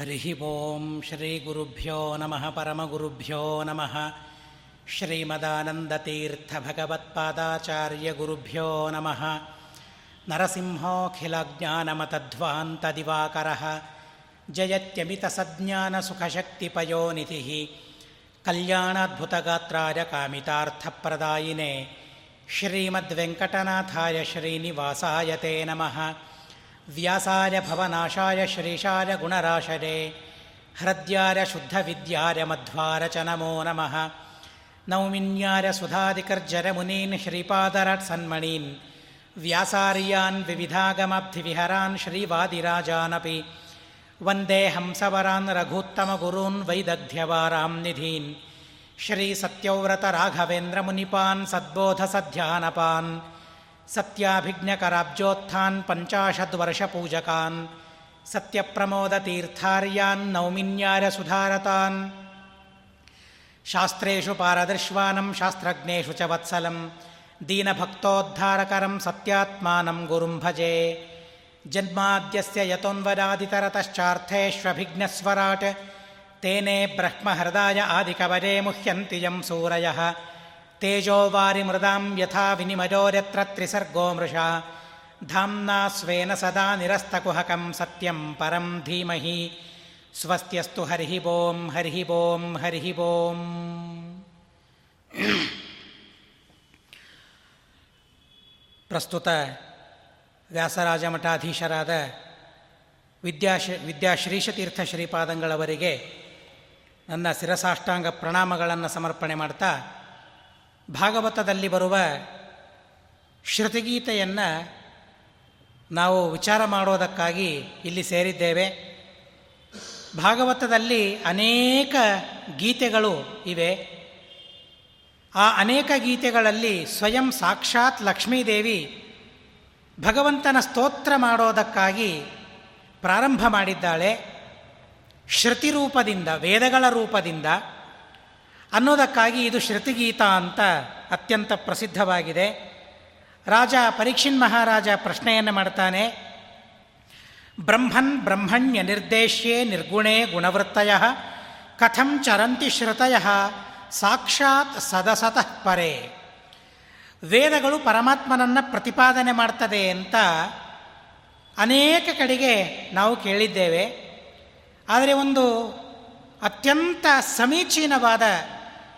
हरिः ॐ श्रीगुरुभ्यो नमः परमगुरुभ्यो नमः। श्रीमदानन्दतीर्थभगवत्पादाचार्यगुरुभ्यो नमः। नरसिंहोऽखिलज्ञानमतध्वान्तदिवाकरः जयत्यमितसज्ञानसुखशक्तिपयोनिधिः। कल्याणाद्भुतगात्राय कामितार्थप्रदायिने। श्रीमद्वेङ्कटनाथाय श्रीनिवासाय ते नमः। व्यासाय भवनाशाय श्रीशाय गुणराशरे, हृद्याय शुद्धविद्याय मध्वार च नमो नमः। नौमिन्याय सुधादिकर्जरमुनीन् श्रीपादरट्सन्मणीन् व्यासार्यान् विविधागमब्धिविहरान् श्रीवादिराजानपि, वंदे हंसवरान् रघूत्तमगुरून् वैदग्ध्यवारां निधीन्, श्रीसत्यव्रतराघवेन्द्रमुनिपान् सद्बोधसध्यानपान् सत्याभिज्ञकराब्जोत्थान् पञ्चाशद्वर्षपूजकान्, सत्यप्रमोदतीर्थार्यान् नौमिन्यारसुधारतान्। शास्त्रेषु पारदर्श्वानं, शास्त्रज्ञेषु च वत्सलं, दीनभक्तोद्धारकरं सत्यात्मानं गुरुं भजे। जन्माद्यस्य यतोन्वरादितरतश्चार्थेष्वभिघ्नस्वराट् तेने ब्रह्महृदाय आदिकवरे मुह्यन्ति यं सूरयः। ತೇಜೋವಾರಿ ಮೃದಾಂ ಯಥಾ ವಿನಿಮಯೋರತ್ರ ತ್ರಿಸರ್ಗೋ ಮೃಷ. ಧಾಮ್ನಾ ಸ್ವೇನ ಸದಾ ನಿರಸ್ತಕುಹಕಂ ಸತ್ಯಂ ಪರಂ ಧೀಮಹಿ. ಸ್ವಸ್ತ್ಯಸ್ತು ಹರಿಹಿ ಓಂ ಹರಿಹಿ ಓಂ ಹರಿಹಿ ಓಂ ಪ್ರಸ್ತುತ ವ್ಯಾಸರಾಜ ಮಠಾಧೀಶರಾದ ವಿದ್ಯಾಶ ವಿದ್ಯಾಶ್ರೀಶತೀರ್ಥ ಶ್ರೀಪಾದಂಗಳವರಿಗೆ ನನ್ನ ಶಿರಸಾಷ್ಟಾಂಗ ಪ್ರಣಾಮಗಳನ್ನು ಸಮರ್ಪಣೆ ಮಾಡ್ತಾ ಭಾಗವತದಲ್ಲಿ ಬರುವ ಶ್ರುತಿಗೀತೆಯನ್ನು ನಾವು ವಿಚಾರ ಮಾಡೋದಕ್ಕಾಗಿ ಇಲ್ಲಿ ಸೇರಿದ್ದೇವೆ. ಭಾಗವತದಲ್ಲಿ ಅನೇಕ ಗೀತೆಗಳು ಇವೆ. ಆ ಅನೇಕ ಗೀತೆಗಳಲ್ಲಿ ಸ್ವಯಂ ಸಾಕ್ಷಾತ್ ಲಕ್ಷ್ಮೀದೇವಿ ಭಗವಂತನ ಸ್ತೋತ್ರ ಮಾಡೋದಕ್ಕಾಗಿ ಪ್ರಾರಂಭ ಮಾಡಿದ್ದಾಳೆ. ಶ್ರುತಿ ರೂಪದಿಂದ, ವೇದಗಳ ರೂಪದಿಂದ. ಅನ್ನೋದಕ್ಕಾಗಿ ಇದು ಶ್ರುತಿಗೀತ ಅಂತ ಅತ್ಯಂತ ಪ್ರಸಿದ್ಧವಾಗಿದೆ. ರಾಜ ಪರೀಕ್ಷಿನ್ ಮಹಾರಾಜ ಪ್ರಶ್ನೆಯನ್ನು ಮಾಡ್ತಾನೆ. ಬ್ರಹ್ಮನ್ ಬ್ರಹ್ಮಣ್ಯ ನಿರ್ದೇಶ್ಯೇ ನಿರ್ಗುಣೇ ಗುಣವೃತ್ತಯ, ಕಥಂ ಚರಂತಿ ಶ್ರುತಯ, ಸಾಕ್ಷಾತ್ ಸದಸತಃ ಪರೇ. ವೇದಗಳು ಪರಮಾತ್ಮನನ್ನು ಪ್ರತಿಪಾದನೆ ಮಾಡ್ತದೆ ಅಂತ ಅನೇಕ ಕಡೆಗೆ ನಾವು ಕೇಳಿದ್ದೇವೆ. ಆದರೆ ಒಂದು ಅತ್ಯಂತ ಸಮೀಚೀನವಾದ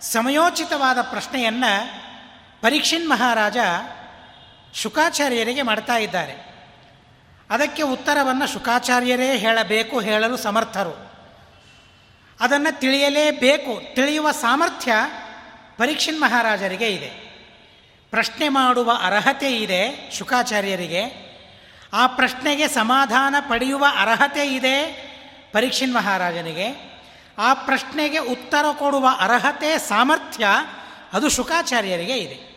ಸಮಯೋಚಿತವಾದ ಪ್ರಶ್ನೆಯನ್ನು ಪರೀಕ್ಷಿನ್ ಮಹಾರಾಜ ಶುಕಾಚಾರ್ಯರಿಗೆ ಮಾಡ್ತಾ ಇದ್ದಾರೆ. ಅದಕ್ಕೆ ಉತ್ತರವನ್ನು ಶುಕಾಚಾರ್ಯರೇ ಹೇಳಬೇಕು, ಹೇಳಲು ಸಮರ್ಥರು. ಅದನ್ನು ತಿಳಿಯಲೇಬೇಕು, ತಿಳಿಯುವ ಸಾಮರ್ಥ್ಯ ಪರೀಕ್ಷಿನ್ ಮಹಾರಾಜರಿಗೆ ಇದೆ. ಪ್ರಶ್ನೆ ಮಾಡುವ ಅರ್ಹತೆ ಇದೆ ಶುಕಾಚಾರ್ಯರಿಗೆ. ಆ ಪ್ರಶ್ನೆಗೆ ಸಮಾಧಾನ ಪಡೆಯುವ ಅರ್ಹತೆ ಇದೆ ಪರೀಕ್ಷಿನ್ ಮಹಾರಾಜನಿಗೆ. ಆ ಪ್ರಶ್ನೆಗೆ ಉತ್ತರ ಕೊಡುವ ಅರ್ಹತೆ, ಸಾಮರ್ಥ್ಯ ಅದು ಶುಕಾಚಾರ್ಯರಿಗೆ ಇದೆ.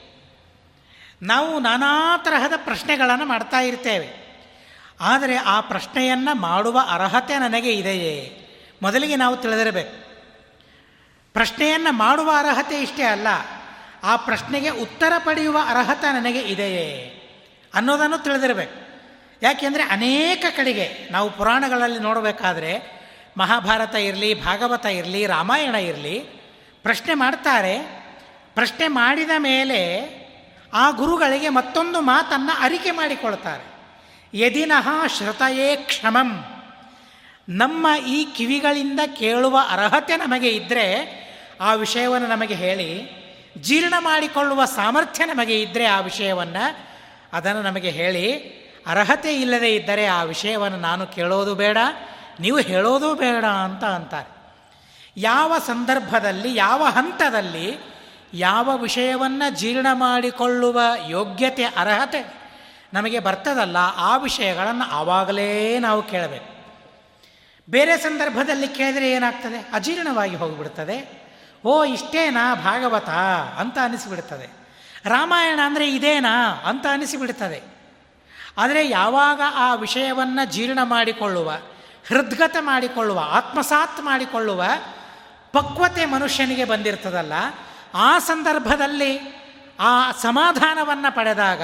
ನಾವು ನಾನಾ ತರಹದ ಪ್ರಶ್ನೆಗಳನ್ನು ಮಾಡ್ತಾ ಇರ್ತೇವೆ. ಆದರೆ ಆ ಪ್ರಶ್ನೆಯನ್ನು ಮಾಡುವ ಅರ್ಹತೆ ನನಗೆ ಇದೆಯೇ? ಮೊದಲಿಗೆ ನಾವು ತಿಳಿದಿರಬೇಕು. ಪ್ರಶ್ನೆಯನ್ನು ಮಾಡುವ ಅರ್ಹತೆ ಇಷ್ಟೇ ಅಲ್ಲ, ಆ ಪ್ರಶ್ನೆಗೆ ಉತ್ತರ ಪಡೆಯುವ ಅರ್ಹತೆ ನನಗೆ ಇದೆಯೇ ಅನ್ನೋದನ್ನು ತಿಳಿದಿರಬೇಕು. ಯಾಕೆಂದರೆ ಅನೇಕ ಕಡೆಗೆ ನಾವು ಪುರಾಣಗಳಲ್ಲಿ ನೋಡಬೇಕಾದ್ರೆ ಮಹಾಭಾರತ ಇರಲಿ, ಭಾಗವತ ಇರಲಿ, ರಾಮಾಯಣ ಇರಲಿ, ಪ್ರಶ್ನೆ ಮಾಡ್ತಾರೆ. ಪ್ರಶ್ನೆ ಮಾಡಿದ ಮೇಲೆ ಆ ಗುರುಗಳಿಗೆ ಮತ್ತೊಂದು ಮಾತನ್ನು ಅರಿಕೆ ಮಾಡಿಕೊಳ್ತಾರೆ. ಯದಿನಃ ಶ್ರುತಯೇ ಕ್ಷಮಂ. ನಮ್ಮ ಈ ಕಿವಿಗಳಿಂದ ಕೇಳುವ ಅರ್ಹತೆ ನಮಗೆ ಇದ್ದರೆ ಆ ವಿಷಯವನ್ನು ನಮಗೆ ಹೇಳಿ, ಜೀರ್ಣ ಮಾಡಿಕೊಳ್ಳುವ ಸಾಮರ್ಥ್ಯ ನಮಗೆ ಇದ್ದರೆ ಆ ವಿಷಯವನ್ನು ಅದನ್ನು ನಮಗೆ ಹೇಳಿ, ಅರ್ಹತೆ ಇಲ್ಲದೆ ಇದ್ದರೆ ಆ ವಿಷಯವನ್ನು ನಾನು ಕೇಳೋದು ಬೇಡ ನೀವು ಹೇಳೋದು ಬೇಡ ಅಂತ ಅಂತಾರೆ. ಯಾವ ಸಂದರ್ಭದಲ್ಲಿ, ಯಾವ ಹಂತದಲ್ಲಿ ಯಾವ ವಿಷಯವನ್ನು ಜೀರ್ಣ ಮಾಡಿಕೊಳ್ಳುವ ಯೋಗ್ಯತೆ, ಅರ್ಹತೆ ನಮಗೆ ಬರ್ತದಲ್ಲ, ಆ ವಿಷಯಗಳನ್ನು ಆವಾಗಲೇ ನಾವು ಕೇಳಬೇಕು. ಬೇರೆ ಸಂದರ್ಭದಲ್ಲಿ ಕೇಳಿದರೆ ಏನಾಗ್ತದೆ? ಅಜೀರ್ಣವಾಗಿ ಹೋಗಿಬಿಡ್ತದೆ. ಓ, ಇಷ್ಟೇನಾ ಭಾಗವತ ಅಂತ ಅನಿಸಿಬಿಡ್ತದೆ. ರಾಮಾಯಣ ಅಂದರೆ ಇದೇನಾ ಅಂತ ಅನಿಸಿಬಿಡ್ತದೆ. ಆದರೆ ಯಾವಾಗ ಆ ವಿಷಯವನ್ನು ಜೀರ್ಣ ಮಾಡಿಕೊಳ್ಳುವ ಹೃದ್ಗತ ಮಾಡಿಕೊಳ್ಳುವ, ಆತ್ಮಸಾತ್ ಮಾಡಿಕೊಳ್ಳುವ ಪಕ್ವತೆ ಮನುಷ್ಯನಿಗೆ ಬಂದಿರ್ತದಲ್ಲ, ಆ ಸಂದರ್ಭದಲ್ಲಿ ಆ ಸಮಾಧಾನವನ್ನು ಪಡೆದಾಗ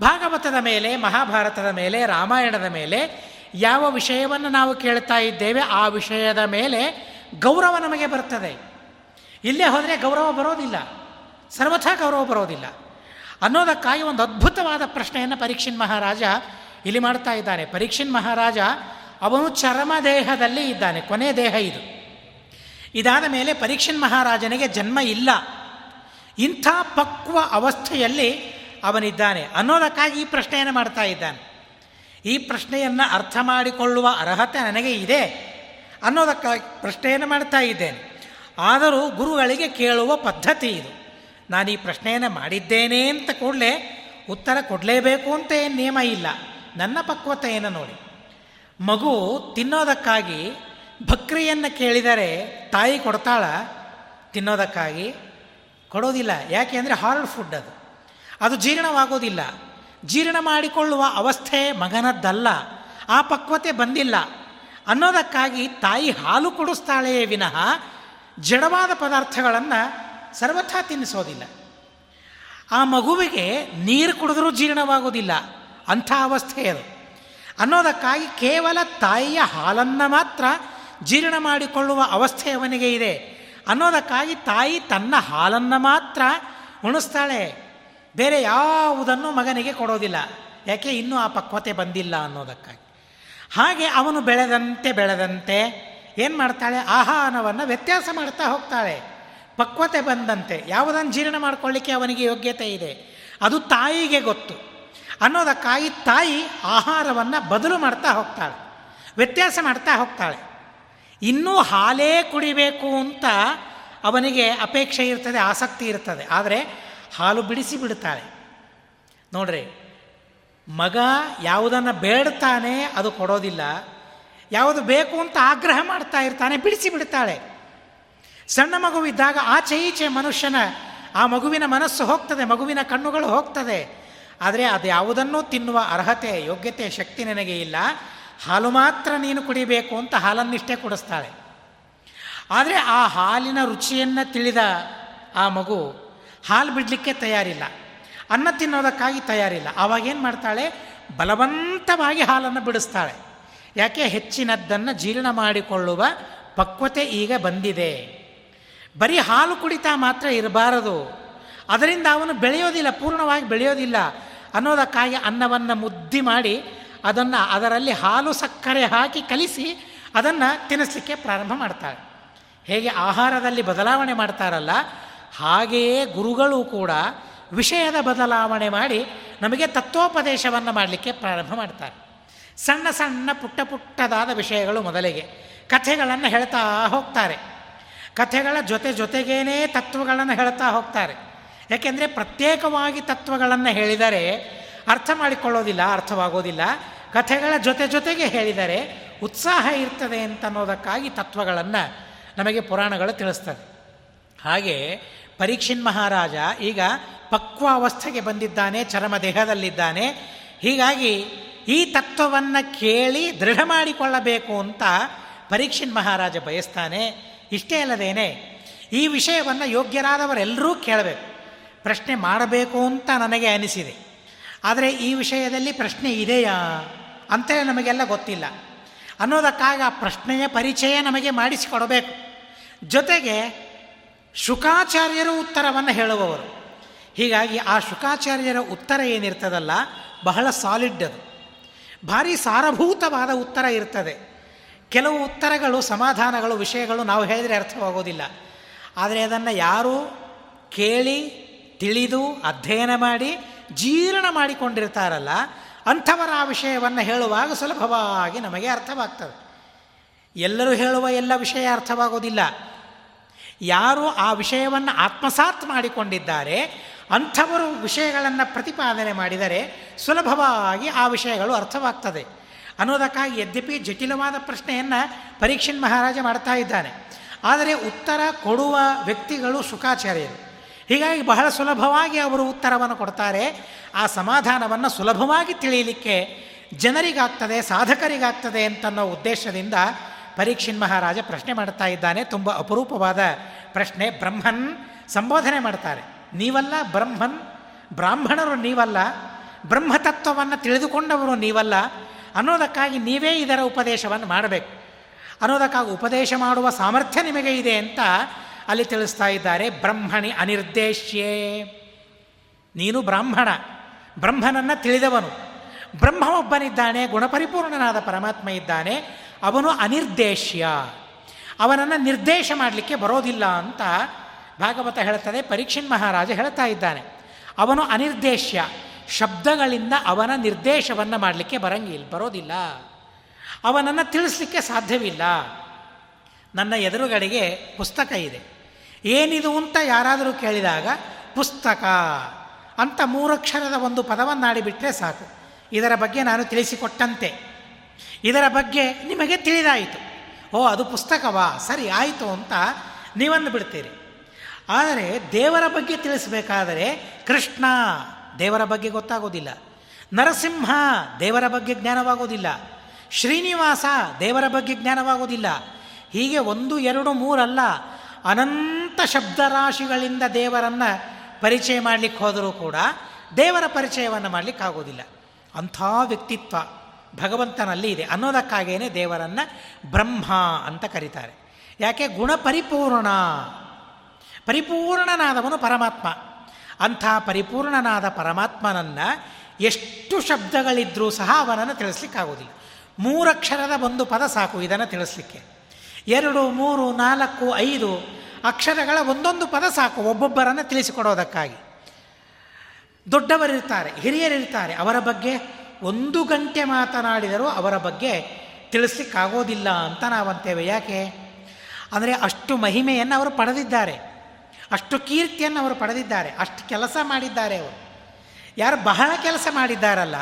ಭಾಗವತದ ಮೇಲೆ, ಮಹಾಭಾರತದ ಮೇಲೆ, ರಾಮಾಯಣದ ಮೇಲೆ ಯಾವ ವಿಷಯವನ್ನು ನಾವು ಕೇಳ್ತಾ ಇದ್ದೇವೆ, ಆ ವಿಷಯದ ಮೇಲೆ ಗೌರವ ನಮಗೆ ಬರ್ತದೆ. ಇಲ್ಲೇ ಹೋದರೆ ಗೌರವ ಬರೋದಿಲ್ಲ. ಸರ್ವಥಾ ಗೌರವ ಬರೋದಿಲ್ಲ. ಅನ್ನೋದಕ್ಕಾಗಿ ಒಂದು ಅದ್ಭುತವಾದ ಪ್ರಶ್ನೆಯನ್ನು ಪರೀಕ್ಷಿನ್ ಮಹಾರಾಜ ಇಲ್ಲಿ ಮಾಡ್ತಾ ಇದ್ದಾನೆ ಪರೀಕ್ಷಿನ್ ಮಹಾರಾಜ ಅವನು ಚರಮ ದೇಹದಲ್ಲಿ ಇದ್ದಾನೆ, ಕೊನೆ ದೇಹ ಇದು. ಇದಾದ ಮೇಲೆ ಪರೀಕ್ಷನ್ ಮಹಾರಾಜನಿಗೆ ಜನ್ಮ ಇಲ್ಲ. ಇಂಥ ಪಕ್ವ ಅವಸ್ಥೆಯಲ್ಲಿ ಅವನಿದ್ದಾನೆ. ಅನ್ನೋದಕ್ಕಾಗಿ ಈ ಪ್ರಶ್ನೆಯನ್ನು ಮಾಡ್ತಾ ಇದ್ದಾನೆ. ಈ ಪ್ರಶ್ನೆಯನ್ನು ಅರ್ಥ ಮಾಡಿಕೊಳ್ಳುವ ಅರ್ಹತೆ ನನಗೆ ಇದೆ ಅನ್ನೋದಕ್ಕಾಗಿ ಪ್ರಶ್ನೆಯನ್ನು ಮಾಡ್ತಾ ಇದ್ದೇನೆ. ಆದರೂ ಗುರುಗಳಿಗೆ ಕೇಳುವ ಪದ್ಧತಿ ಇದು. ನಾನು ಈ ಪ್ರಶ್ನೆಯನ್ನು ಮಾಡಿದ್ದೇನೆ ಅಂತ ಕೂಡಲೇ ಉತ್ತರ ಕೊಡಲೇಬೇಕು ಅಂತ ಏನು ನಿಯಮ ಇಲ್ಲ. ನನ್ನ ಪಕ್ವತೆಯನ್ನು ನೋಡಿ. ಮಗು ತಿನ್ನೋದಕ್ಕಾಗಿ ಭಕ್ರಿಯನ್ನು ಕೇಳಿದರೆ ತಾಯಿ ಕೊಡ್ತಾಳ, ತಿನ್ನೋದಕ್ಕಾಗಿ ಕೊಡೋದಿಲ್ಲ. ಯಾಕೆ ಅಂದರೆ ಹಾರ್ಡ್ ಫುಡ್ ಅದು. ಅದು ಜೀರ್ಣವಾಗೋದಿಲ್ಲ. ಜೀರ್ಣ ಮಾಡಿಕೊಳ್ಳುವ ಅವಸ್ಥೆ ಮಗನದ್ದಲ್ಲ. ಆ ಪಕ್ವತೆ ಬಂದಿಲ್ಲ. ಅನ್ನೋದಕ್ಕಾಗಿ ತಾಯಿ ಹಾಲು ಕೊಡಿಸ್ತಾಳೆಯೇ ವಿನಃ ಜಡವಾದ ಪದಾರ್ಥಗಳನ್ನು ಸರ್ವಥಾ ತಿನ್ನಿಸೋದಿಲ್ಲ. ಆ ಮಗುವಿಗೆ ನೀರು ಕುಡಿದ್ರೂ ಜೀರ್ಣವಾಗೋದಿಲ್ಲ. ಅಂಥ ಅವಸ್ಥೆ ಅದು. ಅನ್ನೋದಕ್ಕಾಗಿ ಕೇವಲ ತಾಯಿಯ ಹಾಲನ್ನು ಮಾತ್ರ ಜೀರ್ಣ ಮಾಡಿಕೊಳ್ಳುವ ಅವಸ್ಥೆ ಅವನಿಗೆ ಇದೆ. ಅನ್ನೋದಕ್ಕಾಗಿ ತಾಯಿ ತನ್ನ ಹಾಲನ್ನು ಮಾತ್ರ ಉಣಿಸ್ತಾಳೆ. ಬೇರೆ ಯಾವುದನ್ನು ಮಗನಿಗೆ ಕೊಡೋದಿಲ್ಲ. ಯಾಕೆ? ಇನ್ನೂ ಆ ಪಕ್ವತೆ ಬಂದಿಲ್ಲ ಅನ್ನೋದಕ್ಕಾಗಿ. ಹಾಗೆ ಅವನು ಬೆಳೆದಂತೆ ಬೆಳೆದಂತೆ ಏನು ಮಾಡ್ತಾಳೆ? ಆಹಾರವನ್ನು ವ್ಯತ್ಯಾಸ ಮಾಡ್ತಾ ಹೋಗ್ತಾಳೆ. ಪಕ್ವತೆ ಬಂದಂತೆ. ಯಾವುದನ್ನು ಜೀರ್ಣ ಮಾಡಿಕೊಳ್ಳಿಕ್ಕೆ ಅವನಿಗೆ ಯೋಗ್ಯತೆ ಇದೆ. ಅದು ತಾಯಿಗೆ ಗೊತ್ತು. ಅನ್ನೋದಕ್ಕಾಗಿ ತಾಯಿ ಆಹಾರವನ್ನು ಬದಲು ಮಾಡ್ತಾ ಹೋಗ್ತಾಳೆ, ವ್ಯತ್ಯಾಸ ಮಾಡ್ತಾ ಹೋಗ್ತಾಳೆ. ಇನ್ನೂ ಹಾಲೇ ಕುಡಿಬೇಕು ಅಂತ ಅವನಿಗೆ ಅಪೇಕ್ಷೆ ಇರ್ತದೆ, ಆಸಕ್ತಿ ಇರ್ತದೆ. ಆದರೆ ಹಾಲು ಬಿಡಿಸಿ ಬಿಡ್ತಾಳೆ. ನೋಡ್ರಿ, ಮಗ ಯಾವುದನ್ನು ಬೇಡ್ತಾನೆ ಅದು ಕೊಡೋದಿಲ್ಲ, ಯಾವುದು ಬೇಕು ಅಂತ ಆಗ್ರಹ ಮಾಡ್ತಾ ಇರ್ತಾನೆ, ಬಿಡಿಸಿ ಬಿಡ್ತಾಳೆ. ಸಣ್ಣ ಮಗುವಿದ್ದಾಗ ಆಚೆ ಈಚೆ ಮನುಷ್ಯನ, ಆ ಮಗುವಿನ ಮನಸ್ಸು ಹೋಗ್ತದೆ, ಮಗುವಿನ ಕಣ್ಣುಗಳು ಹೋಗ್ತದೆ. ಆದರೆ ಅದು ಯಾವುದನ್ನೂ ತಿನ್ನುವ ಅರ್ಹತೆ, ಯೋಗ್ಯತೆ, ಶಕ್ತಿ ನನಗೆ ಇಲ್ಲ. ಹಾಲು ಮಾತ್ರ ನೀನು ಕುಡಿಬೇಕು ಅಂತ ಹಾಲನ್ನಿಷ್ಟೇ ಕುಡಿಸ್ತಾಳೆ. ಆದರೆ ಆ ಹಾಲಿನ ರುಚಿಯನ್ನು ತಿಳಿದ ಆ ಮಗು ಹಾಲು ಬಿಡಲಿಕ್ಕೆ ತಯಾರಿಲ್ಲ. ಅನ್ನ ತಿನ್ನೋದಕ್ಕಾಗಿ ತಯಾರಿಲ್ಲ. ಆವಾಗೇನು ಮಾಡ್ತಾಳೆ? ಬಲವಂತವಾಗಿ ಹಾಲನ್ನು ಬಿಡಿಸ್ತಾಳೆ. ಯಾಕೆ? ಹೆಚ್ಚಿನದ್ದನ್ನು ಜೀರ್ಣ ಮಾಡಿಕೊಳ್ಳುವ ಪಕ್ವತೆ ಈಗ ಬಂದಿದೆ. ಬರೀ ಹಾಲು ಕುಡಿತಾ ಮಾತ್ರ ಇರಬಾರದು. ಅದರಿಂದ ಅವನು ಬೆಳೆಯೋದಿಲ್ಲ, ಪೂರ್ಣವಾಗಿ ಬೆಳೆಯೋದಿಲ್ಲ ಅನ್ನೋದಕ್ಕಾಗಿ ಅನ್ನವನ್ನು ಮುದ್ದಿ ಮಾಡಿ ಅದನ್ನು ಅದರಲ್ಲಿ ಹಾಲು ಸಕ್ಕರೆ ಹಾಕಿ ಕಲಿಸಿ ಅದನ್ನು ತಿನ್ನಿಸ್ಲಿಕ್ಕೆ ಪ್ರಾರಂಭ ಮಾಡ್ತಾರೆ ಹೇಗೆ ಆಹಾರದಲ್ಲಿ ಬದಲಾವಣೆ ಮಾಡ್ತಾರಲ್ಲ ಹಾಗೆಯೇ ಗುರುಗಳು ಕೂಡ ವಿಷಯದ ಬದಲಾವಣೆ ಮಾಡಿ ನಮಗೆ ತತ್ವೋಪದೇಶವನ್ನು ಮಾಡಲಿಕ್ಕೆ ಪ್ರಾರಂಭ ಮಾಡ್ತಾರೆ. ಸಣ್ಣ ಸಣ್ಣ ಪುಟ್ಟ ಪುಟ್ಟದಾದ ವಿಷಯಗಳು ಮೊದಲಿಗೆ. ಕಥೆಗಳನ್ನು ಹೇಳ್ತಾ ಹೋಗ್ತಾರೆ. ಕಥೆಗಳ ಜೊತೆ ಜೊತೆಗೇನೇ ತತ್ವಗಳನ್ನು ಹೇಳ್ತಾ ಹೋಗ್ತಾರೆ. ಯಾಕೆಂದರೆ ಪ್ರತ್ಯೇಕವಾಗಿ ತತ್ವಗಳನ್ನು ಹೇಳಿದರೆ ಅರ್ಥ ಮಾಡಿಕೊಳ್ಳೋದಿಲ್ಲ, ಅರ್ಥವಾಗೋದಿಲ್ಲ. ಕಥೆಗಳ ಜೊತೆ ಜೊತೆಗೆ ಹೇಳಿದರೆ ಉತ್ಸಾಹ ಇರ್ತದೆ ಅಂತ ಅನ್ನೋದಕ್ಕಾಗಿ ತತ್ವಗಳನ್ನು ನಮಗೆ ಪುರಾಣಗಳು ತಿಳಿಸ್ತದೆ. ಹಾಗೆ ಪರೀಕ್ಷಿನ್ ಮಹಾರಾಜ ಈಗ ಪಕ್ವ ಅವಸ್ಥೆಗೆ ಬಂದಿದ್ದಾನೆ, ಚರಮ ದೇಹದಲ್ಲಿದ್ದಾನೆ. ಹೀಗಾಗಿ ಈ ತತ್ವವನ್ನು ಕೇಳಿ ದೃಢ ಮಾಡಿಕೊಳ್ಳಬೇಕು ಅಂತ ಪರೀಕ್ಷಿನ್ ಮಹಾರಾಜ ಬಯಸ್ತಾನೆ. ಇಷ್ಟೇ ಅಲ್ಲದೇನೆ ಈ ವಿಷಯವನ್ನು ಯೋಗ್ಯರಾದವರೆಲ್ಲರೂ ಕೇಳಬೇಕು. ಪ್ರಶ್ನೆ ಮಾಡಬೇಕು ಅಂತ ನನಗೆ ಅನಿಸಿದೆ. ಆದರೆ ಈ ವಿಷಯದಲ್ಲಿ ಪ್ರಶ್ನೆ ಇದೆಯಾ ಅಂತೇಳಿ ನಮಗೆಲ್ಲ ಗೊತ್ತಿಲ್ಲ. ಅನ್ನೋದಕ್ಕಾಗಿ ಆ ಪ್ರಶ್ನೆಯ ಪರಿಚಯ ನಮಗೆ ಮಾಡಿಸಿಕೊಡಬೇಕು. ಜೊತೆಗೆ ಶುಕಾಚಾರ್ಯರು ಉತ್ತರವನ್ನು ಹೇಳುವವರು. ಹೀಗಾಗಿ ಆ ಶುಕಾಚಾರ್ಯರ ಉತ್ತರ ಏನಿರ್ತದಲ್ಲ, ಬಹಳ ಸಾಲಿಡ್ ಅದು. ಭಾರಿ ಸಾರಭೂತವಾದ ಉತ್ತರ ಇರ್ತದೆ. ಕೆಲವು ಉತ್ತರಗಳು, ಸಮಾಧಾನಗಳು, ವಿಷಯಗಳು ನಾವು ಹೇಳಿದರೆ ಅರ್ಥವಾಗೋದಿಲ್ಲ. ಆದರೆ ಅದನ್ನು ಯಾರು ಕೇಳಿ ತಿಳಿದು ಅಧ್ಯಯನ ಮಾಡಿ ಜೀರ್ಣ ಮಾಡಿಕೊಂಡಿರ್ತಾರಲ್ಲ, ಅಂಥವರ ಆ ವಿಷಯವನ್ನು ಹೇಳುವಾಗ ಸುಲಭವಾಗಿ ನಮಗೆ ಅರ್ಥವಾಗ್ತದೆ. ಎಲ್ಲರೂ ಹೇಳುವ ಎಲ್ಲ ವಿಷಯ ಅರ್ಥವಾಗೋದಿಲ್ಲ. ಯಾರು ಆ ವಿಷಯವನ್ನು ಆತ್ಮಸಾತ್ ಮಾಡಿಕೊಂಡಿದ್ದಾರೆ, ಅಂಥವರು ವಿಷಯಗಳನ್ನು ಪ್ರತಿಪಾದನೆ ಮಾಡಿದರೆ ಸುಲಭವಾಗಿ ಆ ವಿಷಯಗಳು ಅರ್ಥವಾಗ್ತದೆ. ಅನ್ನೋದಕ್ಕಾಗಿ ಯದ್ಯಪಿ ಜಟಿಲವಾದ ಪ್ರಶ್ನೆಯನ್ನು ಪರೀಕ್ಷಿನ್ ಮಹಾರಾಜ ಮಾಡ್ತಾ ಇದ್ದಾನೆ. ಆದರೆ ಉತ್ತರ ಕೊಡುವ ವ್ಯಕ್ತಿಗಳು ಶುಕಾಚಾರ್ಯರು ಹೀಗಾಗಿ ಬಹಳ ಸುಲಭವಾಗಿ ಅವರು ಉತ್ತರವನ್ನು ಕೊಡ್ತಾರೆ. ಆ ಸಮಾಧಾನವನ್ನು ಸುಲಭವಾಗಿ ತಿಳಿಯಲಿಕ್ಕೆ ಜನರಿಗಾಗ್ತದೆ, ಸಾಧಕರಿಗಾಗ್ತದೆ ಅಂತನ್ನೋ ಉದ್ದೇಶದಿಂದ ಪರೀಕ್ಷಿನ್ ಮಹಾರಾಜ ಪ್ರಶ್ನೆ ಮಾಡ್ತಾ ಇದ್ದಾನೆ. ತುಂಬ ಅಪರೂಪವಾದ ಪ್ರಶ್ನೆ. ಬ್ರಹ್ಮನ್ ಸಂಬೋಧನೆ ಮಾಡ್ತಾರೆ. ನೀವಲ್ಲ ಬ್ರಹ್ಮನ್, ಬ್ರಾಹ್ಮಣರು ನೀವಲ್ಲ, ಬ್ರಹ್ಮತತ್ವವನ್ನು ತಿಳಿದುಕೊಂಡವರು ನೀವಲ್ಲ, ಅನ್ನೋದಕ್ಕಾಗಿ ನೀವೇ ಇದರ ಉಪದೇಶವನ್ನು ಮಾಡಬೇಕು. ಅನ್ನೋದಕ್ಕಾಗಿ ಉಪದೇಶ ಮಾಡುವ ಸಾಮರ್ಥ್ಯ ನಿಮಗೆ ಇದೆ ಅಂತ ಅಲ್ಲಿ ತಿಳಿಸ್ತಾ ಇದ್ದಾರೆ, ಬ್ರಹ್ಮಣಿ ಅನಿರ್ದೇಶ್ಯೇ. ನೀನು ಬ್ರಾಹ್ಮಣ, ಬ್ರಹ್ಮನನ್ನು ತಿಳಿದವನು. ಬ್ರಹ್ಮ ಒಬ್ಬನಿದ್ದಾನೆ ಗುಣಪರಿಪೂರ್ಣನಾದ ಪರಮಾತ್ಮ ಇದ್ದಾನೆ, ಅವನು ಅನಿರ್ದೇಶ್ಯ. ಅವನನ್ನು ನಿರ್ದೇಶ ಮಾಡಲಿಕ್ಕೆ ಬರೋದಿಲ್ಲ ಅಂತ ಭಾಗವತ ಹೇಳ್ತದೆ, ಪರೀಕ್ಷಿನ್ ಮಹಾರಾಜ ಹೇಳ್ತಾ ಇದ್ದಾನೆ. ಅವನು ಅನಿರ್ದೇಶ್ಯ, ಶಬ್ದಗಳಿಂದ ಅವನ ನಿರ್ದೇಶವನ್ನು ಮಾಡಲಿಕ್ಕೆ ಬರಂಗಿಲ್ಲ ಬರೋದಿಲ್ಲ. ಅವನನ್ನು ತಿಳಿಸ್ಲಿಕ್ಕೆ ಸಾಧ್ಯವಿಲ್ಲ. ನನ್ನ ಎದುರುಗಡೆಗೆ ಪುಸ್ತಕ ಇದೆ. ಏನಿದು ಅಂತ ಯಾರಾದರೂ ಕೇಳಿದಾಗ, ಪುಸ್ತಕ ಅಂತ ಮೂರಕ್ಷರದ ಒಂದು ಪದವನ್ನಾಡಿಬಿಟ್ರೆ ಸಾಕು. ಇದರ ಬಗ್ಗೆ ನಾನು ತಿಳಿಸಿಕೊಟ್ಟಂತೆ. ಇದರ ಬಗ್ಗೆ ನಿಮಗೆ ತಿಳಿದಾಯಿತು. ಓ, ಅದು ಪುಸ್ತಕವಾ? ಸರಿ, ಆಯಿತು ಅಂತ ನೀವನ್ನು ಬಿಡ್ತೀರಿ. ಆದರೆ ದೇವರ ಬಗ್ಗೆ ತಿಳಿಸಬೇಕಾದರೆ ಕೃಷ್ಣ ದೇವರ ಬಗ್ಗೆ ಗೊತ್ತಾಗೋದಿಲ್ಲ. ನರಸಿಂಹ ದೇವರ ಬಗ್ಗೆ ಜ್ಞಾನವಾಗೋದಿಲ್ಲ. ಶ್ರೀನಿವಾಸ ದೇವರ ಬಗ್ಗೆ ಜ್ಞಾನವಾಗೋದಿಲ್ಲ. ಹೀಗೆ ಒಂದು, ಎರಡು, ಮೂರಲ್ಲ. ಅನಂತ ಶಬ್ದರಾಶಿಗಳಿಂದ ದೇವರನ್ನು ಪರಿಚಯ ಮಾಡಲಿಕ್ಕೆ ಹೋದರೂ ಕೂಡ ದೇವರ ಪರಿಚಯವನ್ನು ಮಾಡಲಿಕ್ಕಾಗೋದಿಲ್ಲ. ಅಂಥ ವ್ಯಕ್ತಿತ್ವ ಭಗವಂತನಲ್ಲಿ ಇದೆ. ಅನ್ನೋದಕ್ಕಾಗೇನೆ ದೇವರನ್ನು ಬ್ರಹ್ಮ ಅಂತ ಕರೀತಾರೆ. ಯಾಕೆ? ಗುಣ ಪರಿಪೂರ್ಣ ಪರಿಪೂರ್ಣನಾದವನು ಪರಮಾತ್ಮ. ಅಂಥ ಪರಿಪೂರ್ಣನಾದ ಪರಮಾತ್ಮನನ್ನು ಎಷ್ಟು ಶಬ್ದಗಳಿದ್ರೂ ಸಹ ಅವನನ್ನು ತಿಳಿಸ್ಲಿಕ್ಕಾಗೋದಿಲ್ಲ. ಮೂರಕ್ಷರದ ಒಂದು ಪದ ಸಾಕು ಇದನ್ನು ತಿಳಿಸ್ಲಿಕ್ಕೆ. ಎರಡು, ಮೂರು, ನಾಲ್ಕು, ಐದು ಅಕ್ಷರಗಳ ಒಂದೊಂದು ಪದ ಸಾಕು ಒಬ್ಬೊಬ್ಬರನ್ನು ತಿಳಿಸಿಕೊಡೋದಕ್ಕಾಗಿ. ದೊಡ್ಡವರಿರ್ತಾರೆ, ಹಿರಿಯರಿರ್ತಾರೆ, ಅವರ ಬಗ್ಗೆ ಒಂದು ಗಂಟೆ ಮಾತನಾಡಿದರೂ ಅವರ ಬಗ್ಗೆ ತಿಳಿಸ್ಲಿಕ್ಕಾಗೋದಿಲ್ಲ ಅಂತ ನಾವಂತೇವೆ. ಯಾಕೆ? ಅಂದರೆ ಅಷ್ಟು ಮಹಿಮೆಯನ್ನು ಅವರು ಪಡೆದಿದ್ದಾರೆ, ಅಷ್ಟು ಕೀರ್ತಿಯನ್ನು ಅವರು ಪಡೆದಿದ್ದಾರೆ, ಅಷ್ಟು ಕೆಲಸ ಮಾಡಿದ್ದಾರೆ ಅವರು. ಯಾರು ಬಹಳ ಕೆಲಸ ಮಾಡಿದ್ದಾರಲ್ಲ,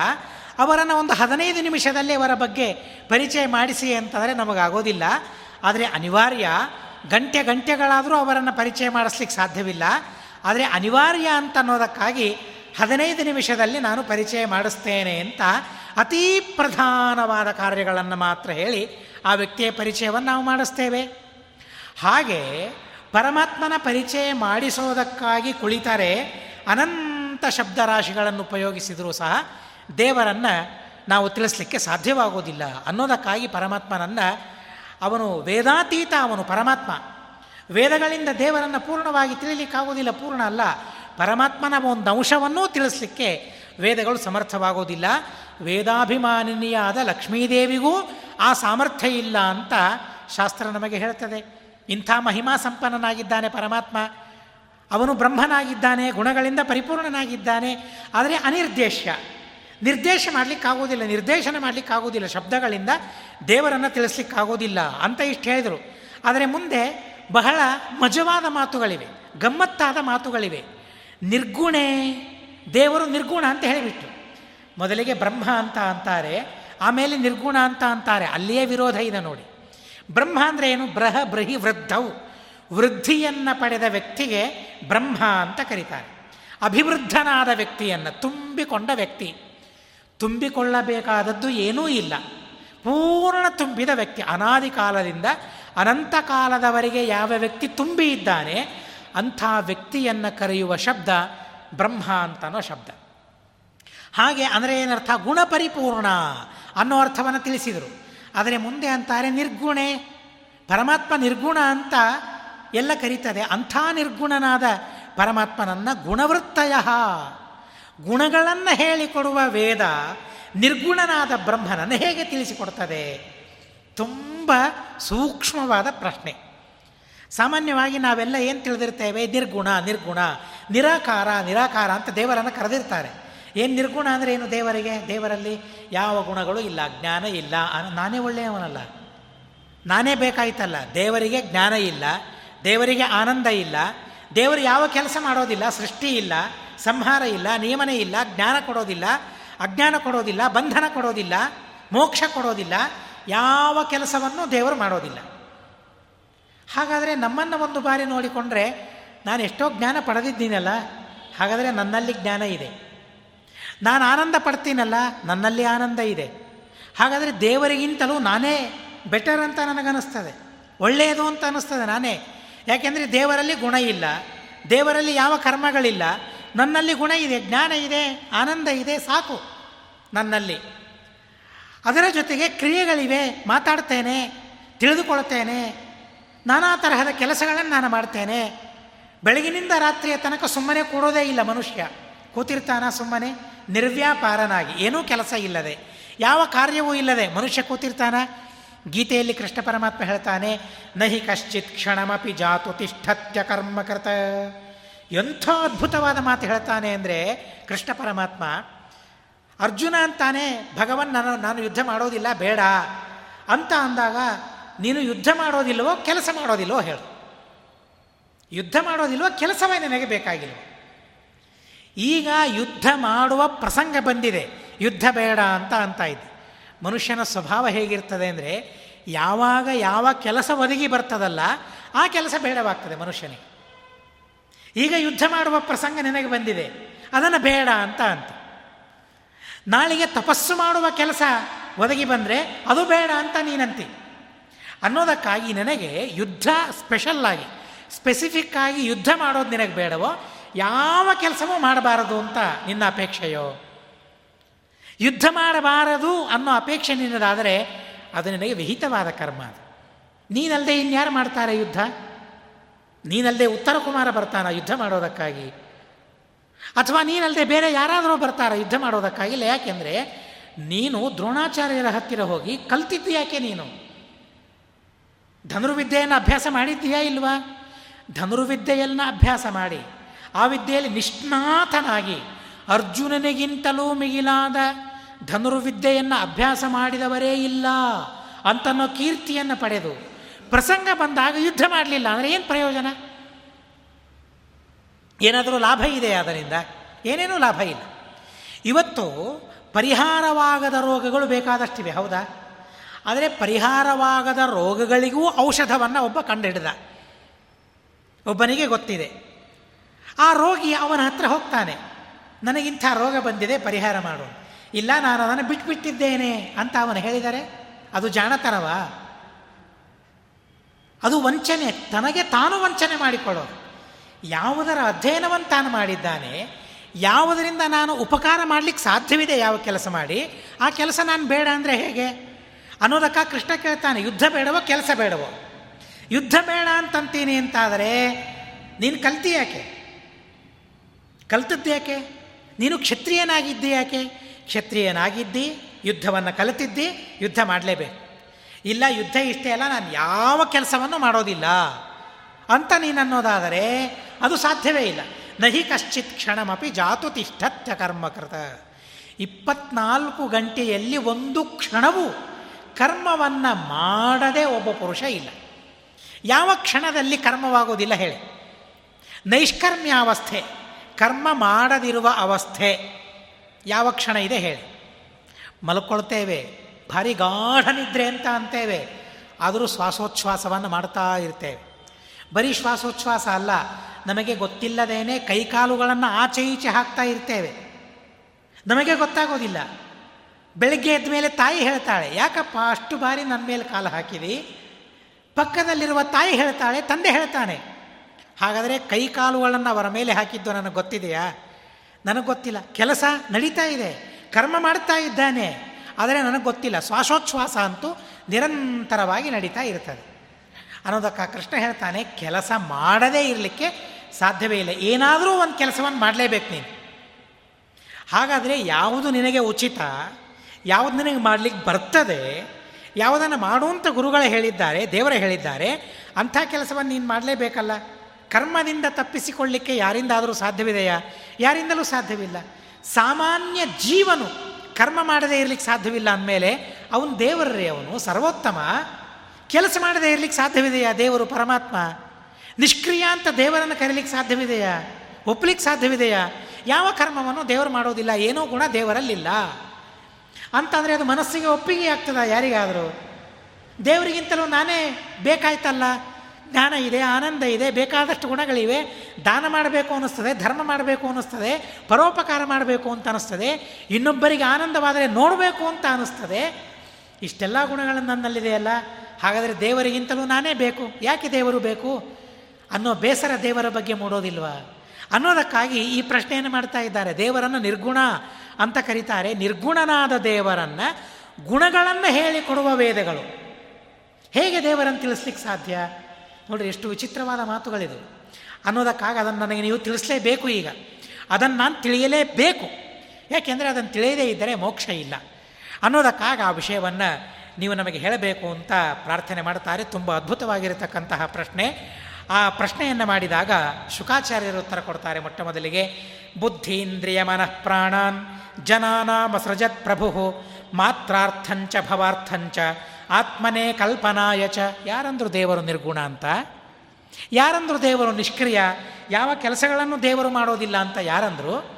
ಅವರನ್ನು ಒಂದು ಹದಿನೈದು ನಿಮಿಷದಲ್ಲಿ ಅವರ ಬಗ್ಗೆ ಪರಿಚಯ ಮಾಡಿಸಿ ಅಂತಂದರೆ ನಮಗಾಗೋದಿಲ್ಲ. ಆದರೆ ಅನಿವಾರ್ಯ ಗಂಟೆ ಗಂಟೆಗಳಾದರೂ ಅವರನ್ನು ಪರಿಚಯ ಮಾಡಿಸ್ಲಿಕ್ಕೆ ಸಾಧ್ಯವಿಲ್ಲ. ಆದರೆ ಅನಿವಾರ್ಯ ಅಂತ ಅನ್ನೋದಕ್ಕಾಗಿ ಹದಿನೈದು ನಿಮಿಷದಲ್ಲಿ ನಾನು ಪರಿಚಯ ಮಾಡಿಸ್ತೇನೆ ಅಂತ ಅತೀ ಪ್ರಧಾನವಾದ ಕಾರ್ಯಗಳನ್ನು ಮಾತ್ರ ಹೇಳಿ ಆ ವ್ಯಕ್ತಿಯ ಪರಿಚಯವನ್ನು ನಾವು ಮಾಡಿಸ್ತೇವೆ. ಹಾಗೆ ಪರಮಾತ್ಮನ ಪರಿಚಯ ಮಾಡಿಸೋದಕ್ಕಾಗಿ ಕುಳಿತರೆ ಅನಂತ ಶಬ್ದರಾಶಿಗಳನ್ನು ಉಪಯೋಗಿಸಿದರೂ ಸಹ ದೇವರನ್ನು ನಾವು ತಿಳಿಸ್ಲಿಕ್ಕೆ ಸಾಧ್ಯವಾಗೋದಿಲ್ಲ ಅನ್ನೋದಕ್ಕಾಗಿ ಪರಮಾತ್ಮನನ್ನು ಅವನು ವೇದಾತೀತ, ಅವನು ಪರಮಾತ್ಮ. ವೇದಗಳಿಂದ ದೇವರನ್ನು ಪೂರ್ಣವಾಗಿ ತಿಳಿಲಿಕ್ಕಾಗೋದಿಲ್ಲ, ಪೂರ್ಣ ಅಲ್ಲ. ಪರಮಾತ್ಮನ ಒಂದು ಅಂಶವನ್ನೂ ತಿಳಿಸ್ಲಿಕ್ಕೆ ವೇದಗಳು ಸಮರ್ಥವಾಗೋದಿಲ್ಲ. ವೇದಾಭಿಮಾನಿನಿಯಾದ ಲಕ್ಷ್ಮೀದೇವಿಗೂ ಆ ಸಾಮರ್ಥ್ಯ ಇಲ್ಲ ಅಂತ ಶಾಸ್ತ್ರ ನಮಗೆ ಹೇಳ್ತದೆ. ಇಂಥ ಮಹಿಮಾ ಸಂಪನ್ನನಾಗಿದ್ದಾನೆ ಪರಮಾತ್ಮ. ಅವನು ಬ್ರಹ್ಮನಾಗಿದ್ದಾನೆ, ಗುಣಗಳಿಂದ ಪರಿಪೂರ್ಣನಾಗಿದ್ದಾನೆ. ಆದರೆ ಅನಿರ್ದೇಶ್ಯ. ನಿರ್ದೇಶ ಮಾಡಲಿಕ್ಕಾಗೋದಿಲ್ಲ, ನಿರ್ದೇಶನ ಮಾಡಲಿಕ್ಕಾಗೋದಿಲ್ಲ, ಶಬ್ದಗಳಿಂದ ದೇವರನ್ನು ತಿಳಿಸ್ಲಿಕ್ಕಾಗೋದಿಲ್ಲ ಅಂತ ಇಷ್ಟು ಹೇಳಿದರು. ಆದರೆ ಮುಂದೆ ಬಹಳ ಮಜವಾದ ಮಾತುಗಳಿವೆ, ಗಮ್ಮತ್ತಾದ ಮಾತುಗಳಿವೆ. ನಿರ್ಗುಣೆ, ದೇವರು ನಿರ್ಗುಣ ಅಂತ ಹೇಳಿಬಿಟ್ಟು ಮೊದಲಿಗೆ ಬ್ರಹ್ಮ ಅಂತ ಅಂತಾರೆ, ಆಮೇಲೆ ನಿರ್ಗುಣ ಅಂತ ಅಂತಾರೆ, ಅಲ್ಲಿಯೇ ವಿರೋಧ ಇದೆ ನೋಡಿ. ಬ್ರಹ್ಮ ಅಂದರೆ ಏನು? ಬ್ರಹ, ಬ್ರಹಿ, ವೃದ್ಧವು. ವೃದ್ಧಿಯನ್ನು ಪಡೆದ ವ್ಯಕ್ತಿಗೆ ಬ್ರಹ್ಮ ಅಂತ ಕರೀತಾರೆ. ಅಭಿವೃದ್ಧನಾದ ವ್ಯಕ್ತಿಯನ್ನು, ತುಂಬಿಕೊಂಡ ವ್ಯಕ್ತಿ. ತುಂಬಿಕೊಳ್ಳಬೇಕಾದದ್ದು ಏನೂ ಇಲ್ಲ. ಪೂರ್ಣ ತುಂಬಿದ ವ್ಯಕ್ತಿ, ಅನಾದಿ ಕಾಲದಿಂದ ಅನಂತ ಕಾಲದವರೆಗೆ ಯಾವ ವ್ಯಕ್ತಿ ತುಂಬಿ ಇದ್ದಾನೆ, ಅಂಥ ವ್ಯಕ್ತಿಯನ್ನು ಕರೆಯುವ ಶಬ್ದ ಬ್ರಹ್ಮ ಅಂತನೋ ಶಬ್ದ. ಹಾಗೆ ಅಂದರೆ ಏನರ್ಥ? ಗುಣಪರಿಪೂರ್ಣ ಅನ್ನೋ ಅರ್ಥವನ್ನು ತಿಳಿಸಿದರು. ಆದರೆ ಮುಂದೆ ಅಂತಾರೆ ನಿರ್ಗುಣೆ. ಪರಮಾತ್ಮ ನಿರ್ಗುಣ ಅಂತ ಎಲ್ಲ ಕರೀತದೆ. ಅಂಥ ನಿರ್ಗುಣನಾದ ಪರಮಾತ್ಮನನ್ನು ಗುಣವೃತ್ತಯ. ಗುಣಗಳನ್ನು ಹೇಳಿಕೊಡುವ ವೇದ ನಿರ್ಗುಣನಾದ ಬ್ರಹ್ಮನನ್ನು ಹೇಗೆ ತಿಳಿಸಿಕೊಡ್ತದೆ? ತುಂಬ ಸೂಕ್ಷ್ಮವಾದ ಪ್ರಶ್ನೆ. ಸಾಮಾನ್ಯವಾಗಿ ನಾವೆಲ್ಲ ಏನು ತಿಳಿದಿರ್ತೇವೆ? ನಿರ್ಗುಣ ನಿರ್ಗುಣ, ನಿರಾಕಾರ ನಿರಾಕಾರ ಅಂತ ದೇವರನ್ನು ಕರೆದಿರ್ತಾರೆ. ಏನು ನಿರ್ಗುಣ ಅಂದರೆ ಏನು ದೇವರಿಗೆ? ದೇವರಲ್ಲಿ ಯಾವ ಗುಣಗಳು ಇಲ್ಲ, ಜ್ಞಾನ ಇಲ್ಲ. ನಾನೇ ಒಳ್ಳೆಯವನಲ್ಲ. ನಾನೇ ಬೇಕಾಯ್ತಲ್ಲ. ದೇವರಿಗೆ ಜ್ಞಾನ ಇಲ್ಲ, ದೇವರಿಗೆ ಆನಂದ ಇಲ್ಲ, ದೇವರು ಯಾವ ಕೆಲಸ ಮಾಡೋದಿಲ್ಲ, ಸೃಷ್ಟಿ ಇಲ್ಲ ಸಂಹಾರ ಇಲ್ಲ, ನಿಯಮನೆ ಇಲ್ಲ, ಜ್ಞಾನ ಕೊಡೋದಿಲ್ಲ, ಅಜ್ಞಾನ ಕೊಡೋದಿಲ್ಲ, ಬಂಧನ ಕೊಡೋದಿಲ್ಲ, ಮೋಕ್ಷ ಕೊಡೋದಿಲ್ಲ, ಯಾವ ಕೆಲಸವನ್ನು ದೇವರು ಮಾಡೋದಿಲ್ಲ. ಹಾಗಾದರೆ ನಮ್ಮನ್ನು ಒಂದು ಬಾರಿ ನೋಡಿಕೊಂಡ್ರೆ ನಾನು ಎಷ್ಟೋ ಜ್ಞಾನ ಪಡೆದಿದ್ದೀನಲ್ಲ, ಹಾಗಾದರೆ ನನ್ನಲ್ಲಿ ಜ್ಞಾನ ಇದೆ. ನಾನು ಆನಂದ ಪಡ್ತೀನಲ್ಲ, ನನ್ನಲ್ಲಿ ಆನಂದ ಇದೆ. ಹಾಗಾದರೆ ದೇವರಿಗಿಂತಲೂ ನಾನೇ ಬೆಟರ್ ಅಂತ ನನಗನ್ನಿಸ್ತದೆ. ಒಳ್ಳೆಯದು ಅಂತ ಅನ್ನಿಸ್ತದೆ ನಾನೇ. ಯಾಕೆಂದರೆ ದೇವರಲ್ಲಿ ಗುಣ ಇಲ್ಲ, ದೇವರಲ್ಲಿ ಯಾವ ಕರ್ಮಗಳಿಲ್ಲ ನನ್ನಲ್ಲಿ ಗುಣ ಇದೆ, ಜ್ಞಾನ ಇದೆ, ಆನಂದ ಇದೆ, ಸಾಕು ನನ್ನಲ್ಲಿ. ಅದರ ಜೊತೆಗೆ ಕ್ರಿಯೆಗಳಿವೆ, ಮಾತಾಡ್ತೇನೆ ತಿಳಿದುಕೊಳ್ತೇನೆ ನಾನಾ ತರಹದ ಕೆಲಸಗಳನ್ನು ನಾನು ಮಾಡ್ತೇನೆ. ಬೆಳಗಿನಿಂದ ರಾತ್ರಿಯ ತನಕ ಸುಮ್ಮನೆ ಕೂಡೋದೇ ಇಲ್ಲ ಮನುಷ್ಯ. ಕೂತಿರ್ತಾನ ಸುಮ್ಮನೆ, ನಿರ್ವ್ಯಾಪಾರನಾಗಿ. ಏನೂ ಕೆಲಸ ಇಲ್ಲದೆ, ಯಾವ ಕಾರ್ಯವೂ ಇಲ್ಲದೆ ಮನುಷ್ಯ ಕೂತಿರ್ತಾನ. ಗೀತೆಯಲ್ಲಿ ಕೃಷ್ಣ ಪರಮಾತ್ಮ ಹೇಳ್ತಾನೆ, ನಹಿ ಕಶ್ಚಿತ್ ಕ್ಷಣಮಪಿ ಜಾತು ತಿಷ್ಠತ್ಯ ಕರ್ಮಕೃತ ಎಂಥ ಅದ್ಭುತವಾದ ಮಾತು ಹೇಳ್ತಾನೆ ಅಂದರೆ ಕೃಷ್ಣ ಪರಮಾತ್ಮ, ಅರ್ಜುನ ಅಂತಾನೆ, ಭಗವನ್ ನಾನು ನಾನು ಯುದ್ಧ ಮಾಡೋದಿಲ್ಲ, ಬೇಡ. ಅಂತ ಅಂದಾಗ, ನೀನು ಯುದ್ಧ ಮಾಡೋದಿಲ್ಲವೋ ಕೆಲಸ ಮಾಡೋದಿಲ್ಲವೋ ಹೇಳು. ಯುದ್ಧ ಮಾಡೋದಿಲ್ವೋ, ಕೆಲಸವೇ ನಿನಗೆ ಬೇಕಾಗಿಲ್ಲ ಈಗ ಯುದ್ಧ ಮಾಡುವ ಪ್ರಸಂಗ ಬಂದಿದೆ. ಯುದ್ಧ ಬೇಡ ಅಂತ ಅಂತ ಇದ್ದೆ ಮನುಷ್ಯನ ಸ್ವಭಾವ ಹೇಗಿರ್ತದೆ ಅಂದರೆ, ಯಾವಾಗ ಯಾವ ಕೆಲಸ ಒದಗಿ ಬರ್ತದಲ್ಲ, ಆ ಕೆಲಸ ಬೇಡವಾಗ್ತದೆ ಮನುಷ್ಯನಿಗೆ. ಈಗ ಯುದ್ಧ ಮಾಡುವ ಪ್ರಸಂಗ ನಿನಗೆ ಬಂದಿದೆ. ಅದನ್ನು ಬೇಡ ಅಂತ ಅಂತ. ನಾಳೆಗೆ ತಪಸ್ಸು ಮಾಡುವ ಕೆಲಸ ಒದಗಿ ಬಂದರೆ ಅದು ಬೇಡ ಅಂತ ನೀನಂತಿ. ಅನ್ನೋದಕ್ಕಾಗಿ ನನಗೆ ಯುದ್ಧ ಸ್ಪೆಷಲ್ ಆಗಿ ಸ್ಪೆಸಿಫಿಕ್ ಆಗಿ ಯುದ್ಧ ಮಾಡೋದು ನಿನಗೆ ಬೇಡವೋ, ಯಾವ ಕೆಲಸವೂ ಮಾಡಬಾರದು ಅಂತ ನಿನ್ನ ಅಪೇಕ್ಷೆಯೋ. ಯುದ್ಧ ಮಾಡಬಾರದು ಅನ್ನೋ ಅಪೇಕ್ಷೆ ನಿನ್ನದಾದರೆ ಅದು ನಿನಗೆ ವಿಹಿತವಾದ ಕರ್ಮ ಅದು. ನೀನಲ್ಲದೆ ಇನ್ಯಾರು ಮಾಡ್ತಾರೆ ಯುದ್ಧ? ನೀನಲ್ಲದೆ ಉತ್ತರ ಕುಮಾರ ಬರ್ತಾನ ಯುದ್ಧ ಮಾಡೋದಕ್ಕಾಗಿ? ಅಥವಾ ನೀನಲ್ಲದೆ ಬೇರೆ ಯಾರಾದರೂ ಬರ್ತಾರ ಯುದ್ಧ ಮಾಡೋದಕ್ಕಾಗಿಲ್ಲ ಯಾಕೆಂದರೆ ನೀನು ದ್ರೋಣಾಚಾರ್ಯರ ಹತ್ತಿರ ಹೋಗಿ ಕಲ್ತಿದ್ದು ಯಾಕೆ ನೀನು? ಧನುರ್ವಿದ್ಯೆಯನ್ನು ಅಭ್ಯಾಸ ಮಾಡಿದ್ದೀಯಾ ಇಲ್ವಾ? ಧನುರ್ವಿದ್ಯೆಯನ್ನು ಅಭ್ಯಾಸ ಮಾಡಿ. ಆ ವಿದ್ಯೆಯಲ್ಲಿ ನಿಷ್ಣಾತನಾಗಿ ಅರ್ಜುನನಿಗಿಂತಲೂ ಮಿಗಿಲಾದ ಧನುರ್ವಿದ್ಯೆಯನ್ನು ಅಭ್ಯಾಸ ಮಾಡಿದವರೇ ಇಲ್ಲ ಅಂತನ್ನೋ ಕೀರ್ತಿಯನ್ನು ಪಡೆದು ಪ್ರಸಂಗ ಬಂದಾಗ ಯುದ್ಧ ಮಾಡಲಿಲ್ಲ, ಅಂದರೆ ಏನು ಪ್ರಯೋಜನ? ಏನಾದರೂ ಲಾಭ ಇದೆ ಅದರಿಂದ. ಏನೇನೂ ಲಾಭ ಇಲ್ಲ. ಇವತ್ತು ಪರಿಹಾರವಾಗದ ರೋಗಗಳು ಬೇಕಾದಷ್ಟಿವೆ, ಹೌದಾ? ಆದರೆ ಪರಿಹಾರವಾಗದ ರೋಗಗಳಿಗೂ ಔಷಧವನ್ನು ಒಬ್ಬ ಕಂಡುಹಿಡಿದ ಒಬ್ಬನಿಗೆ ಗೊತ್ತಿದೆ. ಆ ರೋಗಿ ಅವನ ಹತ್ರ ಹೋಗ್ತಾನೆ. ನನಗಿಂಥ ರೋಗ ಬಂದಿದೆ, ಪರಿಹಾರ ಮಾಡು. ಇಲ್ಲ, ನಾನು ಅದನ್ನು ಬಿಟ್ಬಿಟ್ಟಿದ್ದೇನೆ ಅಂತ ಅವನು ಹೇಳಿದರೆ, ಅದು ಜಾಣತನವ? ಅದು ವಂಚನೆ, ತನಗೆ ತಾನು ವಂಚನೆ ಮಾಡಿಕೊಳ್ಳೋದು. ಯಾವುದರ ಅಧ್ಯಯನವನ್ನು ತಾನು ಮಾಡಿದ್ದಾನೆ, ಯಾವುದರಿಂದ ನಾನು ಉಪಕಾರ ಮಾಡಲಿಕ್ಕೆ ಸಾಧ್ಯವಿದೆ ಯಾವ ಕೆಲಸ ಮಾಡಿ, ಆ ಕೆಲಸ ನಾನು ಬೇಡ ಅಂದರೆ ಹೇಗೆ? ಅನ್ನೋದಕ್ಕ ಕೃಷ್ಣ ಕೇಳ್ತಾನೆ, ಯುದ್ಧ ಬೇಡವೋ ಕೆಲಸ ಬೇಡವೋ? ಯುದ್ಧ ಬೇಡ ಅಂತಂತೀನಿ ಅಂತಾದರೆ ನೀನು ಕಲ್ತಿ ಯಾಕೆ? ಕಲ್ತದ್ದು ಯಾಕೆ? ನೀನು ಕ್ಷತ್ರಿಯನಾಗಿದ್ದಿ ಯಾಕೆ? ಕ್ಷತ್ರಿಯನಾಗಿದ್ದಿ, ಯುದ್ಧವನ್ನು ಕಲಿತಿದ್ದಿ, ಯುದ್ಧ ಮಾಡಲೇಬೇಕು. ಇಲ್ಲ ಯುದ್ಧ ಇಷ್ಟೇ ಅಲ್ಲ, ನಾನು ಯಾವ ಕೆಲಸವನ್ನು ಮಾಡೋದಿಲ್ಲ ಅಂತ ನೀನು ಅನ್ನೋದಾದರೆ ಅದು ಸಾಧ್ಯವೇ ಇಲ್ಲ. ನಹಿ ಕಶ್ಚಿತ್ ಕ್ಷಣಮಪಿ ಜಾತು ತಿಷ್ಠತ್ಯ ಕರ್ಮಕೃತ ಇಪ್ಪತ್ನಾಲ್ಕು ಗಂಟೆಯಲ್ಲಿ ಒಂದು ಕ್ಷಣವೂ ಕರ್ಮವನ್ನು ಮಾಡದೆ ಒಬ್ಬ ಪುರುಷ ಇಲ್ಲ. ಯಾವ ಕ್ಷಣದಲ್ಲಿ ಕರ್ಮವಾಗೋದಿಲ್ಲ ಹೇಳಿ. ನೈಷ್ಕರ್ಮ್ಯಾವಸ್ಥೆ ಕರ್ಮ ಮಾಡದಿರುವ ಅವಸ್ಥೆ ಯಾವ ಕ್ಷಣ ಇದೆ ಹೇಳಿ. ಮಲ್ಕೊಳ್ತೇವೆ. ಭಾರಿ ಗಾಢ ನಿದ್ರೆ ಅಂತ ಅಂತೇವೆ. ಆದರೂ ಶ್ವಾಸೋಚ್ಛ್ವಾಸವನ್ನು ಮಾಡ್ತಾ ಇರ್ತೇವೆ. ಬರೀ ಶ್ವಾಸೋಚ್ಛ್ವಾಸ ಅಲ್ಲ, ನಮಗೆ ಗೊತ್ತಿಲ್ಲದೇನೆ ಕೈಕಾಲುಗಳನ್ನು ಆಚೆ ಈಚೆ ಹಾಕ್ತಾ ಇರ್ತೇವೆ. ನಮಗೆ ಗೊತ್ತಾಗೋದಿಲ್ಲ. ಬೆಳಗ್ಗೆ ಎದ್ದ ಮೇಲೆ ತಾಯಿ ಹೇಳ್ತಾಳೆ, ಯಾಕಪ್ಪ, ಅಷ್ಟು ಬಾರಿ ನನ್ನ ಮೇಲೆ ಕಾಲು ಹಾಕಿದಿ? ಪಕ್ಕದಲ್ಲಿರುವ ತಾಯಿ ಹೇಳ್ತಾಳೆ, ತಂದೆ ಹೇಳ್ತಾನೆ, ಹಾಗಾದರೆ ಕೈಕಾಲುಗಳನ್ನು ಅವರ ಮೇಲೆ ಹಾಕಿದ್ದು ನನಗೆ ಗೊತ್ತಿದೆಯಾ? ನನಗೆ ಗೊತ್ತಿಲ್ಲ. ಕೆಲಸ ನಡೀತಾ ಇದೆ. ಕರ್ಮ ಮಾಡ್ತಾ ಇದ್ದಾನೆ. ಆದರೆ ನನಗೆ ಗೊತ್ತಿಲ್ಲ. ಶ್ವಾಸೋಚ್ಛ್ವಾಸ ಅಂತೂ ನಿರಂತರವಾಗಿ ನಡೀತಾ ಇರ್ತದೆ. ಅನ್ನೋದಕ್ಕೆ ಕೃಷ್ಣ ಹೇಳ್ತಾನೆ, ಕೆಲಸ ಮಾಡದೇ ಇರಲಿಕ್ಕೆ ಸಾಧ್ಯವೇ ಇಲ್ಲ. ಏನಾದರೂ ಒಂದು ಕೆಲಸವನ್ನು ಮಾಡಲೇಬೇಕು ನೀನು. ಹಾಗಾದರೆ ಯಾವುದು ನಿನಗೆ ಉಚಿತ, ಯಾವುದು ನಿನಗೆ ಮಾಡಲಿಕ್ಕೆ ಬರ್ತದೆ, ಯಾವುದನ್ನು ಮಾಡುವಂಥ ಗುರುಗಳು ಹೇಳಿದ್ದಾರೆ, ದೇವರೇ ಹೇಳಿದ್ದಾರೆ, ಅಂಥ ಕೆಲಸವನ್ನು ನೀನು ಮಾಡಲೇಬೇಕಲ್ಲ. ಕರ್ಮದಿಂದ ತಪ್ಪಿಸಿಕೊಳ್ಳಿಕ್ಕೆ ಯಾರಿಂದಾದರೂ ಸಾಧ್ಯವಿದೆಯಾ? ಯಾರಿಂದಲೂ ಸಾಧ್ಯವಿಲ್ಲ. ಸಾಮಾನ್ಯ ಜೀವನು ಕರ್ಮ ಮಾಡದೇ ಇರಲಿಕ್ಕೆ ಸಾಧ್ಯವಿಲ್ಲ ಅಂದಮೇಲೆ ಅವನು ದೇವರೇ ಅವನು, ಸರ್ವೋತ್ತಮ. ಕೆಲಸ ಮಾಡದೇ ಇರಲಿಕ್ಕೆ ಸಾಧ್ಯವಿದೆಯಾ ದೇವರು, ಪರಮಾತ್ಮ? ನಿಷ್ಕ್ರಿಯ ಅಂತ ದೇವರನ್ನು ಕರೀಲಿಕ್ಕೆ ಸಾಧ್ಯವಿದೆಯಾ? ಒಪ್ಪಲಿಕ್ಕೆ ಸಾಧ್ಯವಿದೆಯಾ? ಯಾವ ಕರ್ಮವನ್ನು ದೇವರು ಮಾಡೋದಿಲ್ಲ, ಏನೋ ಗುಣ ದೇವರಲ್ಲಿಲ್ಲ. ಅಂತಂದರೆ ಅದು ಮನಸ್ಸಿಗೆ ಒಪ್ಪಿಗೆ ಆಗ್ತದ ಯಾರಿಗಾದರೂ? ದೇವರಿಗಿಂತಲೂ ನಾನೇ ಬೇಕಾಯ್ತಲ್ಲ? ಜ್ಞಾನ ಇದೆ, ಆನಂದ ಇದೆ, ಬೇಕಾದಷ್ಟು ಗುಣಗಳಿವೆ. ದಾನ ಮಾಡಬೇಕು ಅನ್ನಿಸ್ತದೆ, ಧರ್ಮ ಮಾಡಬೇಕು ಅನ್ನಿಸ್ತದೆ, ಪರೋಪಕಾರ ಮಾಡಬೇಕು ಅಂತ ಅನ್ನಿಸ್ತದೆ. ಇನ್ನೊಬ್ಬರಿಗೆ ಆನಂದವಾದರೆ ನೋಡಬೇಕು ಅಂತ ಅನ್ನಿಸ್ತದೆ. ಇಷ್ಟೆಲ್ಲ ಗುಣಗಳು ನನ್ನಲ್ಲಿದೆಯಲ್ಲ ಹಾಗಾದರೆ ದೇವರಿಗಿಂತಲೂ ನಾನೇ ಬೇಕು. ಯಾಕೆ ದೇವರು ಬೇಕು? ಅನ್ನೋ ಬೇಸರ ದೇವರ ಬಗ್ಗೆ ಮೂಡೋದಿಲ್ವಾ? ಅನ್ನೋದಕ್ಕಾಗಿ ಈ ಪ್ರಶ್ನೆಯನ್ನು ಮಾಡ್ತಾ ಇದ್ದಾರೆ. ದೇವರನ್ನು ನಿರ್ಗುಣ ಅಂತ ಕರೀತಾರೆ. ನಿರ್ಗುಣನಾದ ದೇವರನ್ನು ಗುಣಗಳನ್ನು ಹೇಳಿಕೊಡುವ ವೇದಗಳು. ಹೇಗೆ ದೇವರನ್ನು ತಿಳಿಸ್ಲಿಕ್ಕೆ ಸಾಧ್ಯ? ನೋಡಿರಿ ಎಷ್ಟು ವಿಚಿತ್ರವಾದ ಮಾತುಗಳಿದು ಅನ್ನೋದಕ್ಕಾಗಿ ಅದನ್ನು ನನಗೆ ನೀವು ತಿಳಿಸಲೇಬೇಕು ಈಗ. ಅದನ್ನು ನಾನು ತಿಳಿಯಲೇಬೇಕು. ಯಾಕೆಂದರೆ ಅದನ್ನು ತಿಳಿಯದೇ ಇದ್ದರೆ ಮೋಕ್ಷ ಇಲ್ಲ. ಅನ್ನೋದಕ್ಕಾಗಿ ಆ ವಿಷಯವನ್ನು ನೀವು ನಮಗೆ ಹೇಳಬೇಕು ಅಂತ ಪ್ರಾರ್ಥನೆ ಮಾಡ್ತಾರೆ. ತುಂಬ ಅದ್ಭುತವಾಗಿರತಕ್ಕಂತಹ ಪ್ರಶ್ನೆ. ಆ ಪ್ರಶ್ನೆಯನ್ನು ಮಾಡಿದಾಗ ಶುಕಾಚಾರ್ಯರು ಉತ್ತರ ಕೊಡ್ತಾರೆ ಮೊಟ್ಟ ಮೊದಲಿಗೆ. ಬುದ್ಧೀಂದ್ರಿಯ ಮನಃ ಪ್ರಾಣಾನ್ ಜನಾನಾಮಸೃಜತ್ ಪ್ರಭು ಮಾತ್ರಾರ್ಥಂಚ ಭವಾರ್ಥಂಚ ಆತ್ಮನೇ ಕಲ್ಪನಾಯಚ ಯಾರಂದರು ದೇವರು ನಿರ್ಗುಣ ಅಂತ? ಯಾರಂದ್ರು ದೇವರು ನಿಷ್ಕ್ರಿಯ? ಯಾವ ಕೆಲಸಗಳನ್ನು ದೇವರು ಮಾಡೋದಿಲ್ಲ ಅಂತ ಯಾರಂದ್ರು?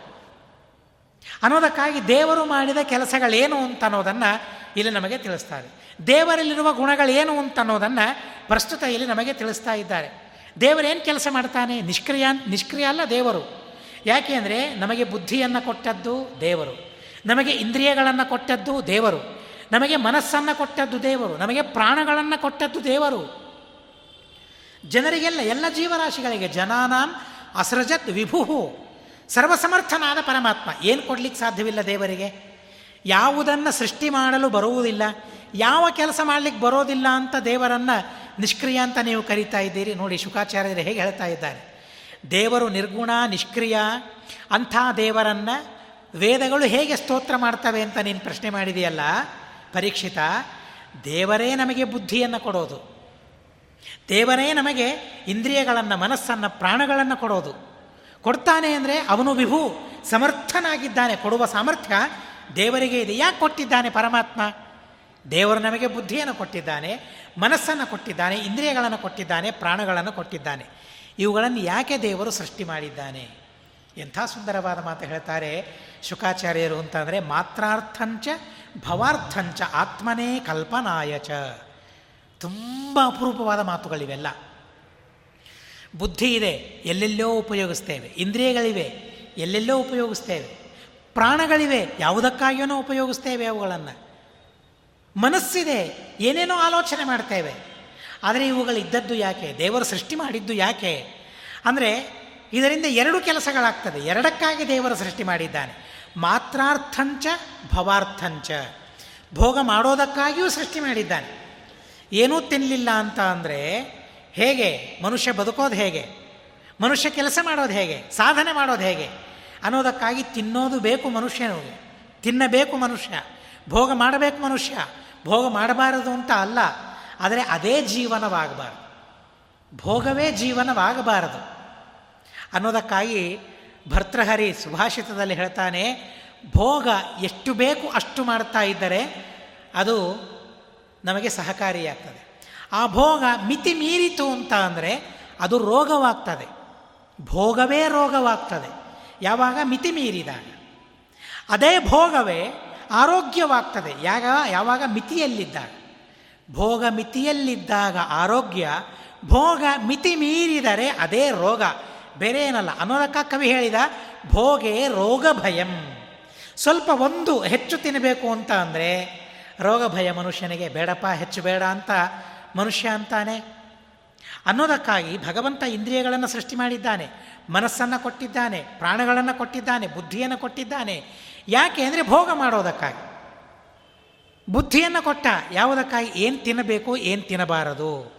ಅನ್ನೋದಕ್ಕಾಗಿ ದೇವರು ಮಾಡಿದ ಕೆಲಸಗಳೇನು ಅಂತ ಅನ್ನೋದನ್ನು ಇಲ್ಲಿ ನಮಗೆ ತಿಳಿಸ್ತಾರೆ. ದೇವರಲ್ಲಿರುವ ಗುಣಗಳೇನು ಅಂತ ಅನ್ನೋದನ್ನು ಪ್ರಸ್ತುತ ಇಲ್ಲಿ ನಮಗೆ ತಿಳಿಸ್ತಾ ಇದ್ದಾರೆ. ದೇವರೇನು ಕೆಲಸ ಮಾಡ್ತಾನೆ? ನಿಷ್ಕ್ರಿಯ ನಿಷ್ಕ್ರಿಯ ಅಲ್ಲ ದೇವರು. ಯಾಕೆ ಅಂದರೆ ನಮಗೆ ಬುದ್ಧಿಯನ್ನು ಕೊಟ್ಟದ್ದು ದೇವರು. ನಮಗೆ ಇಂದ್ರಿಯಗಳನ್ನು ಕೊಟ್ಟದ್ದು ದೇವರು. ನಮಗೆ ಮನಸ್ಸನ್ನು ಕೊಟ್ಟದ್ದು ದೇವರು, ನಮಗೆ ಪ್ರಾಣಗಳನ್ನು ಕೊಟ್ಟದ್ದು ದೇವರು. ಜನರಿಗೆಲ್ಲ ಎಲ್ಲ ಜೀವರಾಶಿಗಳಿಗೆ ಜನಾನಾಂ ಅಸೃಜತ್ ವಿಭುಹು, ಸರ್ವಸಮರ್ಥನಾದ ಪರಮಾತ್ಮ. ಏನು ಕೊಡ್ಲಿಕ್ಕೆ ಸಾಧ್ಯವಿಲ್ಲ ದೇವರಿಗೆ? ಯಾವುದನ್ನು ಸೃಷ್ಟಿ ಮಾಡಲು ಬರುವುದಿಲ್ಲ, ಯಾವ ಕೆಲಸ ಮಾಡಲಿಕ್ಕೆ ಬರೋದಿಲ್ಲ ಅಂತ ದೇವರನ್ನು ನಿಷ್ಕ್ರಿಯ ಅಂತ ನೀವು ಕರಿತಾ ಇದ್ದೀರಿ. ನೋಡಿ, ಶುಕಾಚಾರ್ಯರು ಹೇಗೆ ಹೇಳ್ತಾ ಇದ್ದಾರೆ. ದೇವರು ನಿರ್ಗುಣ, ನಿಷ್ಕ್ರಿಯ, ಅಂಥ ದೇವರನ್ನು ವೇದಗಳು ಹೇಗೆ ಸ್ತೋತ್ರ ಮಾಡ್ತವೆ ಅಂತ ನೀನು ಪ್ರಶ್ನೆ ಮಾಡಿದೆಯಲ್ಲ ಪರೀಕ್ಷಿತ, ದೇವರೇ ನಮಗೆ ಬುದ್ಧಿಯನ್ನು ಕೊಡೋದು. ದೇವರೇ ನಮಗೆ ಇಂದ್ರಿಯಗಳನ್ನು, ಮನಸ್ಸನ್ನು, ಪ್ರಾಣಗಳನ್ನು ಕೊಡೋದು. ಕೊಡ್ತಾನೆ ಅಂದರೆ ಅವನು ವಿಭು, ಸಮರ್ಥನಾಗಿದ್ದಾನೆ, ಕೊಡುವ ಸಾಮರ್ಥ್ಯ ದೇವರಿಗೆ ಇದೆ. ಯಾಕೆ ಕೊಟ್ಟಿದ್ದಾನೆ ಪರಮಾತ್ಮ? ದೇವರು ನಮಗೆ ಬುದ್ಧಿಯನ್ನು ಕೊಟ್ಟಿದ್ದಾನೆ, ಮನಸ್ಸನ್ನು ಕೊಟ್ಟಿದ್ದಾನೆ, ಇಂದ್ರಿಯಗಳನ್ನು ಕೊಟ್ಟಿದ್ದಾನೆ, ಪ್ರಾಣಗಳನ್ನು ಕೊಟ್ಟಿದ್ದಾನೆ. ಇವುಗಳನ್ನು ಯಾಕೆ ದೇವರು ಸೃಷ್ಟಿ ಮಾಡಿದ್ದಾನೆ? ಎಂಥ ಸುಂದರವಾದ ಮಾತು ಹೇಳ್ತಾರೆ ಶುಕಾಚಾರ್ಯರು ಅಂತಂದರೆ ಮಾತ್ರಾರ್ಥಂಚ ಭವಾರ್ಥಂಚ ಆತ್ಮನೇ ಕಲ್ಪನಾಯ ಚ. ತುಂಬ ಅಪರೂಪವಾದ ಮಾತುಗಳಿವೆಲ್ಲ. ಬುದ್ಧಿ ಇದೆ, ಎಲ್ಲೆಲ್ಲೋ ಉಪಯೋಗಿಸ್ತೇವೆ. ಇಂದ್ರಿಯಗಳಿವೆ, ಎಲ್ಲೆಲ್ಲೋ ಉಪಯೋಗಿಸ್ತೇವೆ. ಪ್ರಾಣಗಳಿವೆ, ಯಾವುದಕ್ಕಾಗಿಯೂ ಉಪಯೋಗಿಸ್ತೇವೆ ಅವುಗಳನ್ನು. ಮನಸ್ಸಿದೆ, ಏನೇನೋ ಆಲೋಚನೆ ಮಾಡ್ತೇವೆ. ಆದರೆ ಇವುಗಳಿದ್ದದ್ದು ಯಾಕೆ? ದೇವರು ಸೃಷ್ಟಿ ಮಾಡಿದ್ದು ಯಾಕೆ? ಅಂದರೆ ಇದರಿಂದ ಎರಡು ಕೆಲಸಗಳಾಗ್ತದೆ. ಎರಡಕ್ಕಾಗಿ ದೇವರು ಸೃಷ್ಟಿ ಮಾಡಿದ್ದಾನೆ. ಮಾತ್ರಾರ್ಥಂಚ ಭವಾರ್ಥಂಚ. ಭೋಗ ಮಾಡೋದಕ್ಕಾಗಿಯೂ ಸೃಷ್ಟಿ ಮಾಡಿದ್ದಾನೆ. ಏನೂ ತಿನ್ನಲಿಲ್ಲ ಅಂತ ಅಂದರೆ ಹೇಗೆ? ಮನುಷ್ಯ ಬದುಕೋದು ಹೇಗೆ? ಮನುಷ್ಯ ಕೆಲಸ ಮಾಡೋದು ಹೇಗೆ? ಸಾಧನೆ ಮಾಡೋದು ಹೇಗೆ? ಅನ್ನೋದಕ್ಕಾಗಿ ತಿನ್ನೋದು ಬೇಕು ಮನುಷ್ಯನಿಗೆ. ತಿನ್ನಬೇಕು ಮನುಷ್ಯ. ಭೋಗ ಮಾಡಬೇಕು ಮನುಷ್ಯ. ಭೋಗ ಮಾಡಬಾರದು ಅಂತ ಅಲ್ಲ, ಆದರೆ ಅದೇ ಜೀವನವಾಗಬಾರದು. ಭೋಗವೇ ಜೀವನವಾಗಬಾರದು ಅನ್ನೋದಕ್ಕಾಗಿ ಭರ್ತೃಹರಿ ಸುಭಾಷಿತದಲ್ಲಿ ಹೇಳ್ತಾನೆ, ಭೋಗ ಎಷ್ಟು ಬೇಕು ಅಷ್ಟು ಮಾಡ್ತಾ ಇದ್ದರೆ ಅದು ನಮಗೆ ಸಹಕಾರಿಯಾಗ್ತದೆ ಆ ಭೋಗ ಮಿತಿ ಮೀರಿತು ಅಂತ ಅಂದರೆ ಅದು ರೋಗವಾಗ್ತದೆ. ಭೋಗವೇ ರೋಗವಾಗ್ತದೆ. ಯಾವಾಗ? ಮಿತಿ ಮೀರಿದಾಗ. ಅದೇ ಭೋಗವೇ ಆರೋಗ್ಯವಾಗ್ತದೆ. ಯಾಗ, ಯಾವಾಗ? ಮಿತಿಯಲ್ಲಿದ್ದಾಗ. ಭೋಗ ಮಿತಿಯಲ್ಲಿದ್ದಾಗ ಆರೋಗ್ಯ, ಭೋಗ ಮಿತಿ ಮೀರಿದರೆ ಅದೇ ರೋಗ. ಬೇರೆ ಏನಲ್ಲ. ಅನ್ನೋದಕ್ಕ ಕವಿ ಹೇಳಿದ ಭೋಗೆ ರೋಗ ಭಯಂ. ಸ್ವಲ್ಪ ಒಂದು ಹೆಚ್ಚು ತಿನ್ನಬೇಕು ಅಂತ ಅಂದರೆ ರೋಗ ಭಯ ಮನುಷ್ಯನಿಗೆ ಬೇಡಪ್ಪ, ಹೆಚ್ಚು ಬೇಡ ಅಂತ ಮನುಷ್ಯ ಅಂತಾನೆ. ಅನ್ನೋದಕ್ಕಾಗಿ ಭಗವಂತ ಇಂದ್ರಿಯಗಳನ್ನು ಸೃಷ್ಟಿ ಮಾಡಿದ್ದಾನೆ. ಮನಸ್ಸನ್ನು ಕೊಟ್ಟಿದ್ದಾನೆ, ಪ್ರಾಣಗಳನ್ನು ಕೊಟ್ಟಿದ್ದಾನೆ, ಬುದ್ಧಿಯನ್ನು ಕೊಟ್ಟಿದ್ದಾನೆ. ಯಾಕೆ ಅಂದರೆ ಭೋಗ ಮಾಡೋದಕ್ಕಾಗಿ. ಬುದ್ಧಿಯನ್ನು ಕೊಟ್ಟ ಯಾವುದಕ್ಕಾಗಿ? ಏನು ತಿನ್ನಬೇಕು, ಏನು ತಿನ್ನಬಾರದು?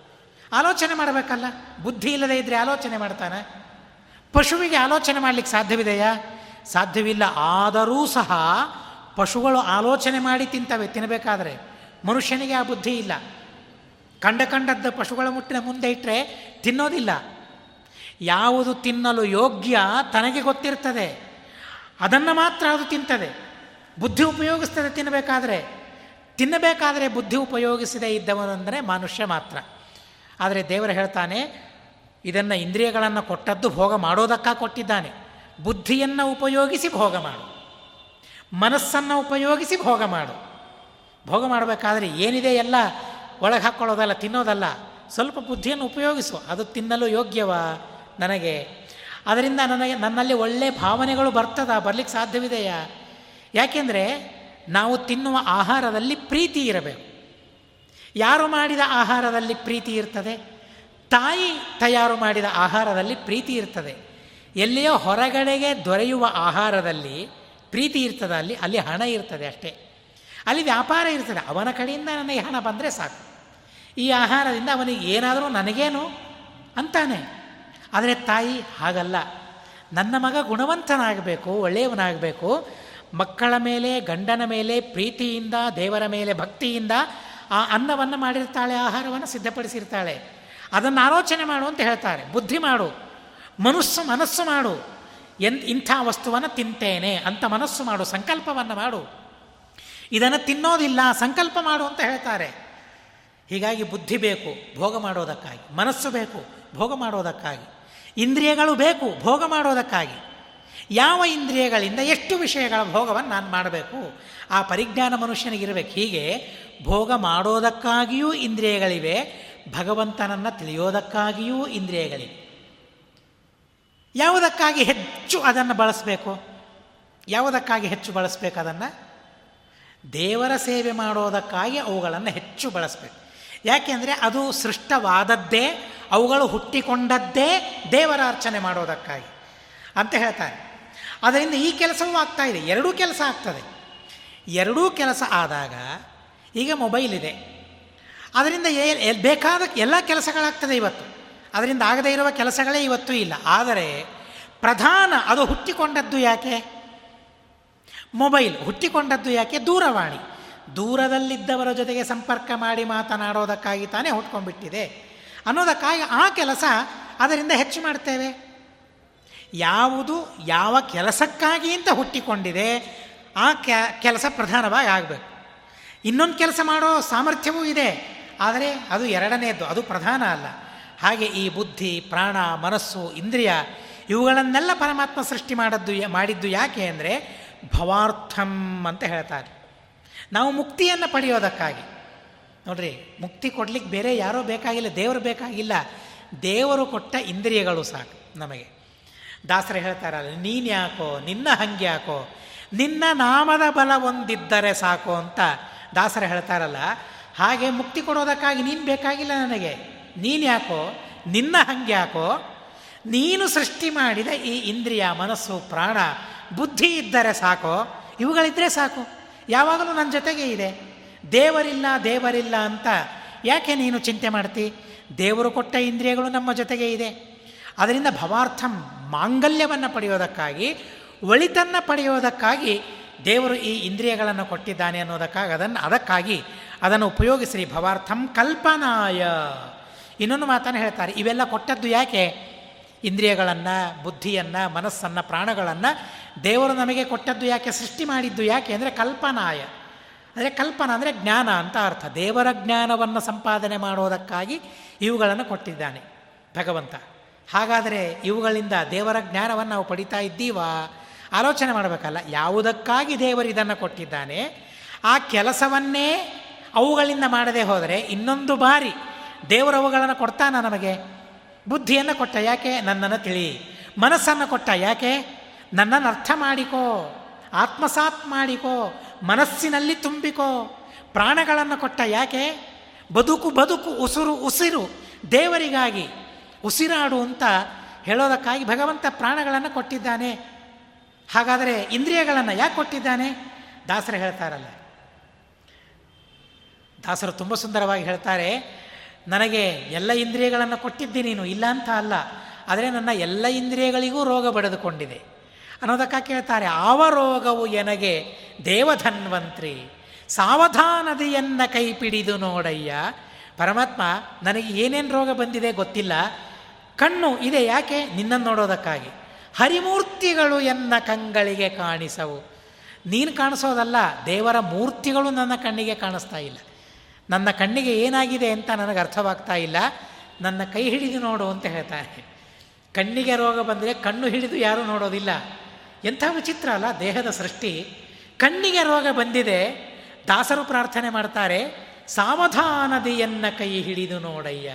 ಆಲೋಚನೆ ಮಾಡಬೇಕಲ್ಲ. ಬುದ್ಧಿ ಇಲ್ಲದೆ ಇದ್ದರೆ ಆಲೋಚನೆ ಮಾಡ್ತಾನೆ? ಪಶುವಿಗೆ ಆಲೋಚನೆ ಮಾಡಲಿಕ್ಕೆ ಸಾಧ್ಯವಿದೆಯಾ? ಸಾಧ್ಯವಿಲ್ಲ. ಆದರೂ ಸಹ ಪಶುಗಳು ಆಲೋಚನೆ ಮಾಡಿ ತಿಂತವೆ ತಿನ್ನಬೇಕಾದ್ರೆ ಮನುಷ್ಯನಿಗೆ ಆ ಬುದ್ಧಿ ಇಲ್ಲ. ಕಂಡ ಕಂಡದ್ದ ಪಶುಗಳ ಮುಟ್ಟಿನ ಮುಂದೆ ಇಟ್ಟರೆ ತಿನ್ನೋದಿಲ್ಲ. ಯಾವುದು ತಿನ್ನಲು ಯೋಗ್ಯ ತನಗೆ ಗೊತ್ತಿರ್ತದೆ. ಅದನ್ನು ಮಾತ್ರ ಅದು ತಿಂತದೆ. ಬುದ್ಧಿ ಉಪಯೋಗಿಸ್ತದೆ ತಿನ್ನಬೇಕಾದ್ರೆ. ತಿನ್ನಬೇಕಾದರೆ ಬುದ್ಧಿ ಉಪಯೋಗಿಸದೇ ಇದ್ದವನೆಂದರೆ ಮನುಷ್ಯ ಮಾತ್ರ. ಆದರೆ ದೇವರು ಹೇಳ್ತಾನೆ ಇದನ್ನು ಇಂದ್ರಿಯಗಳನ್ನು ಕೊಟ್ಟದ್ದು ಭೋಗ ಮಾಡೋದಕ್ಕ ಕೊಟ್ಟಿದ್ದಾನೆ. ಬುದ್ಧಿಯನ್ನು ಉಪಯೋಗಿಸಿ ಭೋಗ ಮಾಡು. ಮನಸ್ಸನ್ನು ಉಪಯೋಗಿಸಿ ಭೋಗ ಮಾಡು. ಭೋಗ ಮಾಡಬೇಕಾದ್ರೆ ಏನಿದೆ ಎಲ್ಲ ಒಳಗೆ ಹಾಕ್ಕೊಳ್ಳೋದಲ್ಲ ತಿನ್ನೋದಲ್ಲ, ಸ್ವಲ್ಪ ಬುದ್ಧಿಯನ್ನು ಉಪಯೋಗಿಸು. ಅದು ತಿನ್ನಲು ಯೋಗ್ಯವ? ನನಗೆ. ಅದರಿಂದ ನನಗೆ, ನನ್ನಲ್ಲಿ ಒಳ್ಳೆಯ ಭಾವನೆಗಳು ಬರ್ತದ? ಬರಲಿಕ್ಕೆ ಸಾಧ್ಯವಿದೆಯಾ? ಯಾಕೆಂದರೆ ನಾವು ತಿನ್ನುವ ಆಹಾರದಲ್ಲಿ ಪ್ರೀತಿ ಇರಬೇಕು. ಯಾರು ಮಾಡಿದ ಆಹಾರದಲ್ಲಿ ಪ್ರೀತಿ ಇರ್ತದೆ? ತಾಯಿ ತಯಾರು ಮಾಡಿದ ಆಹಾರದಲ್ಲಿ ಪ್ರೀತಿ ಇರ್ತದೆ. ಎಲ್ಲಿಯೋ ಹೊರಗಡೆಗೆ ದೊರೆಯುವ ಆಹಾರದಲ್ಲಿ ಪ್ರೀತಿ ಇರ್ತದೆ, ಅಲ್ಲಿ ಅಲ್ಲಿ ಹಣ ಇರ್ತದೆ ಅಷ್ಟೇ. ಅಲ್ಲಿ ವ್ಯಾಪಾರ ಇರ್ತದೆ, ಅವನ ಕಡೆಯಿಂದ ನನಗೆ ಹಣ ಬಂದರೆ ಸಾಕು. ಈ ಆಹಾರದಿಂದ ಅವನಿಗೆ ಏನಾದರೂ ನನಗೇನು? ಅಂತಾನೆ. ಆದರೆ ತಾಯಿ, ಹಾಗಲ್ಲ. ನನ್ನ ಮಗ ಗುಣವಂತನಾಗಬೇಕು, ಒಳ್ಳೆಯವನಾಗಬೇಕು. ಮಕ್ಕಳ ಮೇಲೆ, ಗಂಡನ ಮೇಲೆ ಪ್ರೀತಿಯಿಂದ, ದೇವರ ಮೇಲೆ ಭಕ್ತಿಯಿಂದ ಆ ಅನ್ನವನ್ನು ಮಾಡಿರ್ತಾಳೆ, ಆಹಾರವನ್ನು ಸಿದ್ಧಪಡಿಸಿರ್ತಾಳೆ. ಅದನ್ನು ಆಲೋಚನೆ ಮಾಡು ಅಂತ ಹೇಳ್ತಾರೆ. ಬುದ್ಧಿ ಮಾಡು. ಮನಸ್ಸು ಮನಸ್ಸು ಮಾಡು. ಎನ್ ಇಂಥ ವಸ್ತುವನ್ನು ತಿಂತೇನೆ ಅಂತ ಮನಸ್ಸು ಮಾಡು, ಸಂಕಲ್ಪವನ್ನು ಮಾಡು. ಇದನ್ನು ತಿನ್ನೋದಿಲ್ಲ, ಸಂಕಲ್ಪ ಮಾಡು ಅಂತ ಹೇಳ್ತಾರೆ. ಹೀಗಾಗಿ ಬುದ್ಧಿ ಬೇಕು, ಭೋಗ ಮಾಡೋದಕ್ಕಾಗಿ. ಮನಸ್ಸು ಬೇಕು, ಭೋಗ ಮಾಡೋದಕ್ಕಾಗಿ. ಇಂದ್ರಿಯಗಳು ಬೇಕು, ಭೋಗ ಮಾಡೋದಕ್ಕಾಗಿ. ಯಾವ ಇಂದ್ರಿಯಗಳಿಂದ ಎಷ್ಟು ವಿಷಯಗಳ ಭೋಗವನ್ನು ನಾನು ಮಾಡಬೇಕು? ಆ ಪರಿಜ್ಞಾನ ಮನುಷ್ಯನಿಗಿರಬೇಕು. ಹೀಗೆ ಭೋಗ ಮಾಡೋದಕ್ಕಾಗಿಯೂ ಇಂದ್ರಿಯಗಳಿವೆ ಭಗವಂತನನ್ನು ತಿಳಿಯೋದಕ್ಕಾಗಿಯೂ ಇಂದ್ರಿಯಗಳಿವೆ. ಯಾವುದಕ್ಕಾಗಿ ಹೆಚ್ಚು ಅದನ್ನು ಬಳಸಬೇಕು? ಯಾವುದಕ್ಕಾಗಿ ಹೆಚ್ಚು ಬಳಸಬೇಕು ಅದನ್ನು? ದೇವರ ಸೇವೆ ಮಾಡೋದಕ್ಕಾಗಿ ಅವುಗಳನ್ನು ಹೆಚ್ಚು ಬಳಸಬೇಕು. ಯಾಕೆಂದರೆ ಅದು ಸೃಷ್ಟವಾದದ್ದೇ, ಅವುಗಳು ಹುಟ್ಟಿಕೊಂಡದ್ದೇ ದೇವರ ಅರ್ಚನೆ ಮಾಡೋದಕ್ಕಾಗಿ ಅಂತ ಹೇಳ್ತಾರೆ. ಅದರಿಂದ ಈ ಕೆಲಸವೂ ಆಗ್ತಾ ಇದೆ. ಎರಡೂ ಕೆಲಸ ಆಗ್ತದೆ. ಎರಡೂ ಕೆಲಸ ಆದಾಗ ಈಗ ಮೊಬೈಲ್ ಇದೆ. ಅದರಿಂದ ಬೇಕಾದ ಎಲ್ಲ ಕೆಲಸಗಳಾಗ್ತದೆ ಇವತ್ತು. ಅದರಿಂದ ಆಗದೇ ಇರುವ ಕೆಲಸಗಳೇ ಇವತ್ತು ಇಲ್ಲ. ಆದರೆ ಪ್ರಧಾನ, ಅದು ಹುಟ್ಟಿಕೊಂಡದ್ದು ಯಾಕೆ? ಮೊಬೈಲ್ ಹುಟ್ಟಿಕೊಂಡದ್ದು ಯಾಕೆ? ದೂರವಾಣಿ. ದೂರದಲ್ಲಿದ್ದವರ ಜೊತೆಗೆ ಸಂಪರ್ಕ ಮಾಡಿ ಮಾತನಾಡೋದಕ್ಕಾಗಿ ತಾನೇ ಹುಟ್ಕೊಂಡ್ಬಿಟ್ಟಿದೆ ಅನ್ನೋದಕ್ಕಾಗಿ ಆ ಕೆಲಸ ಅದರಿಂದ ಹೆಚ್ಚು ಮಾಡ್ತೇವೆ. ಯಾವುದು, ಯಾವ ಕೆಲಸಕ್ಕಾಗಿ ಅಂತ ಹುಟ್ಟಿಕೊಂಡಿದೆ, ಆ ಕೆಲಸ ಪ್ರಧಾನವಾಗಿ ಆಗಬೇಕು. ಇನ್ನೊಂದು ಕೆಲಸ ಮಾಡೋ ಸಾಮರ್ಥ್ಯವೂ ಇದೆ. ಆದರೆ ಅದು ಎರಡನೇದ್ದು ಅದು ಪ್ರಧಾನ ಅಲ್ಲ. ಹಾಗೆ ಈ ಬುದ್ಧಿ, ಪ್ರಾಣ, ಮನಸ್ಸು, ಇಂದ್ರಿಯ ಇವುಗಳನ್ನೆಲ್ಲ ಪರಮಾತ್ಮ ಸೃಷ್ಟಿ ಮಾಡದ್ದು ಮಾಡಿದ್ದು ಯಾಕೆ ಅಂದರೆ ಭವಾರ್ಥಂ ಅಂತ ಹೇಳ್ತಾರೆ. ನಾವು ಮುಕ್ತಿಯನ್ನು ಪಡೆಯೋದಕ್ಕಾಗಿ. ನೋಡ್ರಿ, ಮುಕ್ತಿ ಕೊಡ್ಲಿಕ್ಕೆ ಬೇರೆ ಯಾರೋ ಬೇಕಾಗಿಲ್ಲ, ದೇವರು ಬೇಕಾಗಿಲ್ಲ. ದೇವರು ಕೊಟ್ಟ ಇಂದ್ರಿಯಗಳು ಸಾಕು ನಮಗೆ. ದಾಸರು ಹೇಳ್ತಾರಲ್ಲ, ನೀನು ಯಾಕೋ, ನಿನ್ನ ಹಂಗೆ ಯಾಕೋ? ನಿನ್ನ ನಾಮದ ಬಲ ಒಂದಿದ್ದರೆ ಸಾಕು ಅಂತ ದಾಸರು ಹೇಳ್ತಾರಲ್ಲ ಹಾಗೆ ಮುಕ್ತಿ ಕೊಡೋದಕ್ಕಾಗಿ ನೀನು ಬೇಕಾಗಿಲ್ಲ ನನಗೆ. ನೀನು ಯಾಕೋ? ನಿನ್ನ ಹಂಗೆ ಯಾಕೋ? ನೀನು ಸೃಷ್ಟಿ ಮಾಡಿದ ಈ ಇಂದ್ರಿಯ, ಮನಸ್ಸು, ಪ್ರಾಣ, ಬುದ್ಧಿ ಇದ್ದರೆ ಸಾಕೋ? ಇವುಗಳಿದ್ದರೆ ಸಾಕು. ಯಾವಾಗಲೂ ನನ್ನ ಜೊತೆಗೆ ಇದೆ. ದೇವರಿಲ್ಲ ದೇವರಿಲ್ಲ ಅಂತ ಯಾಕೆ ನೀನು ಚಿಂತೆ ಮಾಡ್ತಿ? ದೇವರು ಕೊಟ್ಟ ಇಂದ್ರಿಯಗಳು ನಮ್ಮ ಜೊತೆಗೆ ಇದೆ. ಅದರಿಂದ ಭವಾರ್ಥಂ ಮಾಂಗಲ್ಯವನ್ನು ಪಡೆಯೋದಕ್ಕಾಗಿ, ಒಳಿತನ್ನು ಪಡೆಯೋದಕ್ಕಾಗಿ ದೇವರು ಈ ಇಂದ್ರಿಯಗಳನ್ನು ಕೊಟ್ಟಿದ್ದಾನೆ ಅನ್ನೋದಕ್ಕಾಗಿ, ಅದನ್ನು ಅದಕ್ಕಾಗಿ ಅದನ್ನು ಉಪಯೋಗಿಸ್ರಿ. ಭವಾರ್ಥಂ ಕಲ್ಪನಾಯ. ಇನ್ನೊಂದು ಮಾತನ್ನು ಹೇಳ್ತಾರೆ. ಇವೆಲ್ಲ ಕೊಟ್ಟದ್ದು ಯಾಕೆ? ಇಂದ್ರಿಯಗಳನ್ನು, ಬುದ್ಧಿಯನ್ನು, ಮನಸ್ಸನ್ನು, ಪ್ರಾಣಗಳನ್ನು ದೇವರು ನಮಗೆ ಕೊಟ್ಟದ್ದು ಯಾಕೆ? ಸೃಷ್ಟಿ ಮಾಡಿದ್ದು ಯಾಕೆ ಅಂದರೆ ಕಲ್ಪನಾಯ. ಅಂದರೆ ಕಲ್ಪನಾ ಅಂದರೆ ಜ್ಞಾನ ಅಂತ ಅರ್ಥ. ದೇವರ ಜ್ಞಾನವನ್ನು ಸಂಪಾದನೆ ಮಾಡೋದಕ್ಕಾಗಿ ಇವುಗಳನ್ನು ಕೊಟ್ಟಿದ್ದಾನೆ ಭಗವಂತ. ಹಾಗಾದರೆ ಇವುಗಳಿಂದ ದೇವರ ಜ್ಞಾನವನ್ನು ನಾವು ಪಡಿತಾ ಇದ್ದೀವಾ? ಆಲೋಚನೆ ಮಾಡಬೇಕಲ್ಲ. ಯಾವುದಕ್ಕಾಗಿ ದೇವರು ಇದನ್ನು ಕೊಟ್ಟಿದ್ದಾನೆ? ಆ ಕೆಲಸವನ್ನೇ ಅವುಗಳಿಂದ ಮಾಡದೆ ಹೋದರೆ ಇನ್ನೊಂದು ಬಾರಿ ದೇವರು ಅವುಗಳನ್ನು ಕೊಡ್ತಾನ ನಮಗೆ? ಬುದ್ಧಿಯನ್ನು ಕೊಟ್ಟ ಯಾಕೆ? ನನ್ನನ್ನು ತಿಳಿ. ಮನಸ್ಸನ್ನು ಕೊಟ್ಟ ಯಾಕೆ? ನನ್ನನ್ನು ಅರ್ಥ ಮಾಡಿಕೋ. ಆತ್ಮಸಾತ್ ಮಾಡಿಕೋ. ಮನಸ್ಸಿನಲ್ಲಿ ತುಂಬಿಕೋ. ಪ್ರಾಣಗಳನ್ನು ಕೊಟ್ಟ ಯಾಕೆ? ಬದುಕು ಬದುಕು, ಉಸಿರು ಉಸಿರು. ದೇವರಿಗಾಗಿ ಉಸಿರಾಡು ಅಂತ ಹೇಳೋದಕ್ಕಾಗಿ ಭಗವಂತ ಪ್ರಾಣಗಳನ್ನು ಕೊಟ್ಟಿದ್ದಾನೆ. ಹಾಗಾದರೆ ಇಂದ್ರಿಯಗಳನ್ನು ಯಾಕೆ ಕೊಟ್ಟಿದ್ದಾನೆ? ದಾಸರು ಹೇಳ್ತಾರಲ್ಲ ದಾಸರು ತುಂಬ ಸುಂದರವಾಗಿ ಹೇಳ್ತಾರೆ, ನನಗೆ ಎಲ್ಲ ಇಂದ್ರಿಯಗಳನ್ನು ಕೊಟ್ಟಿದ್ದಿ ನೀನು, ಇಲ್ಲ ಅಂತ ಅಲ್ಲ, ಆದರೆ ನನ್ನ ಎಲ್ಲ ಇಂದ್ರಿಯಗಳಿಗೂ ರೋಗ ಬಡಿದುಕೊಂಡಿದೆ. ಅನ್ನೋದಕ್ಕಾಗಿ ಕೇಳ್ತಾರೆ, ಆವ ರೋಗವು ಎನಗೆ ದೇವಧನ್ವಂತ್ರಿ ಸಾವಧಾನದೆಯನ್ನ ಕೈ ಪಿಡಿದು ನೋಡಯ್ಯ, ಪರಮಾತ್ಮ ನನಗೆ ಏನೇನು ರೋಗ ಬಂದಿದೆ ಗೊತ್ತಿಲ್ಲ, ಕಣ್ಣು ಇದೆ ಯಾಕೆ? ನಿನ್ನನ್ನು ನೋಡೋದಕ್ಕಾಗಿ. ಹರಿಮೂರ್ತಿಗಳು ಎನ್ನ ಕಂಗಳಿಗೆ ಕಾಣಿಸವು. ನೀನು ಕಾಣಿಸೋದಲ್ಲ, ದೇವರ ಮೂರ್ತಿಗಳು ನನ್ನ ಕಣ್ಣಿಗೆ ಕಾಣಿಸ್ತಾ ಇಲ್ಲ. ನನ್ನ ಕಣ್ಣಿಗೆ ಏನಾಗಿದೆ ಅಂತ ನನಗೆ ಅರ್ಥವಾಗ್ತಾ ಇಲ್ಲ. ನನ್ನ ಕೈ ಹಿಡಿದು ನೋಡು ಅಂತ ಹೇಳ್ತಾರೆ. ಕಣ್ಣಿಗೆ ರೋಗ ಬಂದರೆ ಕಣ್ಣು ಹಿಡಿದು ಯಾರೂ ನೋಡೋದಿಲ್ಲ. ಎಂಥ ವಿಚಿತ್ರ ಅಲ್ಲ, ದೇಹದ ಸೃಷ್ಟಿ. ಕಣ್ಣಿಗೆ ರೋಗ ಬಂದಿದೆ, ದಾಸರು ಪ್ರಾರ್ಥನೆ ಮಾಡ್ತಾರೆ, ಸಾವಧಾನದಿಯನ್ನ ಕೈ ಹಿಡಿದು ನೋಡಯ್ಯ.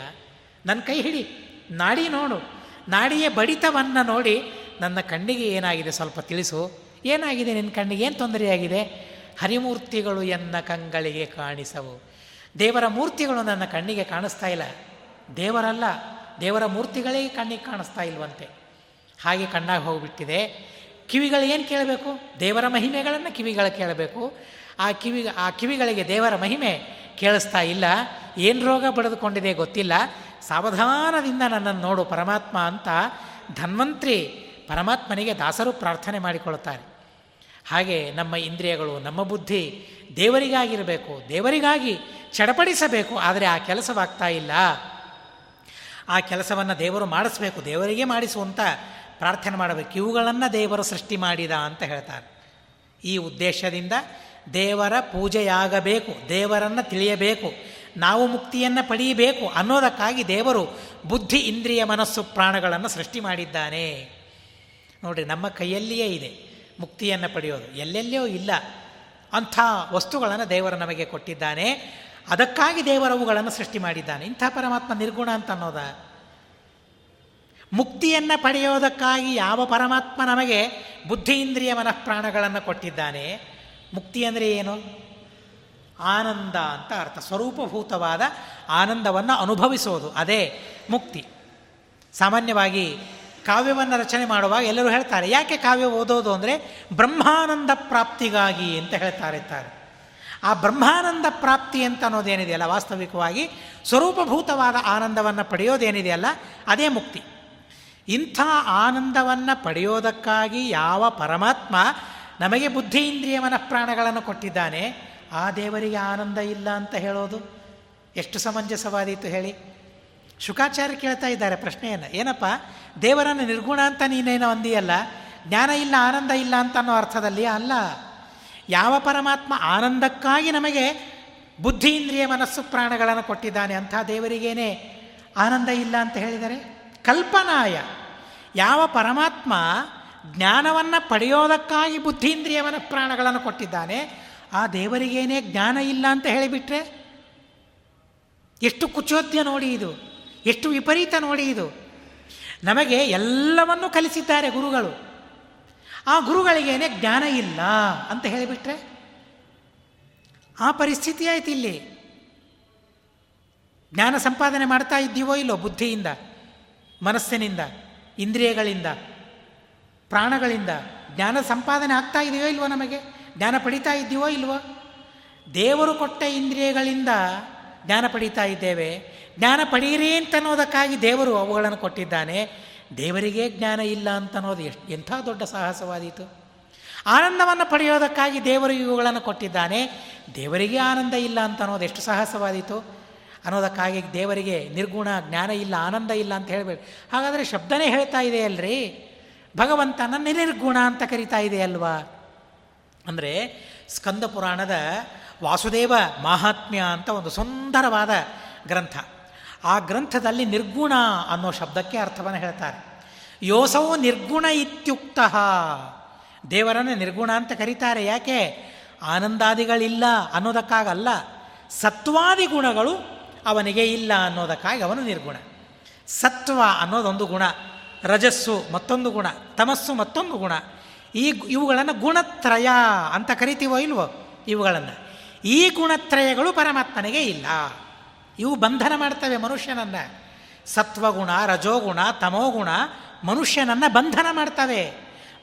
ನನ್ನ ಕೈ ಹಿಡಿ, ನಾಡಿ ನೋಡು. ನಾಡಿಯ ಬಡಿತವನ್ನು ನೋಡಿ ನನ್ನ ಕಣ್ಣಿಗೆ ಏನಾಗಿದೆ ಸ್ವಲ್ಪ ತಿಳಿಸು. ಏನಾಗಿದೆ ನಿನ್ನ ಕಣ್ಣಿಗೆ? ಏನು ತೊಂದರೆಯಾಗಿದೆ? ಹರಿಮೂರ್ತಿಗಳು ಎನ್ನ ಕಂಗಳಿಗೆ ಕಾಣಿಸವು. ದೇವರ ಮೂರ್ತಿಗಳು ನನ್ನ ಕಣ್ಣಿಗೆ ಕಾಣಿಸ್ತಾ ಇಲ್ಲ. ದೇವರಲ್ಲ, ದೇವರ ಮೂರ್ತಿಗಳೇ ಕಣ್ಣಿಗೆ ಕಾಣಿಸ್ತಾ ಇಲ್ವಂತೆ. ಹಾಗೆ ಕಣ್ಣಾಗಿ ಹೋಗಿಬಿಟ್ಟಿದೆ. ಕಿವಿಗಳು ಏನು ಕೇಳಬೇಕು? ದೇವರ ಮಹಿಮೆಗಳನ್ನು ಕಿವಿಗಳು ಕೇಳಬೇಕು. ಆ ಕಿವಿ, ಆ ಕಿವಿಗಳಿಗೆ ದೇವರ ಮಹಿಮೆ ಕೇಳಿಸ್ತಾ ಇಲ್ಲ. ಏನು ರೋಗ ಪಡೆದುಕೊಂಡಿದೆ ಗೊತ್ತಿಲ್ಲ. ಸಾವಧಾನದಿಂದ ನನ್ನನ್ನು ನೋಡು ಪರಮಾತ್ಮ ಅಂತ ಧನ್ವಂತ್ರಿ ಪರಮಾತ್ಮನಿಗೆ ದಾಸರು ಪ್ರಾರ್ಥನೆ ಮಾಡಿಕೊಳ್ಳುತ್ತಾರೆ ಹಾಗೆ ನಮ್ಮ ಇಂದ್ರಿಯಗಳು, ನಮ್ಮ ಬುದ್ಧಿ ದೇವರಿಗಾಗಿರಬೇಕು, ದೇವರಿಗಾಗಿ ಚಡಪಡಿಸಬೇಕು, ಆದರೆ ಆ ಕೆಲಸವಾಗ್ತಾ ಇಲ್ಲ. ಆ ಕೆಲಸವನ್ನು ದೇವರು ಮಾಡಿಸ್ಬೇಕು, ದೇವರಿಗೆ ಮಾಡಿಸುವಂತ ಪ್ರಾರ್ಥನೆ ಮಾಡಬೇಕು. ಇವುಗಳನ್ನು ದೇವರು ಸೃಷ್ಟಿ ಮಾಡಿದ ಅಂತ ಹೇಳ್ತಾರೆ. ಈ ಉದ್ದೇಶದಿಂದ ದೇವರ ಪೂಜೆಯಾಗಬೇಕು, ದೇವರನ್ನು ತಿಳಿಯಬೇಕು, ನಾವು ಮುಕ್ತಿಯನ್ನು ಪಡೆಯಬೇಕು ಅನ್ನೋದಕ್ಕಾಗಿ ದೇವರು ಬುದ್ಧಿ, ಇಂದ್ರಿಯ, ಮನಸ್ಸು, ಪ್ರಾಣಗಳನ್ನು ಸೃಷ್ಟಿ ಮಾಡಿದ್ದಾನೆ. ನೋಡಿರಿ, ನಮ್ಮ ಕೈಯಲ್ಲಿಯೇ ಇದೆ. ಮುಕ್ತಿಯನ್ನು ಪಡೆಯೋದು. ಎಲ್ಲೆಲ್ಲೋ ಇಲ್ಲ. ಅಂಥ ವಸ್ತುಗಳನ್ನು ದೇವರು ನಮಗೆ ಕೊಟ್ಟಿದ್ದಾನೆ. ಅದಕ್ಕಾಗಿ ದೇವರವುಗಳನ್ನು ಸೃಷ್ಟಿ ಮಾಡಿದ್ದಾನೆ. ಇಂಥ ಪರಮಾತ್ಮ ನಿರ್ಗುಣ ಅಂತ ಅನ್ನೋದ. ಮುಕ್ತಿಯನ್ನು ಪಡೆಯೋದಕ್ಕಾಗಿ ಯಾವ ಪರಮಾತ್ಮ ನಮಗೆ ಬುದ್ಧಿ ಇಂದ್ರಿಯ ಮನಃಪ್ರಾಣಗಳನ್ನು ಕೊಟ್ಟಿದ್ದಾನೆ? ಮುಕ್ತಿ ಅಂದರೆ ಏನು? ಆನಂದ ಅಂತ ಅರ್ಥ. ಸ್ವರೂಪಭೂತವಾದ ಆನಂದವನ್ನು ಅನುಭವಿಸೋದು. ಅದೇ ಮುಕ್ತಿ. ಸಾಮಾನ್ಯವಾಗಿ ಕಾವ್ಯವನ್ನು ರಚನೆ ಮಾಡುವಾಗ ಎಲ್ಲರೂ ಹೇಳ್ತಾರೆ, ಯಾಕೆ ಕಾವ್ಯ ಓದೋದು ಅಂದರೆ ಬ್ರಹ್ಮಾನಂದ ಪ್ರಾಪ್ತಿಗಾಗಿ ಅಂತ ಹೇಳ್ತಾರೆ ಇರ್ತಾರೆ ಆ ಬ್ರಹ್ಮಾನಂದ ಪ್ರಾಪ್ತಿ ಅಂತ ಅನ್ನೋದೇನಿದೆಯಲ್ಲ ವಾಸ್ತವಿಕವಾಗಿ ಸ್ವರೂಪಭೂತವಾದ ಆನಂದವನ್ನು ಪಡೆಯೋದೇನಿದೆಯಲ್ಲ ಅದೇ ಮುಕ್ತಿ. ಇಂಥ ಆನಂದವನ್ನು ಪಡೆಯೋದಕ್ಕಾಗಿ ಯಾವ ಪರಮಾತ್ಮ ನಮಗೆ ಬುದ್ಧಿ ಇಂದ್ರಿಯ ಮನಃಪ್ರಾಣಗಳನ್ನು ಕೊಟ್ಟಿದ್ದಾನೆ, ಆ ದೇವರಿಗೆ ಆನಂದ ಇಲ್ಲ ಅಂತ ಹೇಳೋದು? ಎಷ್ಟು ಸಮಂಜಸವಾದೀತು ಹೇಳಿ. ಶುಕಾಚಾರ್ಯ ಕೇಳ್ತಾ ಇದ್ದಾರೆ ಪ್ರಶ್ನೆಯನ್ನು ಏನಪ್ಪ? ದೇವರನ್ನು ನಿರ್ಗುಣ ಅಂತ ನೀನೇನೋ ಅಂದಿಯಲ್ಲ, ಜ್ಞಾನ ಇಲ್ಲ, ಆನಂದ ಇಲ್ಲ ಅಂತ ಅನ್ನೋ ಅರ್ಥದಲ್ಲಿ ಅಲ್ಲ. ಯಾವ ಪರಮಾತ್ಮ ಆನಂದಕ್ಕಾಗಿ ನಮಗೆ ಬುದ್ಧಿ ಇಂದ್ರಿಯ ಮನಸ್ಸು ಪ್ರಾಣಗಳನ್ನು ಕೊಟ್ಟಿದ್ದಾನೆ ಅಂಥ ದೇವರಿಗೇನೆ ಆನಂದ ಇಲ್ಲ ಅಂತ ಹೇಳಿದರೆ? ಕಲ್ಪನಾಯ. ಯಾವ ಪರಮಾತ್ಮ ಜ್ಞಾನವನ್ನು ಪಡೆಯೋದಕ್ಕಾಗಿ ಬುದ್ಧೀಂದ್ರಿಯ ಪ್ರಾಣಗಳನ್ನು ಕೊಟ್ಟಿದ್ದಾನೆ, ಆ ದೇವರಿಗೇನೇ ಜ್ಞಾನ ಇಲ್ಲ ಅಂತ ಹೇಳಿಬಿಟ್ರೆ? ಎಷ್ಟು ಕುಚೋದ್ಯ ನೋಡಿ ಇದು. ಎಷ್ಟು ವಿಪರೀತ ನೋಡಿ ಇದು. ನಮಗೆ ಎಲ್ಲವನ್ನೂ ಕಲಿಸಿದ್ದಾರೆ ಗುರುಗಳು. ಆ ಗುರುಗಳಿಗೇನೆ ಜ್ಞಾನ ಇಲ್ಲ ಅಂತ ಹೇಳಿಬಿಟ್ರೆ? ಆ ಪರಿಸ್ಥಿತಿ ಆಯ್ತು ಇಲ್ಲಿ. ಜ್ಞಾನ ಸಂಪಾದನೆ ಮಾಡ್ತಾ ಇದ್ದೀವೋ ಇಲ್ಲೋ ಬುದ್ಧಿಯಿಂದ, ಮನಸ್ಸಿನಿಂದ, ಇಂದ್ರಿಯಗಳಿಂದ, ಪ್ರಾಣಗಳಿಂದ ಜ್ಞಾನ ಸಂಪಾದನೆ ಆಗ್ತಾ ಇದೆಯೋ ಇಲ್ವೋ ನಮಗೆ? ಜ್ಞಾನ ಪಡಿತಾ ಇದ್ದೀವೋ ಇಲ್ವೋ? ದೇವರು ಕೊಟ್ಟ ಇಂದ್ರಿಯಗಳಿಂದ ಜ್ಞಾನ ಪಡೀತಾ ಇದ್ದೇವೆ. ಜ್ಞಾನ ಪಡೀರಿ ಅಂತನ್ನೋದಕ್ಕಾಗಿ ದೇವರು ಅವುಗಳನ್ನು ಕೊಟ್ಟಿದ್ದಾನೆ. ದೇವರಿಗೆ ಜ್ಞಾನ ಇಲ್ಲ ಅಂತ ಅನ್ನೋದು ಎಷ್ಟು, ಎಂಥ ದೊಡ್ಡ ಸಾಹಸವಾದೀತು. ಆನಂದವನ್ನು ಪಡೆಯೋದಕ್ಕಾಗಿ ದೇವರು ಇವುಗಳನ್ನು ಕೊಟ್ಟಿದ್ದಾನೆ. ದೇವರಿಗೆ ಆನಂದ ಇಲ್ಲ ಅಂತ ಅನ್ನೋದು ಎಷ್ಟು ಸಾಹಸವಾದೀತು. ಅನ್ನೋದಕ್ಕಾಗಿ ದೇವರಿಗೆ ನಿರ್ಗುಣ ಜ್ಞಾನ ಇಲ್ಲ, ಆನಂದ ಇಲ್ಲ ಅಂತ ಹೇಳಬೇಕು. ಹಾಗಾದರೆ ಶಬ್ದನೇ ಹೇಳ್ತಾ ಇದೆ ಅಲ್ರಿ. ಭಗವಂತನ ನಿರ್ಗುಣ ಅಂತ ಕರಿತಾ ಇದೆ ಅಲ್ವಾ? ಅಂದರೆ ಸ್ಕಂದ ಪುರಾಣದ ವಾಸುದೇವ ಮಾಹಾತ್ಮ್ಯ ಅಂತ ಒಂದು ಸುಂದರವಾದ ಗ್ರಂಥ. ಆ ಗ್ರಂಥದಲ್ಲಿ ನಿರ್ಗುಣ ಅನ್ನೋ ಶಬ್ದಕ್ಕೆ ಅರ್ಥವನ್ನು ಹೇಳ್ತಾರೆ. ಯೋಸವು ನಿರ್ಗುಣ ಇತ್ಯುಕ್ತ. ದೇವರನ್ನು ನಿರ್ಗುಣ ಅಂತ ಕರೀತಾರೆ. ಯಾಕೆ? ಆನಂದಾದಿಗಳಿಲ್ಲ ಅನ್ನೋದಕ್ಕಾಗಲ್ಲ. ಸತ್ವಾದಿ ಗುಣಗಳು ಅವನಿಗೆ ಇಲ್ಲ ಅನ್ನೋದಕ್ಕಾಗಿ ಅವನು ನಿರ್ಗುಣ. ಸತ್ವ ಅನ್ನೋದೊಂದು ಗುಣ. ರಜಸ್ಸು ಮತ್ತೊಂದು ಗುಣ. ತಮಸ್ಸು ಮತ್ತೊಂದು ಗುಣ. ಈ ಇವುಗಳನ್ನು ಗುಣತ್ರಯ ಅಂತ ಕರಿತೀವೋ ಇಲ್ವೋ ಇವುಗಳನ್ನು? ಈ ಗುಣತ್ರಯಗಳು ಪರಮಾತ್ಮನಿಗೆ ಇಲ್ಲ. ಇವು ಬಂಧನ ಮಾಡ್ತವೆ ಮನುಷ್ಯನನ್ನು. ಸತ್ವಗುಣ, ರಜೋಗುಣ, ತಮೋಗುಣ ಮನುಷ್ಯನನ್ನು ಬಂಧನ ಮಾಡ್ತವೆ.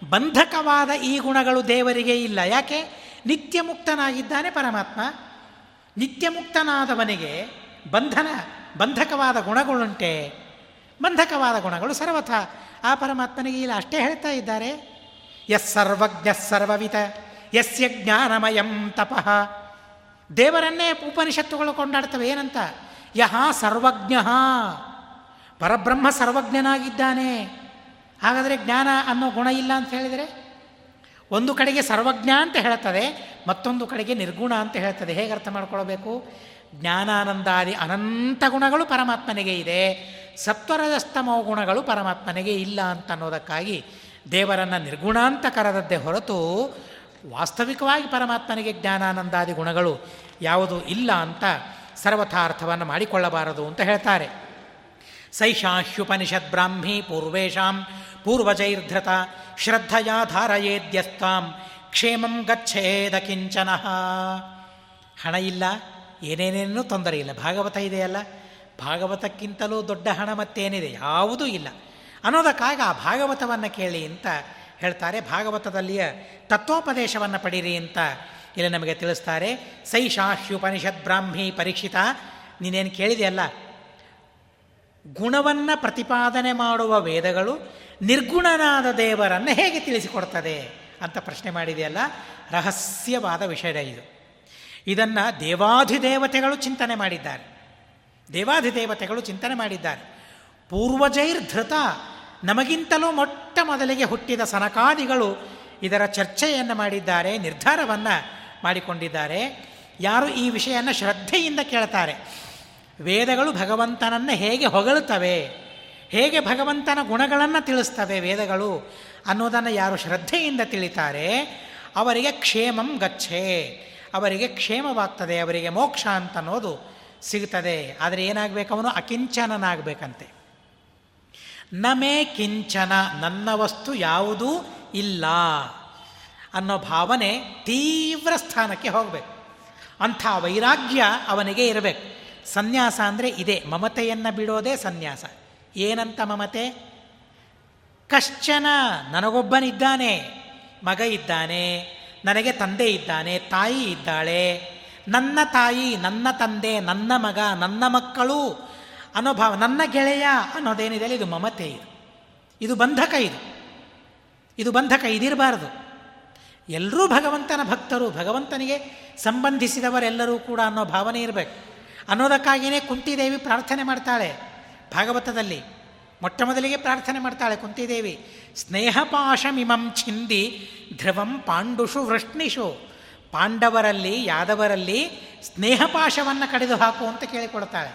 ಬಂಧಕವಾದ ಈ ಗುಣಗಳು ದೇವರಿಗೆ ಇಲ್ಲ. ಯಾಕೆ? ನಿತ್ಯ ಮುಕ್ತನಾಗಿದ್ದಾನೆ ಪರಮಾತ್ಮ. ನಿತ್ಯ ಮುಕ್ತನಾದವನಿಗೆ ಬಂಧನ, ಬಂಧಕವಾದ ಗುಣಗಳುಂಟೆ. ಬಂಧಕವಾದ ಗುಣಗಳು ಸರ್ವಥ ಆ ಪರಮಾತ್ಮನಿಗೆ ಇಲ್ಲ. ಅಷ್ಟೇ ಹೇಳ್ತಾ ಇದ್ದಾರೆ. ಯಸ್ ಸರ್ವಜ್ಞ ಸರ್ವವಿತ ಯಸ್ಯ ಜ್ಞಾನಮಯಂ ತಪಃ. ದೇವರನ್ನೇ ಉಪನಿಷತ್ತುಗಳು ಕೊಂಡಾಡ್ತವೆ, ಏನಂತ? ಯಹ ಸರ್ವಜ್ಞ. ಪರಬ್ರಹ್ಮ ಸರ್ವಜ್ಞನಾಗಿದ್ದಾನೆ. ಹಾಗಾದರೆ ಜ್ಞಾನ ಅನ್ನೋ ಗುಣ ಇಲ್ಲ ಅಂತ ಹೇಳಿದರೆ? ಒಂದು ಕಡೆಗೆ ಸರ್ವಜ್ಞ ಅಂತ ಹೇಳ್ತದೆ ಮತ್ತೊಂದು ಕಡೆಗೆ ನಿರ್ಗುಣ ಅಂತ ಹೇಳ್ತದೆ ಹೇಗೆ ಅರ್ಥ ಮಾಡ್ಕೊಳ್ಬೇಕು? ಜ್ಞಾನಾನಂದಾದಿ ಅನಂತ ಗುಣಗಳು ಪರಮಾತ್ಮನಿಗೆ ಇದೆ, ಸತ್ವರಜಸ್ತಮೋ ಗುಣಗಳು ಪರಮಾತ್ಮನಿಗೆ ಇಲ್ಲ ಅಂತ ಅನ್ನೋದಕ್ಕಾಗಿ ದೇವರನ್ನು ನಿರ್ಗುಣ ಅಂತ ಕರೆದದ್ದೇ ಹೊರತು ವಾಸ್ತವಿಕವಾಗಿ ಪರಮಾತ್ಮನಿಗೆ ಜ್ಞಾನಾನಂದಾದಿ ಗುಣಗಳು ಯಾವುದು ಇಲ್ಲ ಅಂತ ಸರ್ವಥಾರ್ಥವನ್ನು ಮಾಡಿಕೊಳ್ಳಬಾರದು ಅಂತ ಹೇಳ್ತಾರೆ. ಸೈಷಾಹ್ಯುಪನಿಷದ್ ಬ್ರಾಹ್ಮಿ ಪೂರ್ವೇಶಾಂ ಪೂರ್ವಜೈರ್ಧೃತ ಶ್ರದ್ಧೆಯ ಧಾರಯೇದ್ಯಸ್ತಾಂ ಕ್ಷೇಮಂ ಗಚ್ಚೇದ ಕಿಂಚನ. ಹಣ ಇಲ್ಲ, ಏನೇನೇನೂ ತೊಂದರೆ ಇಲ್ಲ. ಭಾಗವತ ಇದೆಯಲ್ಲ? ಭಾಗವತಕ್ಕಿಂತಲೂ ದೊಡ್ಡ ಹಣ ಮತ್ತೇನಿದೆ? ಯಾವುದೂ ಇಲ್ಲ. ಅನ್ನೋದಕ್ಕಾಗಿ ಆ ಭಾಗವತವನ್ನು ಕೇಳಿ ಅಂತ ಹೇಳ್ತಾರೆ. ಭಾಗವತದಲ್ಲಿಯ ತತ್ವೋಪದೇಶವನ್ನು ಪಡೀರಿ ಅಂತ ಇಲ್ಲಿ ನಮಗೆ ತಿಳಿಸ್ತಾರೆ ಸೈಷಾಹ್ಯುಪನಿಷತ್ ಬ್ರಾಹ್ಮಿ ಪರೀಕ್ಷಿತ, ನೀನೇನು ಕೇಳಿದೆಯಲ್ಲ ಗುಣವನ್ನು ಪ್ರತಿಪಾದನೆ ಮಾಡುವ ವೇದಗಳು ನಿರ್ಗುಣನಾದ ದೇವರನ್ನು ಹೇಗೆ ತಿಳಿಸಿಕೊಡ್ತದೆ ಅಂತ ಪ್ರಶ್ನೆ ಮಾಡಿದೆಯಲ್ಲ ರಹಸ್ಯವಾದ ವಿಷಯ ಇದು. ಇದನ್ನು ದೇವಾಧಿದೇವತೆಗಳು ಚಿಂತನೆ ಮಾಡಿದ್ದಾರೆ. ದೇವಾಧಿದೇವತೆಗಳು ಚಿಂತನೆ ಮಾಡಿದ್ದಾರೆ. ಪೂರ್ವಜೈರ್ಧೃತ, ನಮಗಿಂತಲೂ ಮೊಟ್ಟ ಮೊದಲಿಗೆ ಹುಟ್ಟಿದ ಸನಕಾದಿಗಳು ಇದರ ಚರ್ಚೆಯನ್ನು ಮಾಡಿದ್ದಾರೆ, ನಿರ್ಧಾರವನ್ನು ಮಾಡಿಕೊಂಡಿದ್ದಾರೆ. ಯಾರು ಈ ವಿಷಯವನ್ನು ಶ್ರದ್ಧೆಯಿಂದ ಕೇಳ್ತಾರೆ? ವೇದಗಳು ಭಗವಂತನನ್ನು ಹೇಗೆ ಹೊಗಳುತ್ತವೆ ಹೇಗೆ ಭಗವಂತನ ಗುಣಗಳನ್ನು ತಿಳಿಸ್ತವೆ ವೇದಗಳು ಅನ್ನೋದನ್ನು ಯಾರು ಶ್ರದ್ಧೆಯಿಂದ ತಿಳಿತಾರೆ? ಅವರಿಗೆ ಕ್ಷೇಮಂ ಗಚ್ಚೆ ಅವರಿಗೆ ಕ್ಷೇಮವಾಗ್ತದೆ, ಅವರಿಗೆ ಮೋಕ್ಷ ಅಂತ ಅನ್ನೋದು ಸಿಗ್ತದೆ. ಆದರೆ ಏನಾಗಬೇಕು ಅವನು? ಅಕಿಂಚನನಾಗಬೇಕಂತೆ. ನಮೇ ಕಿಂಚನ, ನನ್ನ ವಸ್ತು ಯಾವುದೂ ಇಲ್ಲ. ಅನ್ನೋ ಭಾವನೆ ತೀವ್ರ ಸ್ಥಾನಕ್ಕೆ ಹೋಗಬೇಕು. ಅಂಥ ವೈರಾಗ್ಯ ಅವನಿಗೆ ಇರಬೇಕು. ಸನ್ಯಾಸ ಅಂದರೆ ಇದೆ, ಮಮತೆಯನ್ನು ಬಿಡೋದೇ ಸನ್ಯಾಸ. ಏನಂತ ಮಮತೆ? ಕಶ್ಚನ ನನಗೊಬ್ಬನಿದ್ದಾನೆ, ಮಗ ಇದ್ದಾನೆ, ನನಗೆ ತಂದೆ ಇದ್ದಾನೆ, ತಾಯಿ ಇದ್ದಾಳೆ, ನನ್ನ ತಾಯಿ, ನನ್ನ ತಂದೆ, ನನ್ನ ಮಗ, ನನ್ನ ಮಕ್ಕಳು ಅನ್ನೋ ಭಾವ, ನನ್ನ ಗೆಳೆಯ ಅನ್ನೋದೇನಿದೆ ಇದು ಮಮತೆ ಇದು. ಇದು ಬಂಧಕ ಇದು. ಇದು ಬಂಧಕ ಇದಿರಬಾರದು. ಎಲ್ಲರೂ ಭಗವಂತನ ಭಕ್ತರು, ಭಗವಂತನಿಗೆ ಸಂಬಂಧಿಸಿದವರೆಲ್ಲರೂ ಕೂಡ ಅನ್ನೋ ಭಾವನೆ ಇರಬೇಕು. ಅನ್ನೋದಕ್ಕಾಗಿಯೇ ಕುಂತಿದೇವಿ ಪ್ರಾರ್ಥನೆ ಮಾಡ್ತಾಳೆ. ಭಾಗವತದಲ್ಲಿ ಮೊಟ್ಟ ಮೊದಲಿಗೆ ಪ್ರಾರ್ಥನೆ ಮಾಡ್ತಾಳೆ ಕುಂತಿದೇವಿ. ಸ್ನೇಹಪಾಶಮಿಮಂ ಛಿಂದಿ ಧ್ರುವಂ ಪಾಂಡುಷು ವೃಷ್ಣಿಷು. ಪಾಂಡವರಲ್ಲಿ, ಯಾದವರಲ್ಲಿ ಸ್ನೇಹಪಾಶವನ್ನು ಕಡಿದು ಹಾಕು ಅಂತ ಕೇಳಿಕೊಡ್ತಾಳೆ.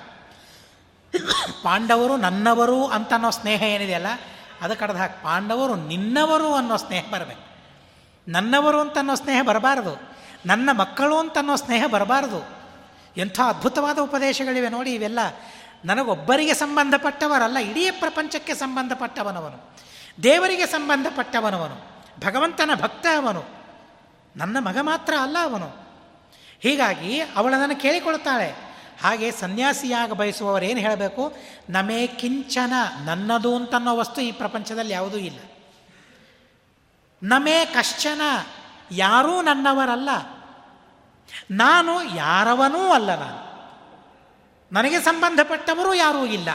ಪಾಂಡವರು ನನ್ನವರು ಅಂತನ್ನೋ ಸ್ನೇಹ ಏನಿದೆಯಲ್ಲ ಅದು ಕಡ್ದು ಹಾಕಿ. ಪಾಂಡವರು ನಿನ್ನವರು ಅನ್ನೋ ಸ್ನೇಹ ಬರಬೇಕು. ನನ್ನವರು ಅಂತನ್ನೋ ಸ್ನೇಹ ಬರಬಾರದು. ನನ್ನ ಮಕ್ಕಳು ಅಂತನ್ನೋ ಸ್ನೇಹ ಬರಬಾರದು. ಎಂಥ ಅದ್ಭುತವಾದ ಉಪದೇಶಗಳಿವೆ ನೋಡಿ ಇವೆಲ್ಲ. ನನಗೊಬ್ಬರಿಗೆ ಸಂಬಂಧಪಟ್ಟವರಲ್ಲ, ಇಡೀ ಪ್ರಪಂಚಕ್ಕೆ ಸಂಬಂಧಪಟ್ಟವನವನು. ದೇವರಿಗೆ ಸಂಬಂಧಪಟ್ಟವನವನು. ಭಗವಂತನ ಭಕ್ತ ಅವನು. ನನ್ನ ಮಗ ಮಾತ್ರ ಅಲ್ಲ ಅವನು. ಹೀಗಾಗಿ ಅವಳನ್ನು ಕೇಳಿಕೊಳ್ತಾಳೆ. ಹಾಗೆ ಸನ್ಯಾಸಿಯಾಗ ಬಯಸುವವರೇನು ಹೇಳಬೇಕು? ನಮೇ ಕಿಂಚನ ನನ್ನದು ಅಂತನ್ನೋ ವಸ್ತು ಈ ಪ್ರಪಂಚದಲ್ಲಿ ಯಾವುದೂ ಇಲ್ಲ. ನಮೇ ಕಶ್ಚನ, ಯಾರೂ ನನ್ನವರಲ್ಲ. ನಾನು ಯಾರವನೂ ಅಲ್ಲ ನಾನು. ನನಗೆ ಸಂಬಂಧಪಟ್ಟವರು ಯಾರೂ ಇಲ್ಲ.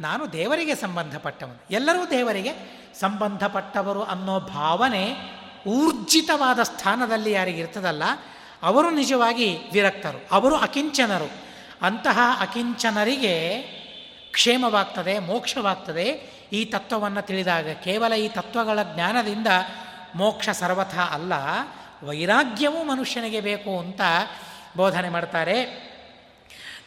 ನಾನು ದೇವರಿಗೆ ಸಂಬಂಧಪಟ್ಟವನು. ಎಲ್ಲರೂ ದೇವರಿಗೆ ಸಂಬಂಧಪಟ್ಟವರು ಅನ್ನೋ ಭಾವನೆ ಊರ್ಜಿತವಾದ ಸ್ಥಾನದಲ್ಲಿ ಯಾರಿಗಿರ್ತದಲ್ಲ ಅವರು ನಿಜವಾಗಿ ವಿರಕ್ತರು. ಅವರು ಅಕಿಂಚನರು. ಅಂತಹ ಅಕಿಂಚನರಿಗೆ ಕ್ಷೇಮವಾಗ್ತದೆ, ಮೋಕ್ಷವಾಗ್ತದೆ ಈ ತತ್ವವನ್ನು ತಿಳಿದಾಗ. ಕೇವಲ ಈ ತತ್ವಗಳ ಜ್ಞಾನದಿಂದ ಮೋಕ್ಷ ಸರ್ವಥ ಅಲ್ಲ, ವೈರಾಗ್ಯವೂ ಮನುಷ್ಯನಿಗೆ ಬೇಕು ಅಂತ ಬೋಧನೆ ಮಾಡ್ತಾರೆ.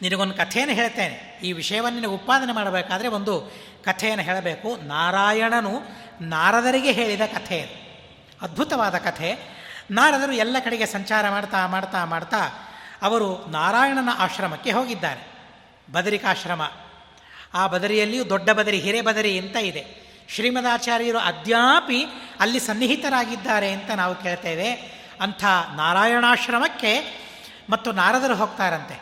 ನಿನಗೊಂದು ಕಥೆಯನ್ನು ಹೇಳ್ತೇನೆ. ಈ ವಿಷಯವನ್ನು ನಿನಗೆ ಉತ್ಪಾದನೆ ಮಾಡಬೇಕಾದ್ರೆ ಒಂದು ಕಥೆಯನ್ನು ಹೇಳಬೇಕು. ನಾರಾಯಣನು ನಾರದರಿಗೆ ಹೇಳಿದ ಕಥೆ ಅದ್ಭುತವಾದ ಕಥೆ. ನಾರದರು ಎಲ್ಲ ಕಡೆಗೆ ಸಂಚಾರ ಮಾಡ್ತಾ ಮಾಡ್ತಾ ಮಾಡ್ತಾ ಅವರು ನಾರಾಯಣನ ಆಶ್ರಮಕ್ಕೆ ಹೋಗಿದ್ದಾರೆ. ಬದರಿಕಾಶ್ರಮ. ಆ ಬದರಿಯಲ್ಲಿಯೂ ದೊಡ್ಡ ಬದರಿ, ಹಿರೇಬದರಿ ಅಂತ ಇದೆ. ಶ್ರೀಮದಾಚಾರ್ಯರು ಅದ್ಯಾಪಿ ಅಲ್ಲಿ ಸನ್ನಿಹಿತರಾಗಿದ್ದಾರೆ ಅಂತ ನಾವು ಕೇಳ್ತೇವೆ. ಅಂಥ ನಾರಾಯಣಾಶ್ರಮಕ್ಕೆ ಮತ್ತು ನಾರದರು ಹೋಗ್ತಾರಂತೆ.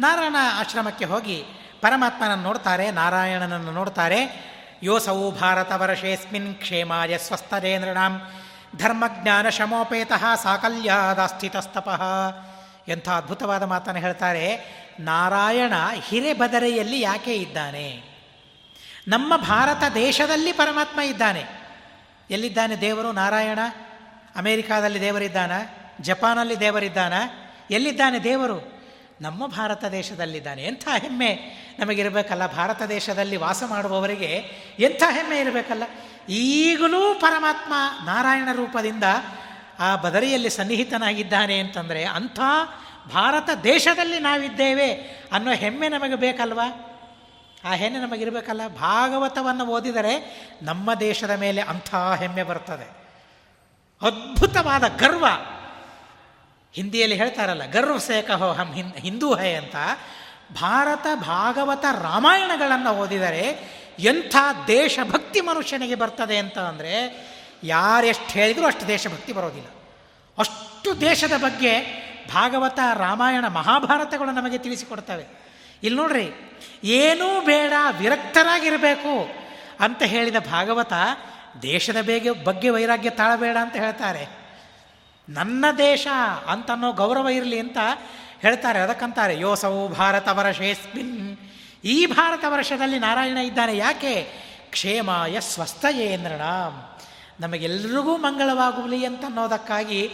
ನಾರಾಯಣ ಆಶ್ರಮಕ್ಕೆ ಹೋಗಿ ಪರಮಾತ್ಮನನ್ನು ನೋಡ್ತಾರೆ, ನಾರಾಯಣನನ್ನು ನೋಡ್ತಾರೆ. ಯೋಸೌ ಭಾರತ ವರ್ಷೇಸ್ಮಿನ್ ಕ್ಷೇಮಾಯ ಸ್ವಸ್ಥಜೇಂದ್ರನಾಂ ಧರ್ಮಜ್ಞಾನ ಶಮೋಪೇತಃ ಸಾಕಲ್ಯಾದಾಸ್ಥಿತಸ್ತಪಃ ಎಂಥ ಅದ್ಭುತವಾದ ಮಾತನ್ನು ಹೇಳ್ತಾರೆ. ನಾರಾಯಣ ಹಿರೆಬದರೆಯಲ್ಲಿ ಯಾಕೆ ಇದ್ದಾನೆ? ನಮ್ಮ ಭಾರತ ದೇಶದಲ್ಲಿ ಪರಮಾತ್ಮ ಇದ್ದಾನೆ. ಎಲ್ಲಿದ್ದಾನೆ ದೇವರು? ನಾರಾಯಣ. ಅಮೇರಿಕಾದಲ್ಲಿ ದೇವರಿದ್ದಾನ? ಜಪಾನಲ್ಲಿ ದೇವರಿದ್ದಾನ? ಎಲ್ಲಿದ್ದಾನೆ ದೇವರು? ನಮ್ಮ ಭಾರತ ದೇಶದಲ್ಲಿದ್ದಾನೆ. ಎಂಥ ಹೆಮ್ಮೆ ನಮಗಿರಬೇಕಲ್ಲ. ಭಾರತ ದೇಶದಲ್ಲಿ ವಾಸ ಮಾಡುವವರಿಗೆ ಎಂಥ ಹೆಮ್ಮೆ ಇರಬೇಕಲ್ಲ. ಈಗಲೂ ಪರಮಾತ್ಮ ನಾರಾಯಣ ರೂಪದಿಂದ ಆ ಬದರಿಯಲ್ಲಿ ಸನ್ನಿಹಿತನಾಗಿದ್ದಾನೆ ಅಂತಂದರೆ ಅಂಥ ಭಾರತ ದೇಶದಲ್ಲಿ ನಾವಿದ್ದೇವೆ ಅನ್ನೋ ಹೆಮ್ಮೆ ನಮಗೆ ಬೇಕಲ್ವಾ? ಆ ಹೆಮ್ಮೆ ನಮಗಿರಬೇಕಲ್ಲ? ಭಾಗವತವನ್ನು ಓದಿದರೆ ನಮ್ಮ ದೇಶದ ಮೇಲೆ ಅಂಥ ಹೆಮ್ಮೆ ಬರ್ತದೆ. ಅದ್ಭುತವಾದ ಗರ್ವ. ಹಿಂದಿಯಲ್ಲಿ ಹೇಳ್ತಾರಲ್ಲ, ಗರ್ವ ಸೇಕಹೋ ಹಮ್ ಹಮ್ ಹಿಂದೂ ಹೇ ಅಂತ. ಭಾರತ ಭಾಗವತ ರಾಮಾಯಣಗಳನ್ನು ಓದಿದರೆ ಎಂಥ ದೇಶಭಕ್ತಿ ಮನುಷ್ಯನಿಗೆ ಬರ್ತದೆ ಅಂತ ಅಂದರೆ ಯಾರೆಷ್ಟು ಹೇಳಿದರೂ ಅಷ್ಟು ದೇಶಭಕ್ತಿ ಬರೋದಿಲ್ಲ. ಅಷ್ಟು ದೇಶದ ಬಗ್ಗೆ ಭಾಗವತ, ರಾಮಾಯಣ, ಮಹಾಭಾರತಗಳು ನಮಗೆ ತಿಳಿಸಿಕೊಡ್ತವೆ. ಇಲ್ಲಿ ನೋಡ್ರಿ ಏನೂ ಬೇಡ, ವಿರಕ್ತರಾಗಿರಬೇಕು ಅಂತ ಹೇಳಿದ ಭಾಗವತ ದೇಶದ ಬೇಗ, ಬಗ್ಗೆ ವೈರಾಗ್ಯ ತಾಳಬೇಡ ಅಂತ ಹೇಳ್ತಾರೆ. ನನ್ನ ದೇಶ ಅಂತನ್ನೋ ಗೌರವ ಇರಲಿ ಅಂತ ಹೇಳ್ತಾರೆ, ಅದಕ್ಕಂತಾರೆ ಯೋಸವು ಭಾರತ ವರ್ಷೇಸ್ಮಿನ್ ಈ ಭಾರತ ವರ್ಷದಲ್ಲಿ ನಾರಾಯಣ ಇದ್ದಾನೆ ಯಾಕೆ? ಕ್ಷೇಮಾಯ ಸ್ವಸ್ಥಯೇಂದ್ರಣ ನಮಗೆಲ್ಲರಿಗೂ ಮಂಗಳವಾಗಲಿ ಅಂತನ್ನೋದಕ್ಕಾಗಿ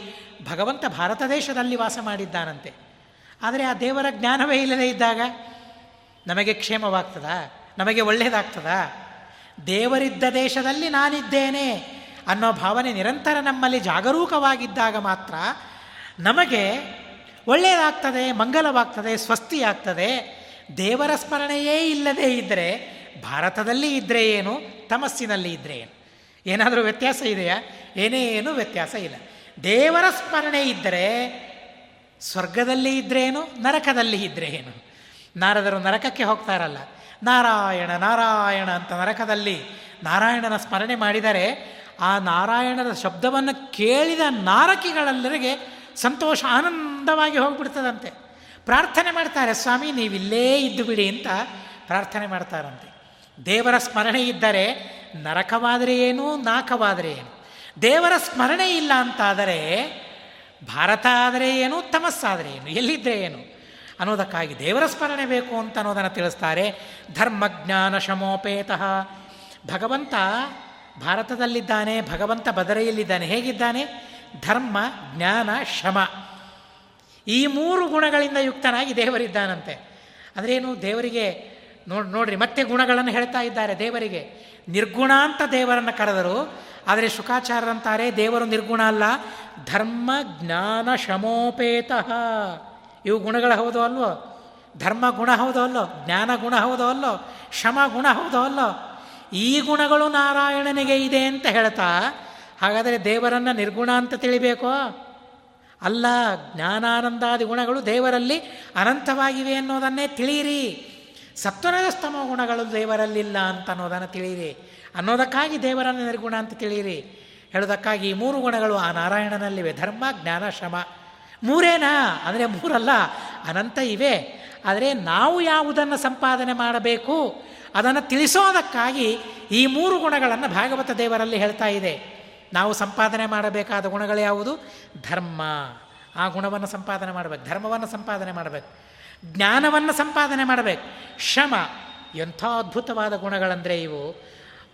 ಭಗವಂತ ಭಾರತ ದೇಶದಲ್ಲಿ ವಾಸ ಮಾಡಿದ್ದಾನಂತೆ. ಆದರೆ ಆ ದೇವರ ಜ್ಞಾನವೇ ಇಲ್ಲದೇ ಇದ್ದಾಗ ನಮಗೆ ಕ್ಷೇಮವಾಗ್ತದ? ನಮಗೆ ಒಳ್ಳೆಯದಾಗ್ತದಾ ದೇವರಿದ್ದ ದೇಶದಲ್ಲಿ ನಾನಿದ್ದೇನೆ ಅನ್ನೋ ಭಾವನೆ ನಿರಂತರ ನಮ್ಮಲ್ಲಿ ಜಾಗರೂಕವಾಗಿದ್ದಾಗ ಮಾತ್ರ ನಮಗೆ ಒಳ್ಳೆಯದಾಗ್ತದೆ ಮಂಗಲವಾಗ್ತದೆ, ಸ್ವಸ್ತಿಯಾಗ್ತದೆ. ದೇವರ ಸ್ಮರಣೆಯೇ ಇಲ್ಲದೇ ಇದ್ದರೆ ಭಾರತದಲ್ಲಿ ಇದ್ದರೆ ಏನು, ತಮಸ್ಸಿನಲ್ಲಿ ಇದ್ದರೆ ಏನು? ಏನಾದರೂ ವ್ಯತ್ಯಾಸ ಇದೆಯಾ? ಏನೇ ಏನೂ ವ್ಯತ್ಯಾಸ ಇಲ್ಲ. ದೇವರ ಸ್ಮರಣೆ ಇದ್ದರೆ ಸ್ವರ್ಗದಲ್ಲಿ ಇದ್ರೇನು ನರಕದಲ್ಲಿ ಇದ್ದರೆ ಏನು? ನಾರದರು ನರಕಕ್ಕೆ ಹೋಗ್ತಾರಲ್ಲ. ನಾರಾಯಣ ನಾರಾಯಣ ಅಂತ ನರಕದಲ್ಲಿ ನಾರಾಯಣನ ಸ್ಮರಣೆ ಮಾಡಿದರೆ ಆ ನಾರಾಯಣದ ಶಬ್ದವನ್ನು ಕೇಳಿದ ನಾರಕಿಗಳೆಲ್ಲರಿಗೆ ಸಂತೋಷ ಆನಂದವಾಗಿ ಹೋಗ್ಬಿಡ್ತದಂತೆ. ಪ್ರಾರ್ಥನೆ ಮಾಡ್ತಾರೆ, ಸ್ವಾಮಿ, ನೀವಿಲ್ಲೇ ಇದ್ದು ಬಿಡಿ ಅಂತ ಪ್ರಾರ್ಥನೆ ಮಾಡ್ತಾರಂತೆ. ದೇವರ ಸ್ಮರಣೆ ಇದ್ದರೆ ನರಕವಾದರೆ ಏನು, ನಾಕವಾದರೆ ಏನು? ದೇವರ ಸ್ಮರಣೆ ಇಲ್ಲ ಅಂತಾದರೆ ಭಾರತ ಆದರೆ ಏನು, ತಮಸ್ಸಾದರೆ ಏನು? ಎಲ್ಲಿದ್ದರೆ ಏನು? ಅನ್ನೋದಕ್ಕಾಗಿ ದೇವರ ಸ್ಮರಣೆ ಬೇಕು ಅಂತ ಅನ್ನೋದನ್ನು ತಿಳಿಸ್ತಾರೆ. ಧರ್ಮಜ್ಞಾನ ಶಮೋಪೇತಃ. ಭಗವಂತ ಭಾರತದಲ್ಲಿದ್ದಾನೆ, ಭಗವಂತ ಬದರೆಯಲ್ಲಿದ್ದಾನೆ, ಹೇಗಿದ್ದಾನೆ? ಧರ್ಮ, ಜ್ಞಾನ, ಶಮ. ಈ ಮೂರು ಗುಣಗಳಿಂದ ಯುಕ್ತನಾಗಿ ದೇವರಿದ್ದಾನಂತೆ. ಅಂದ್ರೇನು? ದೇವರಿಗೆ ನೋಡ್, ನೋಡ್ರಿ, ಮತ್ತೆ ಗುಣಗಳನ್ನು ಹೇಳ್ತಾ ಇದ್ದಾರೆ ದೇವರಿಗೆ. ನಿರ್ಗುಣ ಅಂತ ದೇವರನ್ನು ಕರೆದರು, ಆದರೆ ಶುಕಾಚಾರ್ಯರಂತಾರೆ, ದೇವರು ನಿರ್ಗುಣ ಅಲ್ಲ. ಧರ್ಮ, ಜ್ಞಾನ, ಶಮೋಪೇತಃ. ಇವು ಗುಣಗಳು ಹೌದು ಅಲ್ವೋ ಧರ್ಮ ಗುಣ ಹೌದು ಅಲ್ಲೋ? ಜ್ಞಾನ ಗುಣ ಹೌದು ಅಲ್ಲೋ? ಶಮ ಗುಣ ಹೌದು ಅಲ್ಲೋ? ಈ ಗುಣಗಳು ನಾರಾಯಣನಿಗೆ ಇದೆ ಅಂತ ಹೇಳ್ತಾ, ಹಾಗಾದರೆ ದೇವರನ್ನು ನಿರ್ಗುಣ ಅಂತ ತಿಳಿಬೇಕೋ? ಅಲ್ಲ, ಜ್ಞಾನಾನಂದಾದಿ ಗುಣಗಳು ದೇವರಲ್ಲಿ ಅನಂತವಾಗಿವೆ ಅನ್ನೋದನ್ನೇ ತಿಳಿಯಿರಿ. ಸತ್ವರಜಸ್ತಮ ಗುಣಗಳು ದೇವರಲ್ಲಿಲ್ಲ ಅಂತ ಅನ್ನೋದನ್ನು ತಿಳಿಯಿರಿ. ಅನ್ನೋದಕ್ಕಾಗಿ ದೇವರನ್ನು ನಿರ್ಗುಣ ಅಂತ ತಿಳಿಯಿರಿ. ಹೇಳೋದಕ್ಕಾಗಿ ಈ ಮೂರು ಗುಣಗಳು ಆ ನಾರಾಯಣನಲ್ಲಿವೆ. ಧರ್ಮ, ಜ್ಞಾನ ಶ್ರಮ ಮೂರೇನಾ? ಅಂದರೆ ಮೂರಲ್ಲ, ಅನಂತ ಇವೆ. ಆದರೆ ನಾವು ಯಾವುದನ್ನು ಸಂಪಾದನೆ ಮಾಡಬೇಕು, ಅದನ್ನು ತಿಳಿಸೋದಕ್ಕಾಗಿ ಈ ಮೂರು ಗುಣಗಳನ್ನು ಭಾಗವತ ದೇವರಲ್ಲಿ ಹೇಳ್ತಾ ಇದೆ. ನಾವು ಸಂಪಾದನೆ ಮಾಡಬೇಕಾದ ಗುಣಗಳು ಯಾವುದು? ಧರ್ಮ. ಆ ಗುಣವನ್ನು ಸಂಪಾದನೆ ಮಾಡಬೇಕು, ಧರ್ಮವನ್ನು ಸಂಪಾದನೆ ಮಾಡಬೇಕು, ಜ್ಞಾನವನ್ನು ಸಂಪಾದನೆ ಮಾಡಬೇಕು. ಶ್ರಮ ಎಂಥ ಅದ್ಭುತವಾದ ಗುಣಗಳಂದರೆ ಇವು.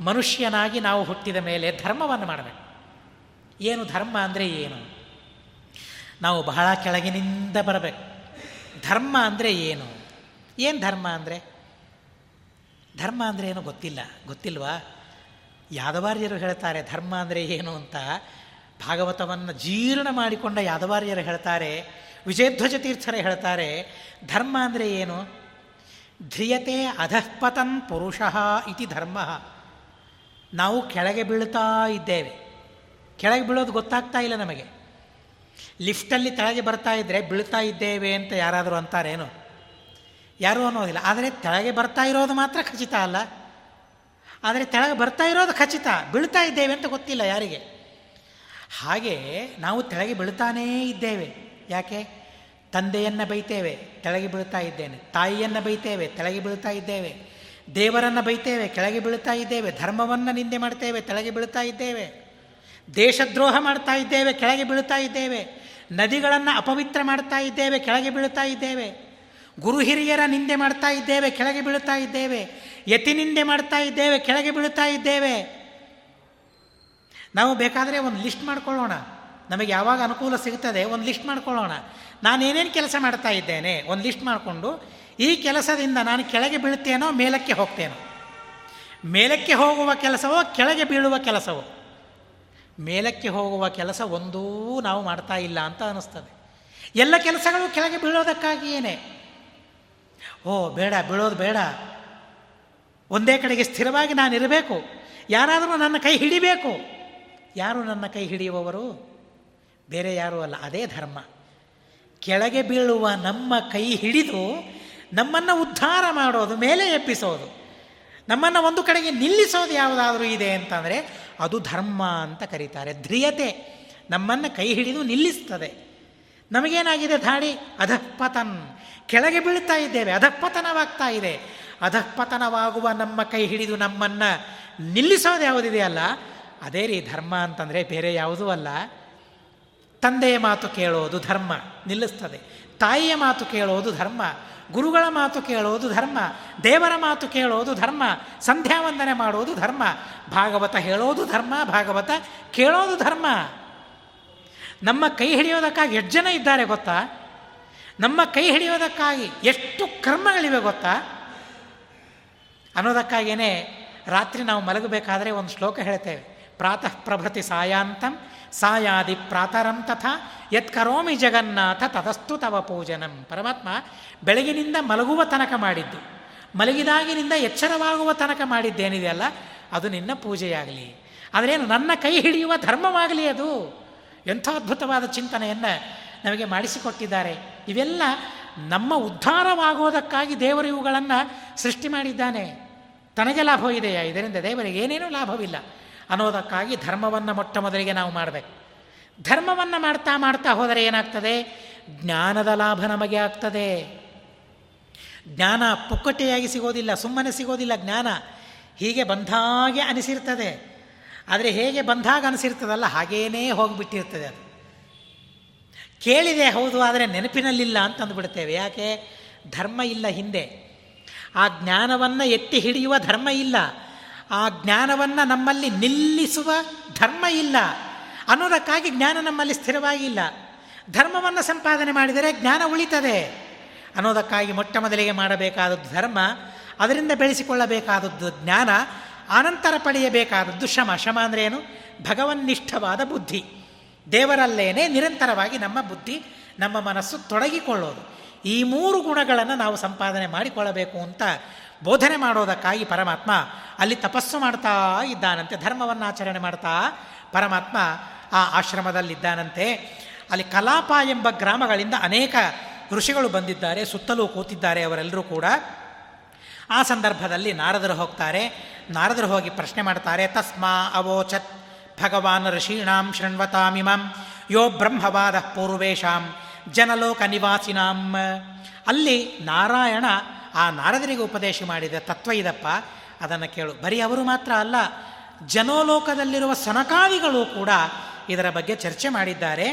ಮನುಷ್ಯನಾಗಿ ನಾವು ಹುಟ್ಟಿದ ಮೇಲೆ ಧರ್ಮವನ್ನು ಮಾಡಬೇಕು. ಏನು ಧರ್ಮ ಅಂದರೆ ಏನು? ನಾವು ಬಹಳ ಕೆಳಗಿನಿಂದ ಬರಬೇಕು. ಧರ್ಮ ಅಂದರೆ ಏನು? ಏನು ಧರ್ಮ ಅಂದರೆ? ಧರ್ಮ ಅಂದರೆ ಏನು ಗೊತ್ತಿಲ್ಲ. ಗೊತ್ತಿಲ್ವಾ? ಯಾದವಾರ್ಯರು ಹೇಳ್ತಾರೆ, ಧರ್ಮ ಅಂದರೆ ಏನು ಅಂತ ಭಾಗವತವನ್ನು ಜೀರ್ಣ ಮಾಡಿಕೊಂಡ ಯಾದವಾರ್ಯರು ಹೇಳ್ತಾರೆ, ವಿಜಯಧ್ವಜ ತೀರ್ಥರೇ ಹೇಳ್ತಾರೆ, ಧರ್ಮ ಅಂದರೆ ಏನು? ಧ್ರಿಯತೆ ಅಧಃಪತನ್ ಪುರುಷ ಇತಿ ಧರ್ಮ. ನಾವು ಕೆಳಗೆ ಬೀಳ್ತಾ ಇದ್ದೇವೆ. ಕೆಳಗೆ ಬೀಳೋದು ಗೊತ್ತಾಗ್ತಾ ಇಲ್ಲ ನಮಗೆ. ಲಿಫ್ಟಲ್ಲಿ ತಳಗೆ ಬರ್ತಾ ಇದ್ದರೆ ಬೀಳ್ತಾ ಇದ್ದೇವೆ ಅಂತ ಯಾರಾದರೂ ಅಂತಾರೇನು? ಯಾರೂ ಅನ್ನೋದಿಲ್ಲ. ಆದರೆ ತೆಳಗೆ ಬರ್ತಾ ಇರೋದು ಮಾತ್ರ ಖಚಿತ ಅಲ್ಲ. ಆದರೆ ತೆಳಗೆ ಬರ್ತಾ ಇರೋದು ಖಚಿತ. ಬೀಳ್ತಾ ಇದ್ದೇವೆ ಅಂತ ಗೊತ್ತಿಲ್ಲ ಯಾರಿಗೆ? ಹಾಗೆ ನಾವು ತೆಳಗೆ ಬೀಳ್ತಾನೇ ಇದ್ದೇವೆ. ಯಾಕೆ? ತಂದೆಯನ್ನು ಬೈತೇವೆ ತೆಳಗೆ ಬೀಳ್ತಾ ಇದ್ದೇನೆ. ತಾಯಿಯನ್ನು ಬೈತೇವೆ ತೆಳಗೆ ಬೀಳ್ತಾ ಇದ್ದೇವೆ. ದೇವರನ್ನು ಬೈತೇವೆ, ಕೆಳಗೆ ಬೀಳ್ತಾ ಇದ್ದೇವೆ. ಧರ್ಮವನ್ನು ನಿಂದೆ ಮಾಡ್ತೇವೆ ತೆಳಗೆ ಬೀಳ್ತಾ ಇದ್ದೇವೆ. ದೇಶದ್ರೋಹ ಮಾಡ್ತಾ ಇದ್ದೇವೆ, ಕೆಳಗೆ ಬೀಳ್ತಾ ಇದ್ದೇವೆ. ನದಿಗಳನ್ನು ಅಪವಿತ್ರ ಮಾಡ್ತಾ ಇದ್ದೇವೆ, ಕೆಳಗೆ ಬೀಳ್ತಾ ಇದ್ದೇವೆ. ಗುರು ಹಿರಿಯರ ನಿಂದೆ ಮಾಡ್ತಾ ಇದ್ದೇವೆ, ಕೆಳಗೆ ಬೀಳ್ತಾ ಇದ್ದೇವೆ. ಯತಿ ನಿಂದೆ ಮಾಡ್ತಾ ಇದ್ದೇವೆ, ಕೆಳಗೆ ಬೀಳ್ತಾ ಇದ್ದೇವೆ. ನಾವು ಬೇಕಾದರೆ ಒಂದು ಲಿಸ್ಟ್ ಮಾಡ್ಕೊಳ್ಳೋಣ. ನಮಗೆ ಯಾವಾಗ ಅನುಕೂಲ ಸಿಗ್ತದೆ ಒಂದು ಲಿಸ್ಟ್ ಮಾಡ್ಕೊಳ್ಳೋಣ. ನಾನು ಏನೇನು ಕೆಲಸ ಮಾಡ್ತಾ ಇದ್ದೇನೆ, ಒಂದು ಲಿಸ್ಟ್ ಮಾಡಿಕೊಂಡು, ಈ ಕೆಲಸದಿಂದ ನಾನು ಕೆಳಗೆ ಬೀಳ್ತೇನೋ, ಮೇಲಕ್ಕೆ ಹೋಗ್ತೇನೋ. ಮೇಲಕ್ಕೆ ಹೋಗುವ ಕೆಲಸವೋ, ಕೆಳಗೆ ಬೀಳುವ ಕೆಲಸವೋ. ಮೇಲಕ್ಕೆ ಹೋಗುವ ಕೆಲಸ ಒಂದೂ ನಾವು ಮಾಡ್ತಾ ಇಲ್ಲ ಅಂತ ಅನ್ನಿಸ್ತದೆ. ಎಲ್ಲ ಕೆಲಸಗಳು ಕೆಳಗೆ ಬೀಳೋದಕ್ಕಾಗಿಯೇನೆ. ಓ, ಬೇಡ, ಬೀಳೋದು ಬೇಡ. ಒಂದೇ ಕಡೆಗೆ ಸ್ಥಿರವಾಗಿ ನಾನು ಇರಬೇಕು ಯಾರಾದರೂ ನನ್ನ ಕೈ ಹಿಡಿಬೇಕು. ಯಾರು ನನ್ನ ಕೈ ಹಿಡಿಯುವವರು? ಬೇರೆ ಯಾರೂ ಅಲ್ಲ, ಅದೇ ಧರ್ಮ. ಕೆಳಗೆ ಬೀಳುವ ನಮ್ಮ ಕೈ ಹಿಡಿದು ನಮ್ಮನ್ನು ಉದ್ಧಾರ ಮಾಡೋದು, ಮೇಲೆ ಎಪ್ಪಿಸೋದು ನಮ್ಮನ್ನು ಒಂದು ಕಡೆಗೆ ನಿಲ್ಲಿಸೋದು ಯಾವುದಾದ್ರೂ ಇದೆ ಅಂತಂದರೆ ಅದು ಧರ್ಮ ಅಂತ ಕರೀತಾರೆ. ಧ್ರಿಯತೆ ನಮ್ಮನ್ನು ಕೈ ಹಿಡಿದು ನಿಲ್ಲಿಸ್ತದೆ. ನಮಗೇನಾಗಿದೆ ಧಾಡಿ? ಅಧಃಪತನ್. ಕೆಳಗೆ ಬೀಳ್ತಾ ಇದ್ದೇವೆ. ಅಧಃಪತನವಾಗ್ತಾ ಇದೆ. ಅಧಃಪತನವಾಗುವ ನಮ್ಮ ಕೈ ಹಿಡಿದು ನಮ್ಮನ್ನು ನಿಲ್ಲಿಸೋದು ಯಾವುದಿದೆಯಲ್ಲ ಅದೇ ರೀ ಧರ್ಮ ಅಂತಂದರೆ ಬೇರೆ ಯಾವುದೂ ಅಲ್ಲ. ತಂದೆಯ ಮಾತು ಕೇಳೋದು ಧರ್ಮ. ನಿಲ್ಲಿಸ್ತದೆ. ತಾಯಿಯ ಮಾತು ಕೇಳೋದು ಧರ್ಮ. ಗುರುಗಳ ಮಾತು ಕೇಳೋದು ಧರ್ಮ, ದೇವರ ಮಾತು ಕೇಳೋದು ಧರ್ಮ ಸಂಧ್ಯಾ ವಂದನೆ ಮಾಡೋದು ಧರ್ಮ, ಭಾಗವತ ಹೇಳೋದು ಧರ್ಮ, ಭಾಗವತ ಕೇಳೋದು ಧರ್ಮ. ನಮ್ಮ ಕೈ ಹಿಡಿಯೋದಕ್ಕಾಗಿ ಎಷ್ಟು ಜನ ಇದ್ದಾರೆ ಗೊತ್ತಾ? ನಮ್ಮ ಕೈ ಹಿಡಿಯೋದಕ್ಕಾಗಿ ಎಷ್ಟು ಕರ್ಮಗಳಿವೆ ಗೊತ್ತಾ? ಅನ್ನೋದಕ್ಕಾಗಿಯೇ ರಾತ್ರಿ ನಾವು ಮಲಗಬೇಕಾದ್ರೆ ಒಂದು ಶ್ಲೋಕ ಹೇಳ್ತೇವೆ. ಪ್ರಾತಃ ಪ್ರಭೃತಿ ಸಾಯಾಂತಂ ಸಾಯಾದಿ ಪ್ರಾತರಂ ತಥಾ, ಯತ್ ಕರೋಮಿ ಜಗನ್ನಾಥ ತದಸ್ತು ತವ ಪೂಜನಂ. ಪರಮಾತ್ಮ ಬೆಳಗಿನಿಂದ ಮಲಗುವ ತನಕ ಮಾಡಿದ್ದು. ಮಲಗಿದಾಗಿನಿಂದ ಎಚ್ಚರವಾಗುವ ತನಕ ಮಾಡಿದ್ದೇನಿದೆಯಲ್ಲ ಅದು ನಿನ್ನ ಪೂಜೆಯಾಗಲಿ. ಅದರೇನು ನನ್ನ ಕೈ ಹಿಡಿಯುವ ಧರ್ಮವಾಗಲಿ ಅದು. ಎಂಥ ಅದ್ಭುತವಾದ ಚಿಂತನೆಯನ್ನು ನಮಗೆ ಮಾಡಿಸಿಕೊಟ್ಟಿದ್ದಾರೆ. ಇವೆಲ್ಲ ನಮ್ಮ ಉದ್ಧಾರವಾಗುವುದಕ್ಕಾಗಿ ದೇವರು ಇವುಗಳನ್ನು ಸೃಷ್ಟಿ ಮಾಡಿದ್ದಾನೆ. ತನಗೆ ಲಾಭವಿದೆಯಾ? ಇದರಿಂದ ದೇವರಿಗೆ ಏನೇನೂ ಲಾಭವಿಲ್ಲ. ಅನ್ನೋದಕ್ಕಾಗಿ ಧರ್ಮವನ್ನು ಮೊಟ್ಟ ಮೊದಲಿಗೆ ನಾವು ಮಾಡಬೇಕು. ಧರ್ಮವನ್ನು ಮಾಡ್ತಾ ಮಾಡ್ತಾ ಹೋದರೆ ಏನಾಗ್ತದೆ? ಜ್ಞಾನದ ಲಾಭ ನಮಗೆ ಆಗ್ತದೆ. ಜ್ಞಾನ ಪುಕ್ಕಟ್ಟೆಯಾಗಿ ಸಿಗೋದಿಲ್ಲ, ಸುಮ್ಮನೆ ಸಿಗೋದಿಲ್ಲ ಜ್ಞಾನ. ಹೀಗೆ ಬಂದಾಗೆ ಅನಿಸಿರ್ತದೆ. ಆದರೆ ಹೇಗೆ ಬಂದಾಗ ಅನಿಸಿರ್ತದಲ್ಲ, ಹಾಗೇನೇ ಹೋಗಿಬಿಟ್ಟಿರ್ತದೆ ಅದು. ಕೇಳಿದೆ ಹೌದು, ಆದರೆ ನೆನಪಿನಲ್ಲಿಲ್ಲ ಅಂತಂದುಬಿಡ್ತೇವೆ ಯಾಕೆ? ಧರ್ಮ ಇಲ್ಲ ಹಿಂದೆ. ಆ ಜ್ಞಾನವನ್ನು ಎತ್ತಿ ಹಿಡಿಯುವ ಧರ್ಮ ಇಲ್ಲ. ಆ ಜ್ಞಾನವನ್ನು ನಮ್ಮಲ್ಲಿ ನಿಲ್ಲಿಸುವ ಧರ್ಮ ಇಲ್ಲ. ಅನ್ನೋದಕ್ಕಾಗಿ ಜ್ಞಾನ ನಮ್ಮಲ್ಲಿ ಸ್ಥಿರವಾಗಿಲ್ಲ. ಧರ್ಮವನ್ನು ಸಂಪಾದನೆ ಮಾಡಿದರೆ ಜ್ಞಾನ ಉಳಿತದೆ. ಅನ್ನೋದಕ್ಕಾಗಿ ಮೊಟ್ಟ ಮೊದಲಿಗೆ ಮಾಡಬೇಕಾದದ್ದು ಧರ್ಮ, ಅದರಿಂದ ಬೆಳೆಸಿಕೊಳ್ಳಬೇಕಾದದ್ದು ಜ್ಞಾನ ಅನಂತರ ಪಡೆಯಬೇಕಾದದ್ದು ಶಮ. ಶಮ ಅಂದರೆ ಏನು? ಭಗವನ್ನಿಷ್ಠವಾದ ಬುದ್ಧಿ. ದೇವರಲ್ಲೇನೆ ನಿರಂತರವಾಗಿ ನಮ್ಮ ಬುದ್ಧಿ, ನಮ್ಮ ಮನಸ್ಸು ತೊಡಗಿಕೊಳ್ಳೋದು. ಈ ಮೂರು ಗುಣಗಳನ್ನು ನಾವು ಸಂಪಾದನೆ ಮಾಡಿಕೊಳ್ಳಬೇಕು ಅಂತ ಬೋಧನೆ ಮಾಡೋದಕ್ಕಾಗಿ ಪರಮಾತ್ಮ ಅಲ್ಲಿ ತಪಸ್ಸು ಮಾಡ್ತಾ ಇದ್ದಾನಂತೆ ಧರ್ಮವನ್ನು ಆಚರಣೆ ಮಾಡ್ತಾ ಪರಮಾತ್ಮ ಆ ಆಶ್ರಮದಲ್ಲಿದ್ದಾನಂತೆ. ಅಲ್ಲಿ ಕಲಾಪ ಎಂಬ ಗ್ರಾಮಗಳಿಂದ ಅನೇಕ ಋಷಿಗಳು ಬಂದಿದ್ದಾರೆ, ಸುತ್ತಲೂ ಕೂತಿದ್ದಾರೆ ಅವರೆಲ್ಲರೂ ಕೂಡ. ಆ ಸಂದರ್ಭದಲ್ಲಿ ನಾರದರು ಹೋಗ್ತಾರೆ, ನಾರದರು ಹೋಗಿ ಪ್ರಶ್ನೆ ಮಾಡ್ತಾರೆ, ತಸ್ಮಾ ಅವೋಚತ್ ಭಗವಾನ್ ಋಷೀಣಾಂ ಶೃಣ್ವತಾಮಿಮಾಂ ಯೋ ಬ್ರಹ್ಮವಾದ ಪೂರ್ವೇಶಾಂ ಜನಲೋಕ ನಿವಾಸಿನಾಂ. ಅಲ್ಲಿ ನಾರಾಯಣ ಆ ನಾರದರಿಗೆ ಉಪದೇಶ ಮಾಡಿದ ತತ್ವ ಇದಪ್ಪ. ಅದನ್ನು ಕೇಳು. ಬರೀ ಅವರು ಮಾತ್ರ ಅಲ್ಲ, ಜನೋಲೋಕದಲ್ಲಿರುವ ಸನಕಾದಿಗಳು ಕೂಡ ಇದರ ಬಗ್ಗೆ ಚರ್ಚೆ ಮಾಡಿದ್ದಾರೆ.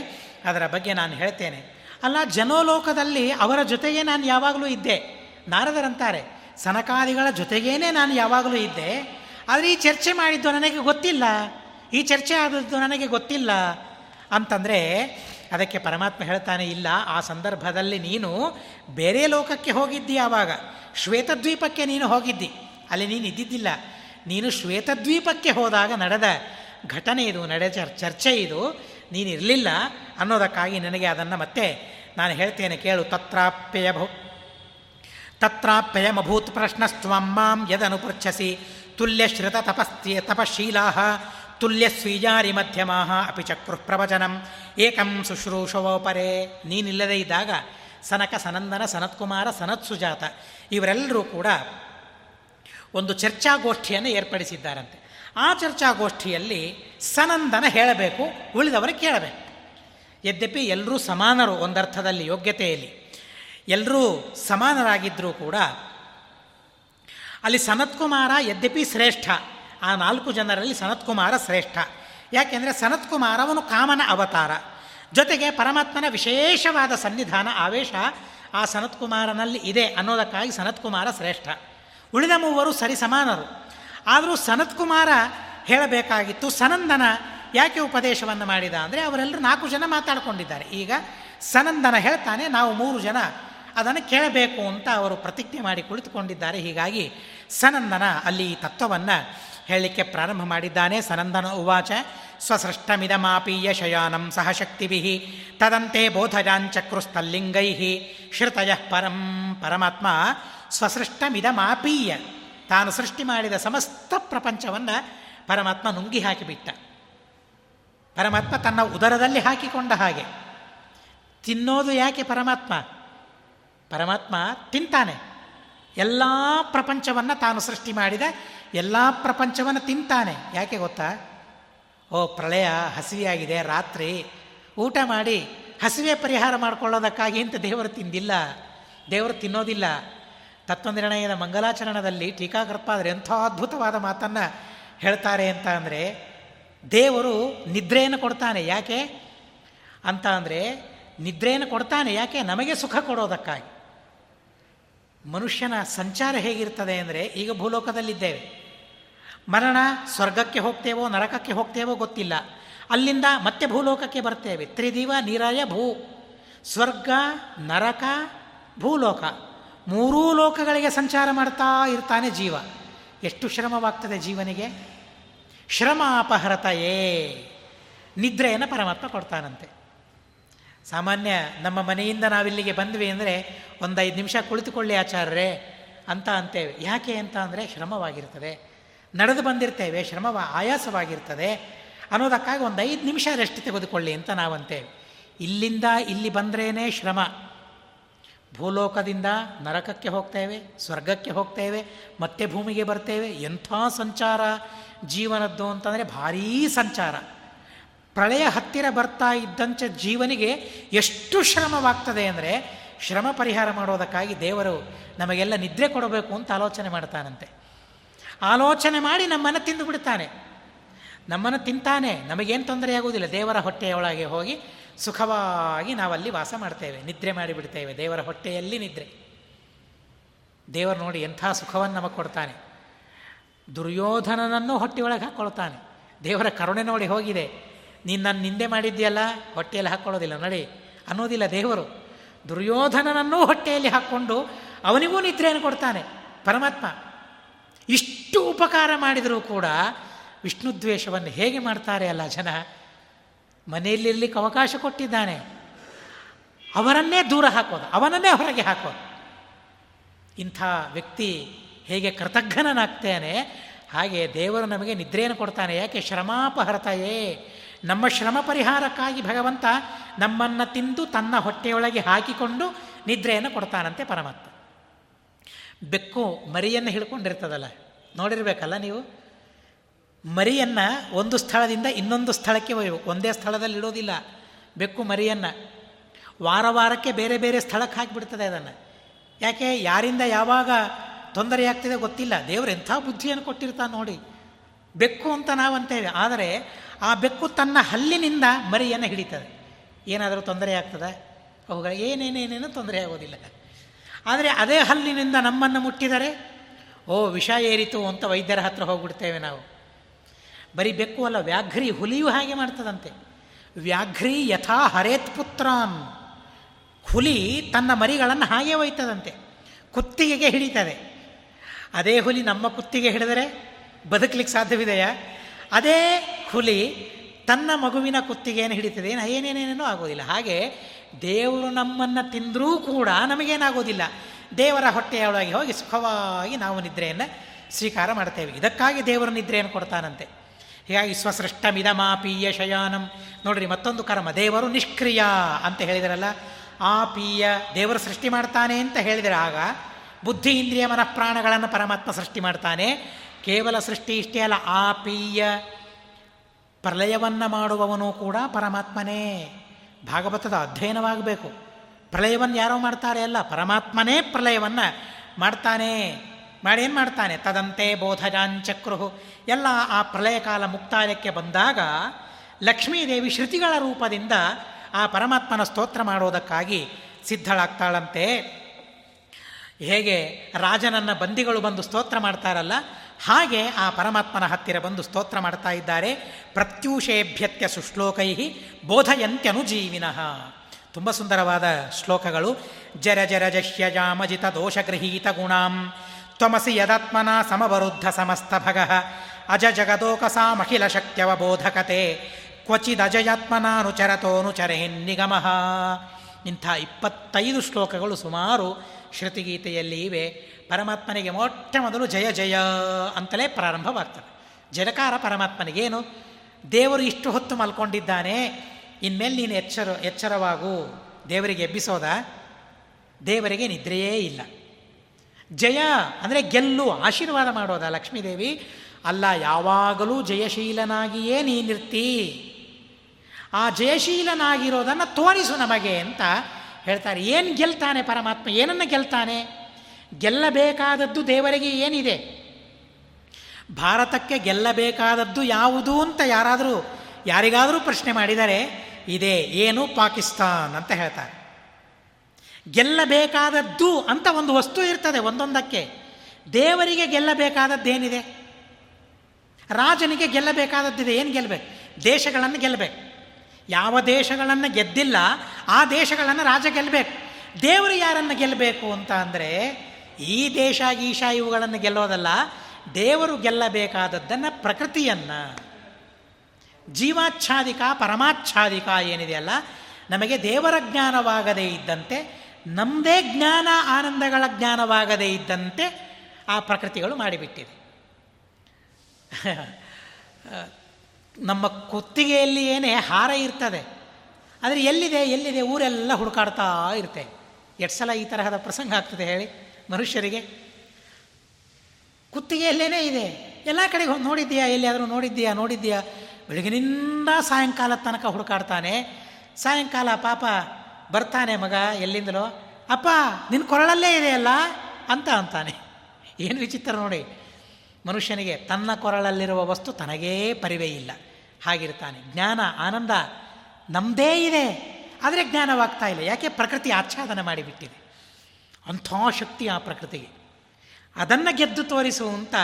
ಅದರ ಬಗ್ಗೆ ನಾನು ಹೇಳ್ತೇನೆ. ಅಲ್ಲ, ಜನೋಲೋಕದಲ್ಲಿ ಅವರ ಜೊತೆಗೆ ನಾನು ಯಾವಾಗಲೂ ಇದ್ದೆ. ನಾರದರಂತಾರೆ, ಸನಕಾದಿಗಳ ಜೊತೆಗೇನೆ ನಾನು ಯಾವಾಗಲೂ ಇದ್ದೆ. ಆದರೆ ಈ ಚರ್ಚೆ ಮಾಡಿದ್ದು ನನಗೆ ಗೊತ್ತಿಲ್ಲ. ಈ ಚರ್ಚೆ ಆದದ್ದು ನನಗೆ ಗೊತ್ತಿಲ್ಲ ಅಂತಂದರೆ ಅದಕ್ಕೆ ಪರಮಾತ್ಮ ಹೇಳ್ತಾನೆ, ಇಲ್ಲ, ಆ ಸಂದರ್ಭದಲ್ಲಿ ನೀನು ಬೇರೆ ಲೋಕಕ್ಕೆ ಹೋಗಿದ್ದಿ ಆವಾಗ. ಶ್ವೇತದ್ವೀಪಕ್ಕೆ ನೀನು ಹೋಗಿದ್ದಿ. ಅಲ್ಲಿ ನೀನು ಇದ್ದಿದ್ದಿಲ್ಲ. ನೀನು ಶ್ವೇತದ್ವೀಪಕ್ಕೆ ಹೋದಾಗ ನಡೆದ ಘಟನೆ ಇದು, ನಡೆದ ಚರ್ಚೆ ಇದು. ನೀನು ಇರಲಿಲ್ಲ ಅನ್ನೋದಕ್ಕಾಗಿ ನನಗೆ ಅದನ್ನು ಮತ್ತೆ ನಾನು ಹೇಳ್ತೇನೆ, ಕೇಳು. ತತ್ರಾಪ್ಯಯ ಭೂ ತತ್ರಾಪ್ಯಯಮಭೂತ್ ಪ್ರಶ್ನಸ್ತ್ವಂ ಮಾಂ ಯದನುಪೃಚ್ಛಸಿ. ತುಲ್ಯಶ್ರಿತ ತಪಸ್ತಿ ತಪಶೀಲಾ ತುಲ್ಯ ಸ್ವೀಜಾರಿ ಮಧ್ಯಮಾ ಅಪಿ ಚಕ್ರು ಪ್ರವಚನಂ ಏಕಂ ಶುಶ್ರೂಷವೋಪರೇ ನೀನಿಲ್ಲದೇ ಇದ್ದಾಗ ಸನಕ ಸನಂದನ ಸನತ್ಕುಮಾರ ಸನತ್ ಸುಜಾತ ಇವರೆಲ್ಲರೂ ಕೂಡ ಒಂದು ಚರ್ಚಾಗೋಷ್ಠಿಯನ್ನು ಏರ್ಪಡಿಸಿದ್ದಾರಂತೆ. ಆ ಚರ್ಚಾಗೋಷ್ಠಿಯಲ್ಲಿ ಸನಂದನ ಹೇಳಬೇಕು ಉಳಿದವರು ಕೇಳಬೇಕು. ಯದ್ಯಪಿ ಎಲ್ಲರೂ ಸಮಾನರು, ಒಂದರ್ಥದಲ್ಲಿ ಯೋಗ್ಯತೆಯಲ್ಲಿ ಎಲ್ಲರೂ ಸಮಾನರಾಗಿದ್ದರೂ ಕೂಡ ಅಲ್ಲಿ ಸನತ್ಕುಮಾರ ಯದ್ಯಪಿ ಶ್ರೇಷ್ಠ. ಆ ನಾಲ್ಕು ಜನರಲ್ಲಿ ಸನತ್ಕುಮಾರ ಶ್ರೇಷ್ಠ. ಯಾಕೆಂದರೆ ಸನತ್ಕುಮಾರ ಅವನು ಕಾಮನ ಅವತಾರ. ಜೊತೆಗೆ ಪರಮಾತ್ಮನ ವಿಶೇಷವಾದ ಸನ್ನಿಧಾನ ಆವೇಶ ಆ ಸನತ್ಕುಮಾರನಲ್ಲಿ ಇದೆ ಅನ್ನೋದಕ್ಕಾಗಿ ಸನತ್ಕುಮಾರ ಶ್ರೇಷ್ಠ. ಉಳಿದ ಮೂವರು ಸರಿ ಸಮಾನರು ಆದರೂ ಸನತ್ಕುಮಾರ ಹೇಳಬೇಕಾಗಿತ್ತು, ಸನಂದನ ಯಾಕೆ ಉಪದೇಶವನ್ನು ಮಾಡಿದ ಅಂದರೆ ಅವರೆಲ್ಲರೂ ನಾಲ್ಕು ಜನ ಮಾತಾಡಿಕೊಂಡಿದ್ದಾರೆ. ಈಗ ಸನಂದನ ಹೇಳ್ತಾನೆ, ನಾವು ಮೂರು ಜನ ಅದನ್ನು ಕೇಳಬೇಕು ಅಂತ ಅವರು ಪ್ರತಿಜ್ಞೆ ಮಾಡಿ ಕುಳಿತುಕೊಂಡಿದ್ದಾರೆ. ಹೀಗಾಗಿ ಸನಂದನ ಅಲ್ಲಿ ಈ ತತ್ವವನ್ನು ಹೇಳಲಿಕ್ಕೆ ಪ್ರಾರಂಭ ಮಾಡಿದ್ದಾನೆ ಸನಂದನ ಉವಾಚ. ಸ್ವಸೃಷ್ಟಮಿದಮಾಪೀಯ ಶಯಾನಂ ಸಹಶಕ್ತಿಭಿ. ತದಂತೆ ಬೋಧಜಾಂಚಕ್ರುಸ್ತಲ್ಲಿಂಗೈ ಶ್ರುತಯ ಪರಂ ಪರಮಾತ್ಮ ಸ್ವಸೃಷ್ಟಮಿದಮಾಪೀಯ. ತಾನು ಸೃಷ್ಟಿ ಮಾಡಿದ ಸಮಸ್ತ ಪ್ರಪಂಚವನ್ನು ಪರಮಾತ್ಮ ನುಂಗಿ ಹಾಕಿಬಿಟ್ಟ. ಪರಮಾತ್ಮ ತನ್ನ ಉದರದಲ್ಲಿ ಹಾಕಿಕೊಂಡ ಹಾಗೆ. ತಿನ್ನೋದು ಯಾಕೆ ಪರಮಾತ್ಮ? ಪರಮಾತ್ಮ ತಿಂತಾನೆ. ಎಲ್ಲ ಪ್ರಪಂಚವನ್ನು ತಾನು ಸೃಷ್ಟಿ ಮಾಡಿದ ಎಲ್ಲ ಪ್ರಪಂಚವನ್ನು ತಿಂತಾನೆ. ಯಾಕೆ ಗೊತ್ತಾ? ಓ, ಪ್ರಳಯ ಹಸಿವೆಯಾಗಿದೆ, ರಾತ್ರಿ ಊಟ ಮಾಡಿ ಹಸಿವೆ ಪರಿಹಾರ ಮಾಡಿಕೊಳ್ಳೋದಕ್ಕಾಗಿ ಅಂತ ದೇವರು ತಿಂದಿಲ್ಲ. ದೇವರು ತಿನ್ನೋದಿಲ್ಲ. ತತ್ವನಿರ್ಣಯದ ಮಂಗಲಾಚರಣದಲ್ಲಿ ಟೀಕಾಕೃಪಾದರೆ ಎಂಥ ಅದ್ಭುತವಾದ ಮಾತನ್ನು ಹೇಳ್ತಾರೆ ಅಂತ ಅಂದರೆ, ದೇವರು ನಿದ್ರೆಯನ್ನು ಕೊಡ್ತಾನೆ. ಯಾಕೆ? ಅಂತ ಅಂದರೆ, ನಿದ್ರೆಯನ್ನು ಕೊಡ್ತಾನೆ. ಯಾಕೆ? ನಮಗೆ ಸುಖ ಕೊಡೋದಕ್ಕಾಗಿ. ಮನುಷ್ಯನ ಸಂಚಾರ ಹೇಗಿರ್ತದೆ ಅಂದರೆ, ಈಗ ಭೂಲೋಕದಲ್ಲಿದ್ದೇವೆ. ಮರಣ ಸ್ವರ್ಗಕ್ಕೆ ಹೋಗ್ತೇವೋ, ನರಕಕ್ಕೆ ಹೋಗ್ತೇವೋ ಗೊತ್ತಿಲ್ಲ. ಅಲ್ಲಿಂದ ಮತ್ತೆ ಭೂಲೋಕಕ್ಕೆ ಬರ್ತೇವೆ. ತ್ರಿದಿವ ನೀರಾಯ ಭೂ. ಸ್ವರ್ಗ, ನರಕ, ಭೂಲೋಕ. ಮೂರೂ ಲೋಕಗಳಿಗೆ ಸಂಚಾರ ಮಾಡ್ತಾ ಇರ್ತಾನೆ ಜೀವ. ಎಷ್ಟು ಶ್ರಮವಾಗ್ತದೆ ಜೀವನಿಗೆ? ಶ್ರಮ ಅಪಹರತೆಯೇ ನಿದ್ರೆಯನ್ನು ಪರಮಾತ್ಮ ಕೊಡ್ತಾನಂತೆ. ಸಾಮಾನ್ಯ ನಮ್ಮ ಮನೆಯಿಂದ ನಾವಿಲ್ಲಿಗೆ ಬಂದ್ವಿ ಅಂದರೆ ಒಂದು ಐದು ನಿಮಿಷ ಕುಳಿತುಕೊಳ್ಳಿ ಆಚಾರ್ಯರೇ ಅಂತ ಅಂತೇವೆ. ಯಾಕೆ ಅಂತ ಅಂದರೆ ಶ್ರಮವಾಗಿರ್ತದೆ. ನಡೆದು ಬಂದಿರ್ತೇವೆ, ಶ್ರಮವ, ಆಯಾಸವಾಗಿರ್ತದೆ, ಅನ್ನೋದಕ್ಕಾಗಿ ಒಂದು ಐದು ನಿಮಿಷ ರೆಸ್ಟ್ ತೆಗೆದುಕೊಳ್ಳಿ ಅಂತ ನಾವಂತೇವೆ ಇಲ್ಲಿಂದ ಇಲ್ಲಿ ಬಂದ್ರೇ ಶ್ರಮ. ಭೂಲೋಕದಿಂದ ನರಕಕ್ಕೆ ಹೋಗ್ತೇವೆ, ಸ್ವರ್ಗಕ್ಕೆ ಹೋಗ್ತೇವೆ, ಮತ್ತೆ ಭೂಮಿಗೆ ಬರ್ತೇವೆ, ಎಂಥ ಸಂಚಾರ ಜೀವನದ್ದು ಅಂತಂದರೆ ಭಾರೀ ಸಂಚಾರ. ಪ್ರಳಯ ಹತ್ತಿರ ಬರ್ತಾ ಇದ್ದಂಚ ಜೀವನಿಗೆ ಎಷ್ಟು ಶ್ರಮವಾಗ್ತದೆ ಅಂದರೆ ಶ್ರಮ ಪರಿಹಾರ ಮಾಡೋದಕ್ಕಾಗಿ ದೇವರು ನಮಗೆಲ್ಲ ನಿದ್ರೆ ಕೊಡಬೇಕು ಅಂತ ಆಲೋಚನೆ ಮಾಡ್ತಾನಂತೆ. ಆಲೋಚನೆ ಮಾಡಿ ನಮ್ಮನ್ನು ತಿಂದು ಬಿಡ್ತಾನೆ. ನಮ್ಮನ್ನು ತಿಂತಾನೆ. ನಮಗೇನು ತೊಂದರೆ ಆಗುವುದಿಲ್ಲ. ದೇವರ ಹೊಟ್ಟೆಯೊಳಗೆ ಹೋಗಿ ಸುಖವಾಗಿ ನಾವಲ್ಲಿ ವಾಸ ಮಾಡ್ತೇವೆ. ನಿದ್ರೆ ಮಾಡಿಬಿಡ್ತೇವೆ. ದೇವರ ಹೊಟ್ಟೆಯಲ್ಲಿ ನಿದ್ರೆ. ದೇವರು ನೋಡಿ ಎಂಥ ಸುಖವನ್ನು ನಮಗೆ ಕೊಡ್ತಾನೆ. ದುರ್ಯೋಧನನನ್ನು ಹೊಟ್ಟೆಯೊಳಗೆ ಹಾಕ್ಕೊಳ್ತಾನೆ. ದೇವರ ಕರುಣೆ ನೋಡಿ ಹೋಗಿದೆ. ನೀನು ನನ್ನ ನಿಂದೆ ಮಾಡಿದ್ದೀಯಲ್ಲ? ಹೊಟ್ಟೆಯಲ್ಲಿ ಹಾಕ್ಕೊಳ್ಳೋದಿಲ್ಲ. ನಡಿ. ಅನ್ನೋದಿಲ್ಲ ದೇವರು. ದುರ್ಯೋಧನನನ್ನೂ ಹೊಟ್ಟೆಯಲ್ಲಿ ಹಾಕ್ಕೊಂಡು ಅವನಿಗೂ ನಿದ್ರೆಯನ್ನು ಕೊಡ್ತಾನೆ. ಪರಮಾತ್ಮ ಇಷ್ಟು ಉಪಕಾರ ಮಾಡಿದರೂ ಕೂಡ ವಿಷ್ಣು ದ್ವೇಷವನ್ನು ಹೇಗೆ ಮಾಡ್ತಾರೆ ಅಲ್ಲ ಜನ? ಮನೆಯಲ್ಲಿರ್ಲಿಕ್ಕೆ ಅವಕಾಶ ಕೊಟ್ಟಿದ್ದಾನೆ. ಅವರನ್ನೇ ದೂರ ಹಾಕೋದು, ಅವನನ್ನೇ ಹೊರಗೆ ಹಾಕೋದು. ಇಂಥ ವ್ಯಕ್ತಿ ಹೇಗೆ ಕೃತಜ್ಞನಾಗ್ತೇನೆ ಹಾಗೆ ದೇವರು ನಮಗೆ ನಿದ್ರೆಯನ್ನು ಕೊಡ್ತಾನೆ, ಯಾಕೆ ಶ್ರಮಾಪಹರತೆಯೇ? ನಮ್ಮ ಶ್ರಮ ಪರಿಹಾರಕ್ಕಾಗಿ ಭಗವಂತ ನಮ್ಮನ್ನು ತಿಂದು ತನ್ನ ಹೊಟ್ಟೆಯೊಳಗೆ ಹಾಕಿಕೊಂಡು ನಿದ್ರೆಯನ್ನು ಕೊಡ್ತಾನಂತೆ ಪರಮಾತ್ಮ. ಬೆಕ್ಕು ಮರಿಯನ್ನು ಹಿಡ್ಕೊಂಡಿರ್ತದಲ್ಲ, ನೋಡಿರ್ಬೇಕಲ್ಲ ನೀವು? ಮರಿಯನ್ನು ಒಂದು ಸ್ಥಳದಿಂದ ಇನ್ನೊಂದು ಸ್ಥಳಕ್ಕೆ ಒಯ್ಯು, ಒಂದೇ ಸ್ಥಳದಲ್ಲಿ ಇಡೋದಿಲ್ಲ. ಬೆಕ್ಕು ಮರಿಯನ್ನು ವಾರ ವಾರಕ್ಕೆ ಬೇರೆ ಬೇರೆ ಸ್ಥಳಕ್ಕೆ ಹಾಕಿಬಿಡ್ತದೆ ಅದನ್ನು. ಯಾಕೆ? ಯಾರಿಂದ ಯಾವಾಗ ತೊಂದರೆ ಆಗ್ತಿದೆ ಗೊತ್ತಿಲ್ಲ. ದೇವರು ಎಂಥ ಬುದ್ಧಿಯನ್ನು ಕೊಟ್ಟಿರ್ತಾನೆ ನೋಡಿ. ಬೆಕ್ಕು ಅಂತ ನಾವು ಅಂತೇವೆ ಆದರೆ ಆ ಬೆಕ್ಕು ತನ್ನ ಹಲ್ಲಿನಿಂದ ಮರಿಯನ್ನು ಹಿಡಿತದೆ. ಏನಾದರೂ ತೊಂದರೆ ಆಗ್ತದೆ? ಅವುಗಳ ಏನೇನೇನೇನು ತೊಂದರೆ ಆಗೋದಿಲ್ಲ. ಆದರೆ ಅದೇ ಹಲ್ಲಿನಿಂದ ನಮ್ಮನ್ನು ಮುಟ್ಟಿದರೆ, ಓ, ವಿಷ ಏರಿತು ಅಂತ ವೈದ್ಯರ ಹತ್ರ ಹೋಗ್ಬಿಡ್ತೇವೆ ನಾವು. ಬರೀ ಬೆಕ್ಕು ಅಲ್ಲ, ವ್ಯಾಘ್ರಿ ಹುಲಿಯು ಹಾಗೆ ಮಾಡ್ತದಂತೆ. ವ್ಯಾಘ್ರಿ ಯಥಾ ಹರೇತ್ ಪುತ್ರಾನ್. ಹುಲಿ ತನ್ನ ಮರಿಗಳನ್ನು ಹಾಗೆ ಒಯ್ತದಂತೆ. ಕುತ್ತಿಗೆಗೆ ಹಿಡಿತದೆ. ಅದೇ ಹುಲಿ ನಮ್ಮ ಕುತ್ತಿಗೆ ಹಿಡಿದರೆ ಬದುಕಲಿಕ್ಕೆ ಸಾಧ್ಯವಿದೆಯಾ? ಅದೇ ಹುಲಿ ತನ್ನ ಮಗುವಿನ ಕುತ್ತಿಗೆಯನ್ನು ಹಿಡಿತದೆ. ಏನು ಏನೇನೇನೇನೋ ಆಗೋದಿಲ್ಲ. ಹಾಗೆ ದೇವರು ನಮ್ಮನ್ನು ತಿಂದರೂ ಕೂಡ ನಮಗೇನಾಗೋದಿಲ್ಲ. ದೇವರ ಹೊಟ್ಟೆಯೊಳಗೆ ಹೋಗಿ ಸುಖವಾಗಿ ನಾವು ನಿದ್ರೆಯನ್ನು ಸ್ವೀಕಾರ ಮಾಡ್ತೇವೆ. ಇದಕ್ಕಾಗಿ ದೇವರ ನಿದ್ರೆಯನ್ನು ಕೊಡ್ತಾನಂತೆ. ಹೀಗಾಗಿ ಸ್ವಸೃಷ್ಟಮಿದಮಾಪೀಯ ಶಯಾನಂ. ನೋಡ್ರಿ, ಮತ್ತೊಂದು ಕರ್ಮ, ದೇವರು ನಿಷ್ಕ್ರಿಯ ಅಂತ ಹೇಳಿದರಲ್ಲ, ಆಪೀಯ ದೇವರು ಸೃಷ್ಟಿ ಮಾಡ್ತಾನೆ ಅಂತ ಹೇಳಿದರೆ ಆಗ ಬುದ್ಧಿ ಇಂದ್ರಿಯ ಮನಃಪ್ರಾಣಗಳನ್ನು ಪರಮಾತ್ಮ ಸೃಷ್ಟಿ ಮಾಡ್ತಾನೆ. ಕೇವಲ ಸೃಷ್ಟಿ ಇಷ್ಟೇ ಅಲ್ಲ, ಆಪೀಯ ಪ್ರಲಯವನ್ನು ಮಾಡುವವನು ಕೂಡ ಪರಮಾತ್ಮನೇ. ಭಾಗವತದ ಅಧ್ಯಯನವಾಗಬೇಕು. ಪ್ರಳಯವನ್ನು ಯಾರೋ ಮಾಡ್ತಾರೆ ಅಲ್ಲ, ಪರಮಾತ್ಮನೇ ಪ್ರಲಯವನ್ನು ಮಾಡ್ತಾನೆ. ಮಾಡೇನು ಮಾಡ್ತಾನೆ? ತದಂತೆ ಬೋಧಜಾಂಚಕ್ರು ಎಲ್ಲ ಆ ಪ್ರಳಯ ಕಾಲ ಮುಕ್ತಾಯಕ್ಕೆ ಬಂದಾಗ ಲಕ್ಷ್ಮೀದೇವಿ ಶ್ರುತಿಗಳ ರೂಪದಿಂದ ಆ ಪರಮಾತ್ಮನ ಸ್ತೋತ್ರ ಮಾಡೋದಕ್ಕಾಗಿ ಸಿದ್ಧಳಾಗ್ತಾಳಂತೆ. ಹೇಗೆ ರಾಜನನ್ನ ಬಂದಿಗಳು ಬಂದು ಸ್ತೋತ್ರ ಮಾಡ್ತಾರಲ್ಲ ಹಾಗೆ ಆ ಪರಮಾತ್ಮನ ಹತ್ತಿರ ಬಂದು ಸ್ತೋತ್ರ ಮಾಡ್ತಾ ಇದ್ದಾರೆ. ಪ್ರತ್ಯೂಷೇಭ್ಯತ್ಯ ಸುಶ್ಲೋಕೈ ಬೋಧಯಂತ್ಯನುಜೀವಿನಃ ತುಂಬ ಸುಂದರವಾದ ಶ್ಲೋಕಗಳು. ಜರ ಜರ ಜಾಮಜಿತ ದೋಷಗೃಹೀತ ಗುಣಾಂ. ತ್ವಮಸಿ ಯದಾತ್ಮನ ಸಮವರುದ್ಧ ಸಮಸ್ತ ಭಗ. ಅಜ ಜಗದೋಕಸಾಮಖಿಲ ಶಕ್ತ್ಯವಬೋಧಕತೆ ನಿಗಮಃ ಇಂಥ ಇಪ್ಪತ್ತೈದು ಶ್ಲೋಕಗಳು ಸುಮಾರು ಶ್ರುತಿಗೀತೆಯಲ್ಲಿ ಇವೆ. ಪರಮಾತ್ಮನಿಗೆ ಮೊಟ್ಟ ಮೊದಲು ಜಯ ಜಯ ಅಂತಲೇ ಪ್ರಾರಂಭವಾಗ್ತದೆ. ಜಲಕಾರ ಪರಮಾತ್ಮನಿಗೇನು? ದೇವರು ಇಷ್ಟು ಹೊತ್ತು ಮಲ್ಕೊಂಡಿದ್ದಾನೆ, ಇನ್ಮೇಲೆ ನೀನು ಎಚ್ಚರ, ಎಚ್ಚರವಾಗು. ದೇವರಿಗೆ ಎಬ್ಬಿಸೋದ? ದೇವರಿಗೆ ನಿದ್ರೆಯೇ ಇಲ್ಲ. ಜಯ ಅಂದರೆ ಗೆಲ್ಲು, ಆಶೀರ್ವಾದ ಮಾಡೋದ ಲಕ್ಷ್ಮೀದೇವಿ? ಅಲ್ಲ, ಯಾವಾಗಲೂ ಜಯಶೀಲನಾಗಿಯೇ ನೀನಿರ್ತಿ. ಆ ಜಯಶೀಲನಾಗಿರೋದನ್ನು ತೋರಿಸು ನಮಗೆ ಅಂತ ಹೇಳ್ತಾರೆ. ಏನು ಗೆಲ್ತಾನೆ ಪರಮಾತ್ಮ? ಏನನ್ನು ಗೆಲ್ತಾನೆ? ಗೆಲ್ಲಬೇಕಾದದ್ದು ದೇವರಿಗೆ ಏನಿದೆ? ಭಾರತಕ್ಕೆ ಗೆಲ್ಲಬೇಕಾದದ್ದು ಯಾವುದು ಅಂತ ಯಾರಾದರೂ, ಯಾರಿಗಾದರೂ ಪ್ರಶ್ನೆ ಮಾಡಿದರೆ, ಇದೇ ಏನು ಪಾಕಿಸ್ತಾನ್ ಅಂತ ಹೇಳ್ತಾರೆ. ಗೆಲ್ಲಬೇಕಾದದ್ದು ಅಂತ ಒಂದು ವಸ್ತು ಇರ್ತದೆ ಒಂದೊಂದಕ್ಕೆ. ದೇವರಿಗೆ ಗೆಲ್ಲಬೇಕಾದದ್ದೇನಿದೆ ರಾಜನಿಗೆ ಗೆಲ್ಲಬೇಕಾದದ್ದಿದೆ ಏನು ಗೆಲ್ಲಬೇಕು ದೇಶಗಳನ್ನು ಗೆಲ್ಲಬೇಕು ಯಾವ ದೇಶಗಳನ್ನು ಗೆದ್ದಿಲ್ಲ, ಆ ದೇಶಗಳನ್ನು ರಾಜ ಗೆಲ್ಲಬೇಕು ದೇವರು ಯಾರನ್ನು ಗೆಲ್ಲಬೇಕು ಅಂತ ಅಂದರೆ ಈ ದೇಶ ಈಶಾ ಇವುಗಳನ್ನು ಗೆಲ್ಲೋದಲ್ಲ, ದೇವರು ಗೆಲ್ಲಬೇಕಾದದ್ದನ್ನು ಪ್ರಕೃತಿಯನ್ನು. ಜೀವಾಚ್ಛಾದಿಕ, ಪರಮಾಚ್ಛಾದಿಕ ಏನಿದೆಯಲ್ಲ ನಮಗೆ ದೇವರ ಜ್ಞಾನವಾಗದೇ ಇದ್ದಂತೆ ನಮ್ಮದೇ ಜ್ಞಾನ, ಆನಂದಗಳ ಜ್ಞಾನವಾಗದೇ ಇದ್ದಂತೆ ಆ ಪ್ರಕೃತಿಗಳು ಮಾಡಿಬಿಟ್ಟಿದೆ ನಮ್ಮ ಕುತ್ತಿಗೆಯಲ್ಲಿ ಏನೇ ಹಾರ ಇರ್ತದೆ, ಆದರೆ ಎಲ್ಲಿದೆ ಎಲ್ಲಿದೆ, ಊರೆಲ್ಲ ಹುಡುಕಾಡ್ತಾ ಇರುತ್ತೆ ಎಷ್ಟು ಸಲ ಈ ತರಹದ ಪ್ರಸಂಗ ಆಗ್ತದೆ ಹೇಳಿ? ಮನುಷ್ಯರಿಗೆ? ಕುತ್ತಿಗೆಯಲ್ಲೇನೇ ಇದೆ. ಎಲ್ಲ ಕಡೆಗೆ ಹೋಗಿ ನೋಡಿದ್ದೀಯಾ? ಎಲ್ಲಿಯಾದರೂ ನೋಡಿದ್ದೀಯಾ? ನೋಡಿದ್ದೀಯಾ? ಬೆಳಗಿನಿಂದ ಸಾಯಂಕಾಲದ ತನಕ ಹುಡುಕಾಡ್ತಾನೆ. ಸಾಯಂಕಾಲ ಪಾಪ ಬರ್ತಾನೆ ಮಗ, ಎಲ್ಲಿಂದಲೋ? ಅಪ್ಪ ನಿನ್ನ ಕೊರಳಲ್ಲೇ ಇದೆಯಲ್ಲ ಅಂತ ಅಂತಾನೆ. ಏನು ವಿಚಿತ್ರ ನೋಡಿ. ಮನುಷ್ಯನಿಗೆ ತನ್ನ ಕೊರಳಲ್ಲಿರುವ ವಸ್ತು ತನಗೇ ಪರಿವೇ ಇಲ್ಲ. ಹಾಗಿರ್ತಾನೆ. ಜ್ಞಾನ, ಆನಂದ ನಮ್ಮದೇ ಇದೆ. ಆದರೆ ಜ್ಞಾನವಾಗ್ತಾ ಇಲ್ಲ. ಯಾಕೆ? ಪ್ರಕೃತಿ ಆಚ್ಛಾದನ ಮಾಡಿಬಿಟ್ಟಿದೆ. ಅಂಥ ಶಕ್ತಿ ಆ ಪ್ರಕೃತಿಗೆ ಅದನ್ನು ಗೆದ್ದು ತೋರಿಸುವಂತ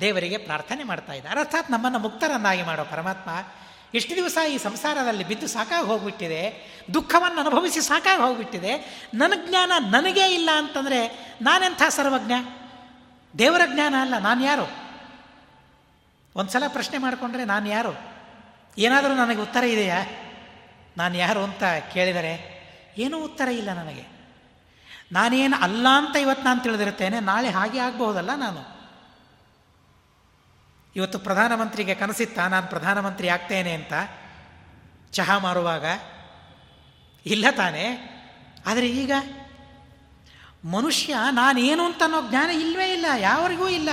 ದೇವರಿಗೆ ಪ್ರಾರ್ಥನೆ ಮಾಡ್ತಾ ಇದ್ದಾರೆ. ಅರ್ಥಾತ್ ನಮ್ಮನ್ನು ಮುಕ್ತರನ್ನಾಗಿ ಮಾಡೋ ಪರಮಾತ್ಮ ಎಷ್ಟು ದಿವಸ ಈ ಸಂಸಾರದಲ್ಲಿ ಬಿದ್ದು ಸಾಕಾಗಿ ಹೋಗ್ಬಿಟ್ಟಿದೆ. ದುಃಖವನ್ನು ಅನುಭವಿಸಿ ಸಾಕಾಗಿ ಹೋಗ್ಬಿಟ್ಟಿದೆ. ನನ್ನ ಜ್ಞಾನ ನನಗೇ ಇಲ್ಲ ಅಂತಂದರೆ ನಾನೆಂಥ ಸರ್ವಜ್ಞ? ದೇವರ ಜ್ಞಾನ ಅಲ್ಲ, ನಾನು ಯಾರು? ಒಂದು ಸಲ ಪ್ರಶ್ನೆ ಮಾಡಿಕೊಂಡ್ರೆ ನಾನು ಯಾರು? ಏನಾದರೂ ನನಗೆ ಉತ್ತರ ಇದೆಯಾ? ನಾನು ಯಾರು ಅಂತ ಕೇಳಿದರೆ ಏನೂ ಉತ್ತರ ಇಲ್ಲ ನನಗೆ. ನಾನೇನು ಅಲ್ಲ ಅಂತ ಇವತ್ತು ನಾನು ತಿಳಿದಿರ್ತೇನೆ ನಾಳೆ ಹಾಗೆ ಆಗಬಹುದಲ್ಲ ನಾನು? ಇವತ್ತು ಪ್ರಧಾನಮಂತ್ರಿಗೆ ಕನಸಿತ್ತ, ನಾನು ಪ್ರಧಾನಮಂತ್ರಿ ಆಗ್ತೇನೆ ಅಂತ ಚಹಾ ಮಾರುವಾಗ? ಇಲ್ಲ ತಾನೇ. ಆದರೆ ಈಗ ಮನುಷ್ಯ ನಾನೇನು ಅಂತ ಅನ್ನೋ ಜ್ಞಾನ ಇಲ್ಲವೇ ಇಲ್ಲ, ಯಾವರಿಗೂ ಇಲ್ಲ.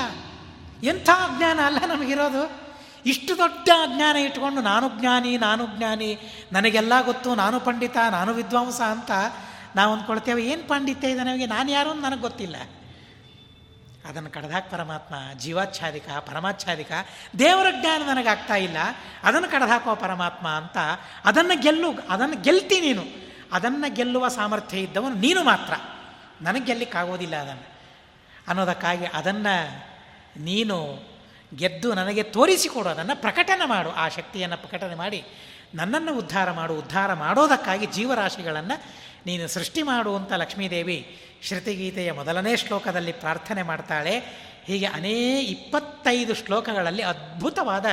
ಎಂಥ ಅಜ್ಞಾನ ಅಲ್ಲ ನಮಗಿರೋದು? ಇಷ್ಟು ದೊಡ್ಡ ಅಜ್ಞಾನ ಇಟ್ಕೊಂಡು, ನಾನು ಜ್ಞಾನಿ ನಾನು ಜ್ಞಾನಿ, ನನಗೆಲ್ಲ ಗೊತ್ತು, ನಾನು ಪಂಡಿತ, ನಾನು ವಿದ್ವಾಂಸ ಅಂತ ನಾವು ಅಂದ್ಕೊಳ್ತೇವೆ, ಏನು ಪಾಂಡಿತ್ಯ ಇದೆ ನಮಗೆ ನಾನು ಯಾರು ನನಗೆ ಗೊತ್ತಿಲ್ಲ. ಅದನ್ನು ಕಡ್ದಾಕ ಪರಮಾತ್ಮ, ಜೀವಾಚ್ಛಾದಿಕ, ಪರಮಾಚ್ಛಾದಿಕ, ದೇವರ ಜ್ಞಾನ ನನಗಾಗ್ತಾ ಇಲ್ಲ. ಅದನ್ನು ಕಡ್ದಾಕೋ ಪರಮಾತ್ಮ ಅಂತ ಅದನ್ನು ಗೆಲ್ಲು, ಅದನ್ನು ಗೆಲ್ತಿ ನೀನು. ಅದನ್ನು ಗೆಲ್ಲುವ ಸಾಮರ್ಥ್ಯ ಇದ್ದವನು ನೀನು ಮಾತ್ರ. ನನಗೆ ಗೆಲ್ಲಿಕ್ಕಾಗೋದಿಲ್ಲ ಅದನ್ನು. ಅನ್ನೋದಕ್ಕಾಗಿ ಅದನ್ನು ನೀನು ಗೆದ್ದು ನನಗೆ ತೋರಿಸಿಕೊಡು, ಅದನ್ನು ಪ್ರಕಟಣೆ ಮಾಡು. ಆ ಶಕ್ತಿಯನ್ನು ಪ್ರಕಟಣೆ ಮಾಡಿ ನನ್ನನ್ನು ಉದ್ಧಾರ ಮಾಡು. ಉದ್ಧಾರ ಮಾಡೋದಕ್ಕಾಗಿ ಜೀವರಾಶಿಗಳನ್ನು ನೀನು ಸೃಷ್ಟಿ ಮಾಡುವಂಥ ಲಕ್ಷ್ಮೀದೇವಿ ಶ್ರುತಿಗೀತೆಯ ಮೊದಲನೇ ಶ್ಲೋಕದಲ್ಲಿ ಪ್ರಾರ್ಥನೆ ಮಾಡ್ತಾಳೆ. ಹೀಗೆ ಅನೇ ಇಪ್ಪತ್ತೈದು ಶ್ಲೋಕಗಳಲ್ಲಿ ಅದ್ಭುತವಾದ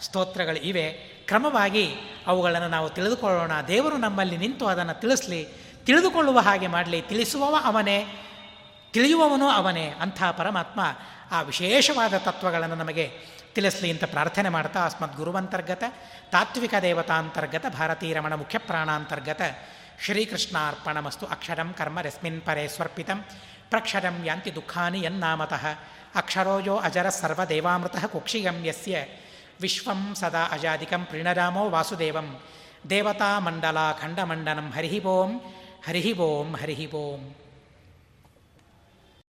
ಸ್ತೋತ್ರಗಳು ಇವೆ. ಕ್ರಮವಾಗಿ ಅವುಗಳನ್ನು ನಾವು ತಿಳಿದುಕೊಳ್ಳೋಣ. ದೇವರು ನಮ್ಮಲ್ಲಿ ನಿಂತು ಅದನ್ನು ತಿಳಿಸ್ಲಿ. ತಿಳಿದುಕೊಳ್ಳುವ ಹಾಗೆ ಮಾಡಲಿ. ತಿಳಿಸುವವ ಅವನೇ, ತಿಳಿಯುವವನು ಅವನೇ ಅಂಥ ಪರಮಾತ್ಮ ಆ ವಿಶೇಷವಾದ ತತ್ವಗಳನ್ನು ನಮಗೆ ತಿಳಿಸ್ಲಿ ಅಂತ ಪ್ರಾರ್ಥನೆ ಮಾಡ್ತಾ ಅಸ್ಮದ್ ಗುರುವಂತರ್ಗತ ತಾತ್ವಿಕ ದೇವತಾಂತರ್ಗತ, ಭಾರತೀರಮಣ ಮುಖ್ಯ ಪ್ರಾಣಾಂತರ್ಗತ ಶ್ರೀಕೃಷ್ಣಾರ್ಪಣಮಸ್ತು ಅಕ್ಷರಂ ಕರ್ಮ ರಸ್ಮಿನ್ ಪರೇ ಸ್ವರ್ಪಿತಂ ಪ್ರಕ್ಷರಂ ಯಾಂತಿ ದುಃಖಾನಿ ಯನ್ನಾಮತಃ ಅಕ್ಷರೋಜೋ ಅಜರ ಸರ್ವದೇವಾಮೃತ ಕುಕ್ಷಿಯಂ ಯಸ್ಯ ವಿಶ್ವಂ ಸದಾ ಅಜಾದಿಕಂ ಪ್ರೀಣರಾಮೋ ವಾಸುದೇವಂ ದೇವತಾ ಮಂಡಲ ಖಂಡಮಂಡನಂ ಹರಿಹಿ ಓಂ ಹರಿಹಿ ಓಂ ಹರಿಹಿ ಓಂ